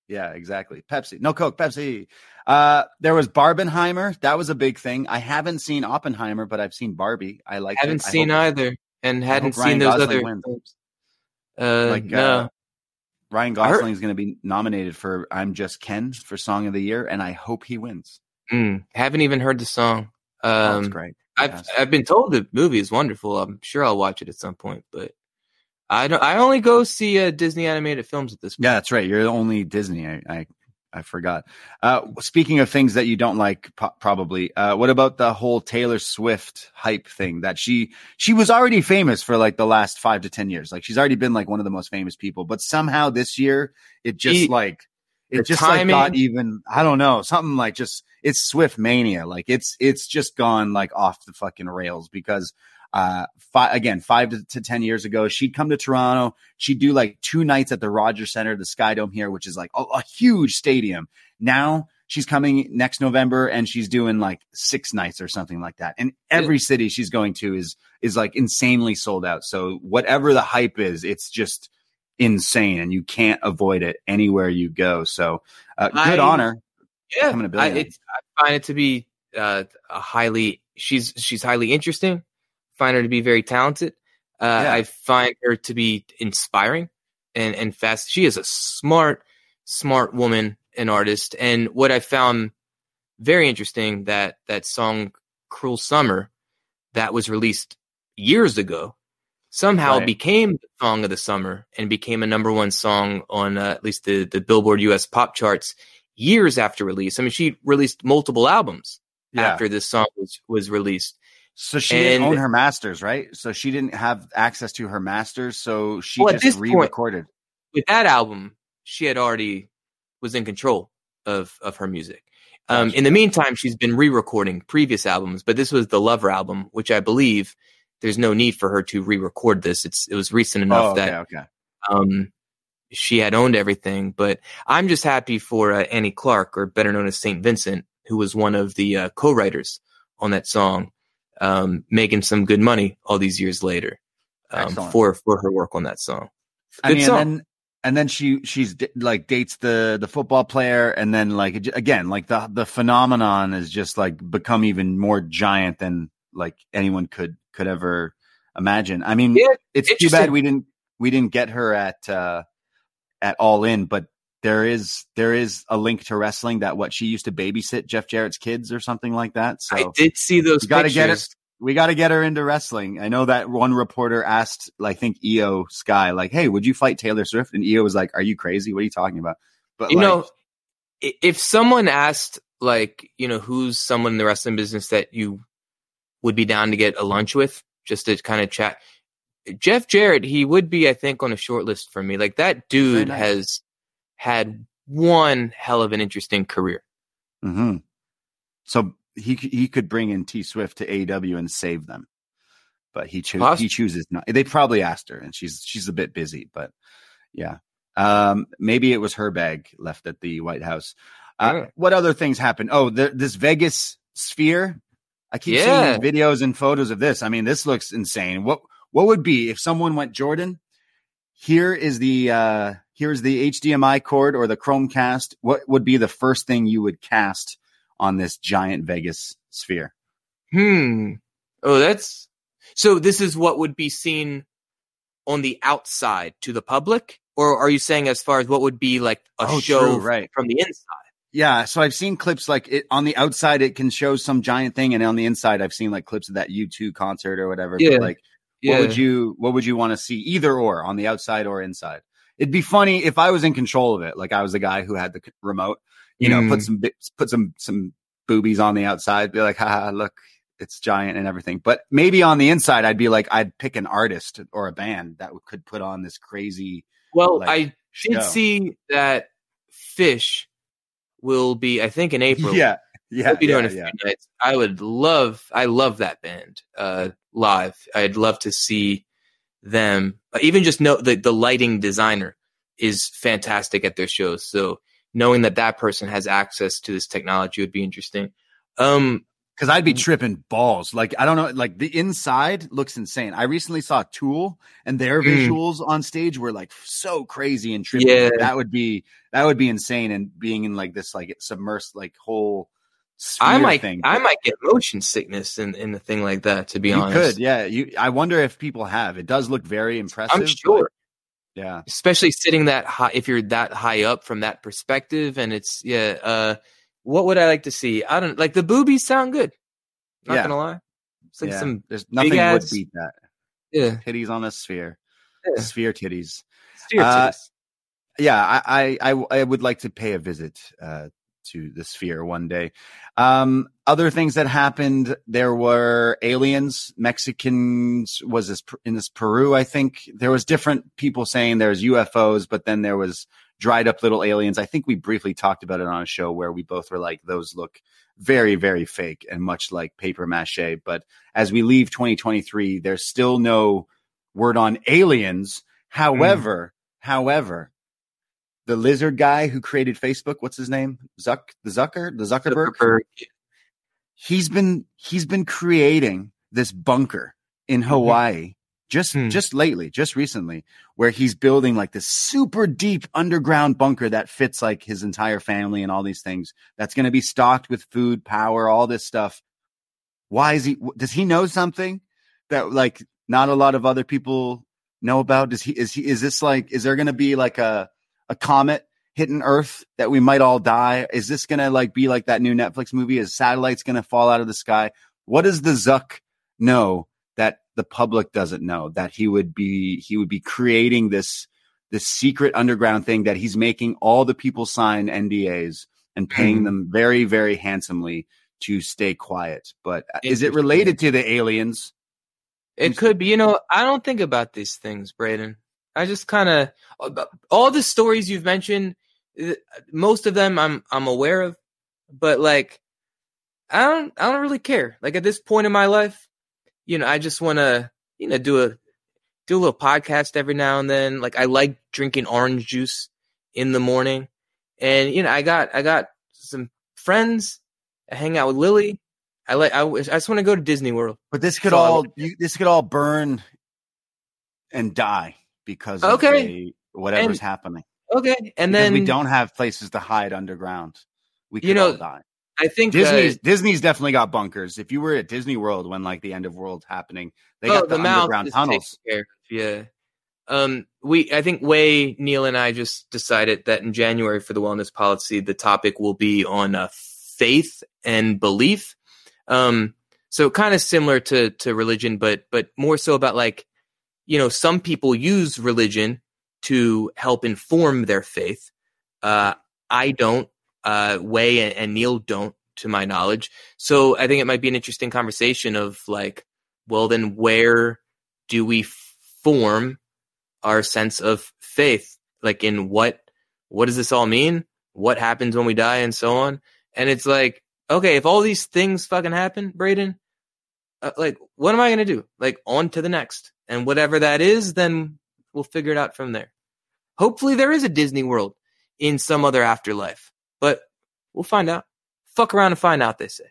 Speaker 3: yeah, exactly. Pepsi, no Coke, Pepsi. Uh, there was Barbenheimer. That was a big thing. I haven't seen Oppenheimer, but I've seen Barbie. I like.
Speaker 4: I haven't seen either, and hadn't
Speaker 3: hope Ryan
Speaker 4: seen those
Speaker 3: Gosling
Speaker 4: other.
Speaker 3: wins.
Speaker 4: films. Uh,
Speaker 3: Like,
Speaker 4: no.
Speaker 3: uh, Ryan Gosling is going to be nominated for "I'm Just Ken" for Song of the Year, and I hope he wins.
Speaker 4: Mm, haven't even heard the song.
Speaker 3: Oh,
Speaker 4: Um,
Speaker 3: great.
Speaker 4: I've
Speaker 3: Yes.
Speaker 4: I've been told the movie is wonderful. I'm sure I'll watch it at some point, but I don't. I only go see uh, Disney animated films at this point.
Speaker 3: Yeah, that's right. You're the only Disney. I I, I forgot. Uh, speaking of things that you don't like, po- probably. Uh, what about the whole Taylor Swift hype thing? That she she was already famous for like the last five to ten years. Like she's already been like one of the most famous people. But somehow this year, it just
Speaker 4: She-
Speaker 3: like it just like
Speaker 4: timing-
Speaker 3: got even. I don't know something like just it's Swift mania. Like it's it's just gone like off the fucking rails because uh fi- again five to, to ten years ago she'd come to toronto. She'd do like two nights at the rogers center the sky dome here which is like a, a huge stadium. Now she's coming next november and she's doing like six nights or something like that. And every city she's going to is is like insanely sold out. So whatever the hype is it's just insane and you can't avoid it anywhere you go. So uh, good
Speaker 4: I-
Speaker 3: honor
Speaker 4: Yeah, I, I find it to be uh, a highly. She's she's highly interesting. Find her to be very talented. Uh,
Speaker 3: Yeah.
Speaker 4: I find her to be inspiring and and fast. She is a smart, smart woman, an artist. And what I found very interesting that that song "Cruel Summer" that was released years ago somehow
Speaker 3: Right.
Speaker 4: became the song of the summer and became a number one song on uh, at least the the Billboard U.S. pop charts years after release. I mean, she released multiple albums
Speaker 3: yeah
Speaker 4: after this song was, was released.
Speaker 3: So she didn't own her masters, right? So she didn't have access to her masters, so she
Speaker 4: Well,
Speaker 3: just re-recorded.
Speaker 4: With that album, she had already was in control of of her music. Um, in the meantime, she's been re-recording previous albums, but this was the Lover album, which I believe there's no need for her to re-record this. It's it was recent enough
Speaker 3: oh, okay,
Speaker 4: that
Speaker 3: okay.
Speaker 4: um, she had owned everything. But I'm just happy for uh, Annie Clark, or better known as Saint Vincent, who was one of the uh, co-writers on that song, um, making some good money all these years later um, for for her work on that song.
Speaker 3: I
Speaker 4: Good
Speaker 3: mean,
Speaker 4: song.
Speaker 3: and then and then she she's like dates the the football player, and then like again, like the the phenomenon is just like become even more giant than like anyone could could ever imagine. I mean,
Speaker 4: Yeah,
Speaker 3: it's too bad we didn't we didn't get her at uh at All In, but there is there is a link to wrestling that what she used to babysit Jeff Jarrett's kids or something like that. So
Speaker 4: I did see those.
Speaker 3: Gotta get
Speaker 4: pictures.
Speaker 3: we got to get her into wrestling. I know that one reporter asked, I think IYO Sky, like, "Hey, would you fight Taylor Swift?" And IYO was like, "Are you crazy? What are you talking about?" But
Speaker 4: You
Speaker 3: like,
Speaker 4: know, if someone asked, like, you know, who's someone in the wrestling business that you would be down to get a lunch with, just to kind of chat, Jeff Jarrett, he would be, I think, on a short list for me. Like that dude has had one hell of an interesting career.
Speaker 3: hmm so he he could bring in T Swift to AEW and save them, but he cho-
Speaker 4: Poss-
Speaker 3: he chooses not. They probably asked her, and she's she's a bit busy. But yeah, um, maybe it was her bag left at the White House. Uh,
Speaker 4: Yeah.
Speaker 3: What other things happened? Oh, the, this Vegas sphere. I keep
Speaker 4: Yeah.
Speaker 3: seeing videos and photos of this. I mean, this looks insane. What what would be if someone went Jordan? Here is the uh here's the HDMI cord or the Chromecast. What would be the first thing you would cast on this giant Vegas sphere?
Speaker 4: Hmm. Oh, that's so. This is what would be seen on the outside to the public, or are you saying as far as what would be like a
Speaker 3: Oh,
Speaker 4: show
Speaker 3: true, right.
Speaker 4: from the inside?
Speaker 3: Yeah, so I've seen clips like it on the outside it can show some giant thing, and on the inside I've seen like clips of that U2 concert or whatever. But,
Speaker 4: Yeah.
Speaker 3: like what would you what would you want to see either or on the outside or inside? It'd be funny if I was in control of it, like I was the guy who had the remote. You know, put
Speaker 4: Mm.
Speaker 3: some put some some boobies on the outside, be like, haha, look, it's giant and everything. But maybe on the inside, I'd be like, I'd pick an artist or a band that could put on this crazy
Speaker 4: Well,
Speaker 3: like,
Speaker 4: I did
Speaker 3: show.
Speaker 4: see that Phish will be, I think, in April.
Speaker 3: Yeah, yeah,
Speaker 4: They'll be
Speaker 3: yeah,
Speaker 4: doing a
Speaker 3: yeah.
Speaker 4: few nights. I would love, I love that band uh, live. I'd love to see them. uh, Even just know the the lighting designer is fantastic at their shows. So knowing that that person has access to this technology would be interesting. Um,
Speaker 3: Because I'd
Speaker 4: Mm.
Speaker 3: be tripping balls. Like I don't know, like the inside looks insane. I recently saw Tool, and their
Speaker 4: Mm.
Speaker 3: visuals on stage were like so crazy and trippy.
Speaker 4: Yeah.
Speaker 3: That would be that would be insane. And being in like this like submersed like whole
Speaker 4: I might,
Speaker 3: thing.
Speaker 4: I might get motion sickness in in a thing like that. To be honest.
Speaker 3: you
Speaker 4: honest,
Speaker 3: could, yeah. You, I wonder if people have. It does look very impressive.
Speaker 4: I'm sure.
Speaker 3: yeah,
Speaker 4: especially sitting that high if you're that high up from that perspective and it's yeah uh what would i like to see i don't like the boobies sound good not
Speaker 3: Yeah.
Speaker 4: gonna lie it's like
Speaker 3: yeah.
Speaker 4: some
Speaker 3: There's nothing would
Speaker 4: ass-
Speaker 3: beat that.
Speaker 4: yeah,
Speaker 3: Titties on a sphere,
Speaker 4: yeah.
Speaker 3: sphere titties.
Speaker 4: Steer
Speaker 3: Uh,
Speaker 4: titties.
Speaker 3: yeah, I, I, I, I would like to pay a visit uh, to the sphere one day. Um, other things that happened, there were aliens, Mexicans, was this in this Peru, I think there was different people saying there's UFOs, but then there was dried up little aliens. I think we briefly talked about it on a show where we both were like, those look very, very fake and much like paper mache. But as we leave 2023, there's still no word on aliens. However, however, the lizard guy who created Facebook, what's his name? Zuck, the Zucker, the Zuckerberg.
Speaker 4: Zuckerberg.
Speaker 3: He's been he's been creating this bunker in Hawaii just
Speaker 4: Hmm.
Speaker 3: just lately, just recently, where he's building like this super deep underground bunker that fits like his entire family and all these things. That's going to be stocked with food, power, all this stuff. Why is he? Does he know something that like not a lot of other people know about? Does he? Is he? Is this like? Is there going to be like a a comet hitting Earth that we might all die? Is this going to like be like that new Netflix movie? Is satellites going to fall out of the sky? What does the Zuck know that the public doesn't know? That he would be he would be creating this this secret underground thing that he's making all the people sign NDAs and paying
Speaker 4: Hmm.
Speaker 3: them very very handsomely to stay quiet. But uh, is it related to the aliens?
Speaker 4: it could be you know i don't think about these things braden i just kind of all the stories you've mentioned most of them i'm i'm aware of but like i don't i don't really care. Like at this point in my life you know i just want to you know do a do a little podcast every now and then. Like i like drinking orange juice in the morning. And you know i got i got some friends. I hang out with lily. I like i, I just want to go to disney world.
Speaker 3: But this could
Speaker 4: So
Speaker 3: all you, this could all burn and die because of
Speaker 4: Okay.
Speaker 3: the- whatever's
Speaker 4: And
Speaker 3: happening.
Speaker 4: okay and
Speaker 3: Because
Speaker 4: then
Speaker 3: we don't have places to hide underground. We could
Speaker 4: You know,
Speaker 3: all die.
Speaker 4: I think
Speaker 3: Disney's
Speaker 4: uh,
Speaker 3: Disney's definitely got bunkers. If you were at Disney World when like the end of world happening, they
Speaker 4: oh,
Speaker 3: got the,
Speaker 4: mouth
Speaker 3: underground tunnels.
Speaker 4: taken care of, Yeah. Um, we, I think Wai, Neil, and I just decided that in January for the wellness policy, the topic will be on uh, faith and belief. Um, so kind of similar to to religion, but but more so about like, you know, some people use religion to help inform their faith. Uh, I don't. Uh, Wai and, and Neil don't, to my knowledge. So I think it might be an interesting conversation of like, well, then where do we form our sense of faith? Like in what, what does this all mean? What happens when we die and so on? And it's like, okay, if all these things fucking happen, Braden, uh, like, what am I going to do? Like on to the next and whatever that is, then we'll figure it out from there. Hopefully there is a Disney world in some other afterlife, but we'll find out. Fuck around and find out, they say.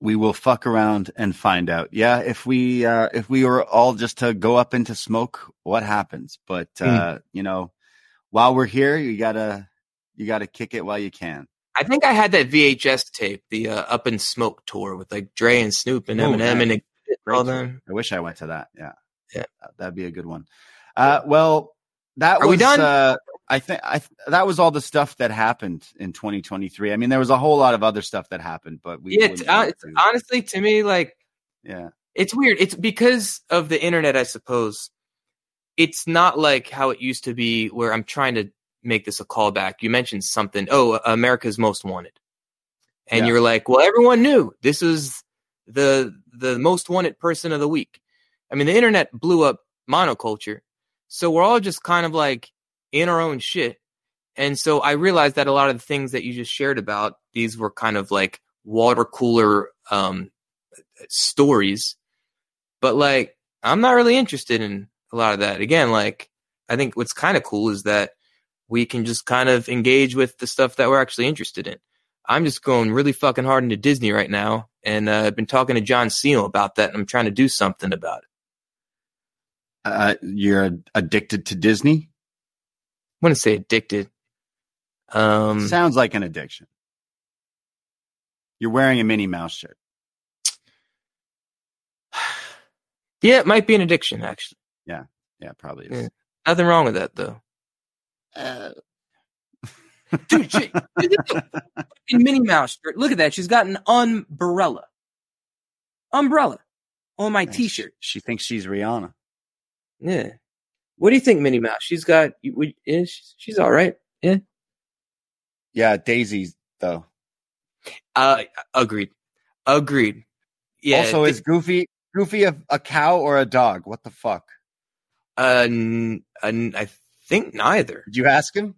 Speaker 3: We will fuck around and find out. Yeah, if we uh if we were all just to go up into smoke, what happens? But uh, you know, while we're here, you gotta you gotta kick it while you can.
Speaker 4: I think I had that VHS tape, the uh, Up in Smoke tour with like Dre and Snoop and
Speaker 3: Oh,
Speaker 4: Eminem
Speaker 3: nice.
Speaker 4: and
Speaker 3: Great
Speaker 4: them.
Speaker 3: I wish I went to that. Yeah.
Speaker 4: Yeah.
Speaker 3: That'd be a good one. Uh, well, that
Speaker 4: Are we
Speaker 3: was,
Speaker 4: done?
Speaker 3: Uh, I think I th- that was all the stuff that happened in 2023. I mean, there was a whole lot of other stuff that happened, but we
Speaker 4: Yeah, it's, uh, honestly to me like
Speaker 3: yeah.
Speaker 4: it's weird. It's because of the internet, I suppose. It's not like how it used to be, where I'm trying to make this a callback. You mentioned something. Oh, America's Most Wanted, and
Speaker 3: Yeah.
Speaker 4: you're like, "Well, everyone knew this was the the most wanted person of the week." I mean, the internet blew up monoculture, so we're all just kind of like in our own shit. And so I realized that a lot of the things that you just shared about these were kind of like water cooler um, stories, but like I'm not really interested in a lot of that. Again, like I think what's kind of cool is that we can just kind of engage with the stuff that we're actually interested in. I'm just going really fucking hard into Disney right now, and uh, I've been talking to John Seal about that, and I'm trying to do something about it.
Speaker 3: Uh, you're addicted to Disney.
Speaker 4: I wouldn't say addicted. Um,
Speaker 3: Sounds like an addiction. You're wearing a Minnie Mouse shirt.
Speaker 4: yeah, it might be an addiction actually.
Speaker 3: Yeah, yeah, probably is.
Speaker 4: Yeah. Nothing wrong with that though. Dude, she, in Minnie Mouse shirt. Look at that. She's got an umbrella. Umbrella on my
Speaker 3: Nice.
Speaker 4: T-shirt.
Speaker 3: She thinks she's Rihanna.
Speaker 4: Yeah. What do you think, Minnie Mouse? She's got. you- would- Yeah, she's, she's all right.
Speaker 3: Yeah, Yeah, Daisy though.
Speaker 4: Uh, agreed. Agreed. Yeah.
Speaker 3: also,
Speaker 4: th-
Speaker 3: is Goofy Goofy a, a cow or a dog? What the fuck?
Speaker 4: uh, n- n- I think neither.
Speaker 3: Did you ask him?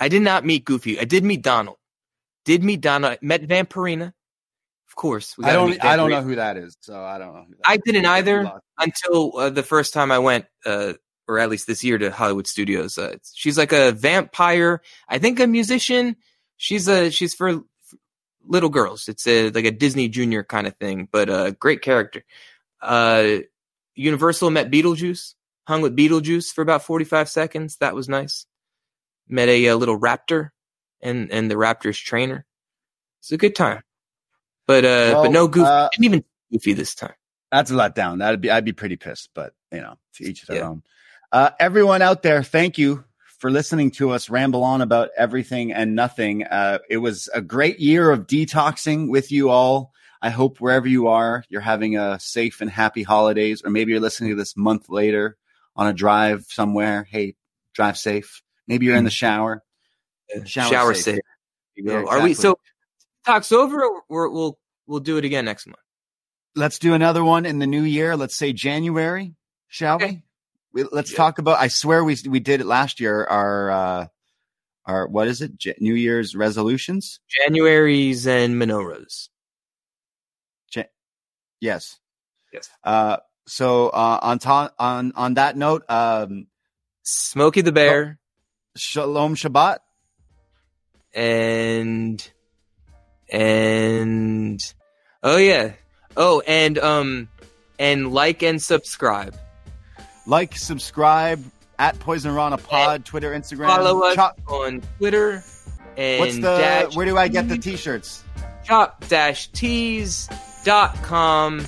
Speaker 4: I did not meet Goofy. I did meet Donald. Did meet Donald. I met Vampirina. Of course. we
Speaker 3: I don't. I don't know who that is, so I don't know. Who that
Speaker 4: I didn't either. until uh, the first time I went, uh, or at least this year, to Hollywood Studios. Uh, she's like a vampire. I think a musician. She's a she's for little girls. It's a like a Disney Junior kind of thing, but a great character. Uh, Universal met Beetlejuice. Hung with Beetlejuice for about forty five seconds. That was nice. Met a, uh little raptor and and the raptor's trainer. It's a good time. But uh,
Speaker 3: Well,
Speaker 4: but no Goofy.
Speaker 3: uh,
Speaker 4: Didn't even Goofy this time.
Speaker 3: That's a letdown. That'd be. I'd be pretty pissed, but you know, to each their
Speaker 4: Yeah.
Speaker 3: own. Uh, everyone out there, thank you for listening to us ramble on about everything and nothing. Uh, it was a great year of detoxing with you all. I hope wherever you are, you're having a safe and happy holidays, or maybe you're listening to this month later on a drive somewhere. Hey, drive safe. Maybe you're in the shower. Shower
Speaker 4: shower,
Speaker 3: safe.
Speaker 4: safe. You go.
Speaker 3: Yeah,
Speaker 4: Are we so talks over? Or we're- we'll we'll do it again next month.
Speaker 3: Let's do another one in the new year. Let's say January, shall
Speaker 4: Okay.
Speaker 3: we? we let's
Speaker 4: Yeah.
Speaker 3: talk about. I swear we we did it last year. Our uh, our what is it? J- new Year's resolutions.
Speaker 4: January's and menorahs.
Speaker 3: Yes.
Speaker 4: Yes.
Speaker 3: Uh, so uh, on to- on on that note, um,
Speaker 4: Smokey the Bear
Speaker 3: Shalom Shabbat.
Speaker 4: and and oh yeah oh and um and like and subscribe.
Speaker 3: Like, subscribe at Poisonrana Pod, Twitter, Instagram.
Speaker 4: Follow us
Speaker 3: Chop-
Speaker 4: on Twitter And
Speaker 3: What's the?
Speaker 4: dash
Speaker 3: where do I get the t-shirts?
Speaker 4: shop dash tees dot com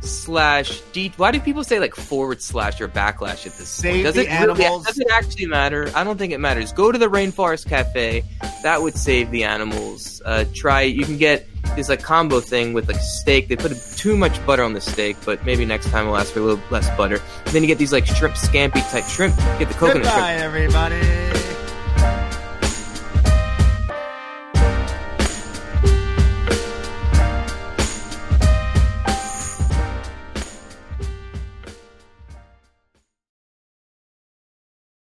Speaker 4: slash d why do people say like forward slash or backlash at this
Speaker 3: Save
Speaker 4: point? Does
Speaker 3: the
Speaker 4: it really-
Speaker 3: animals.
Speaker 4: does it actually matter? I don't think it matters. Go to the Rainforest Cafe. That would save the animals. Uh, try you can get this like combo thing with like steak. They put too much butter on the steak, but maybe next time we'll ask for a little less butter. and then you get these like shrimp scampi type shrimp. Get the coconut shrimp.
Speaker 3: Goodbye, everybody.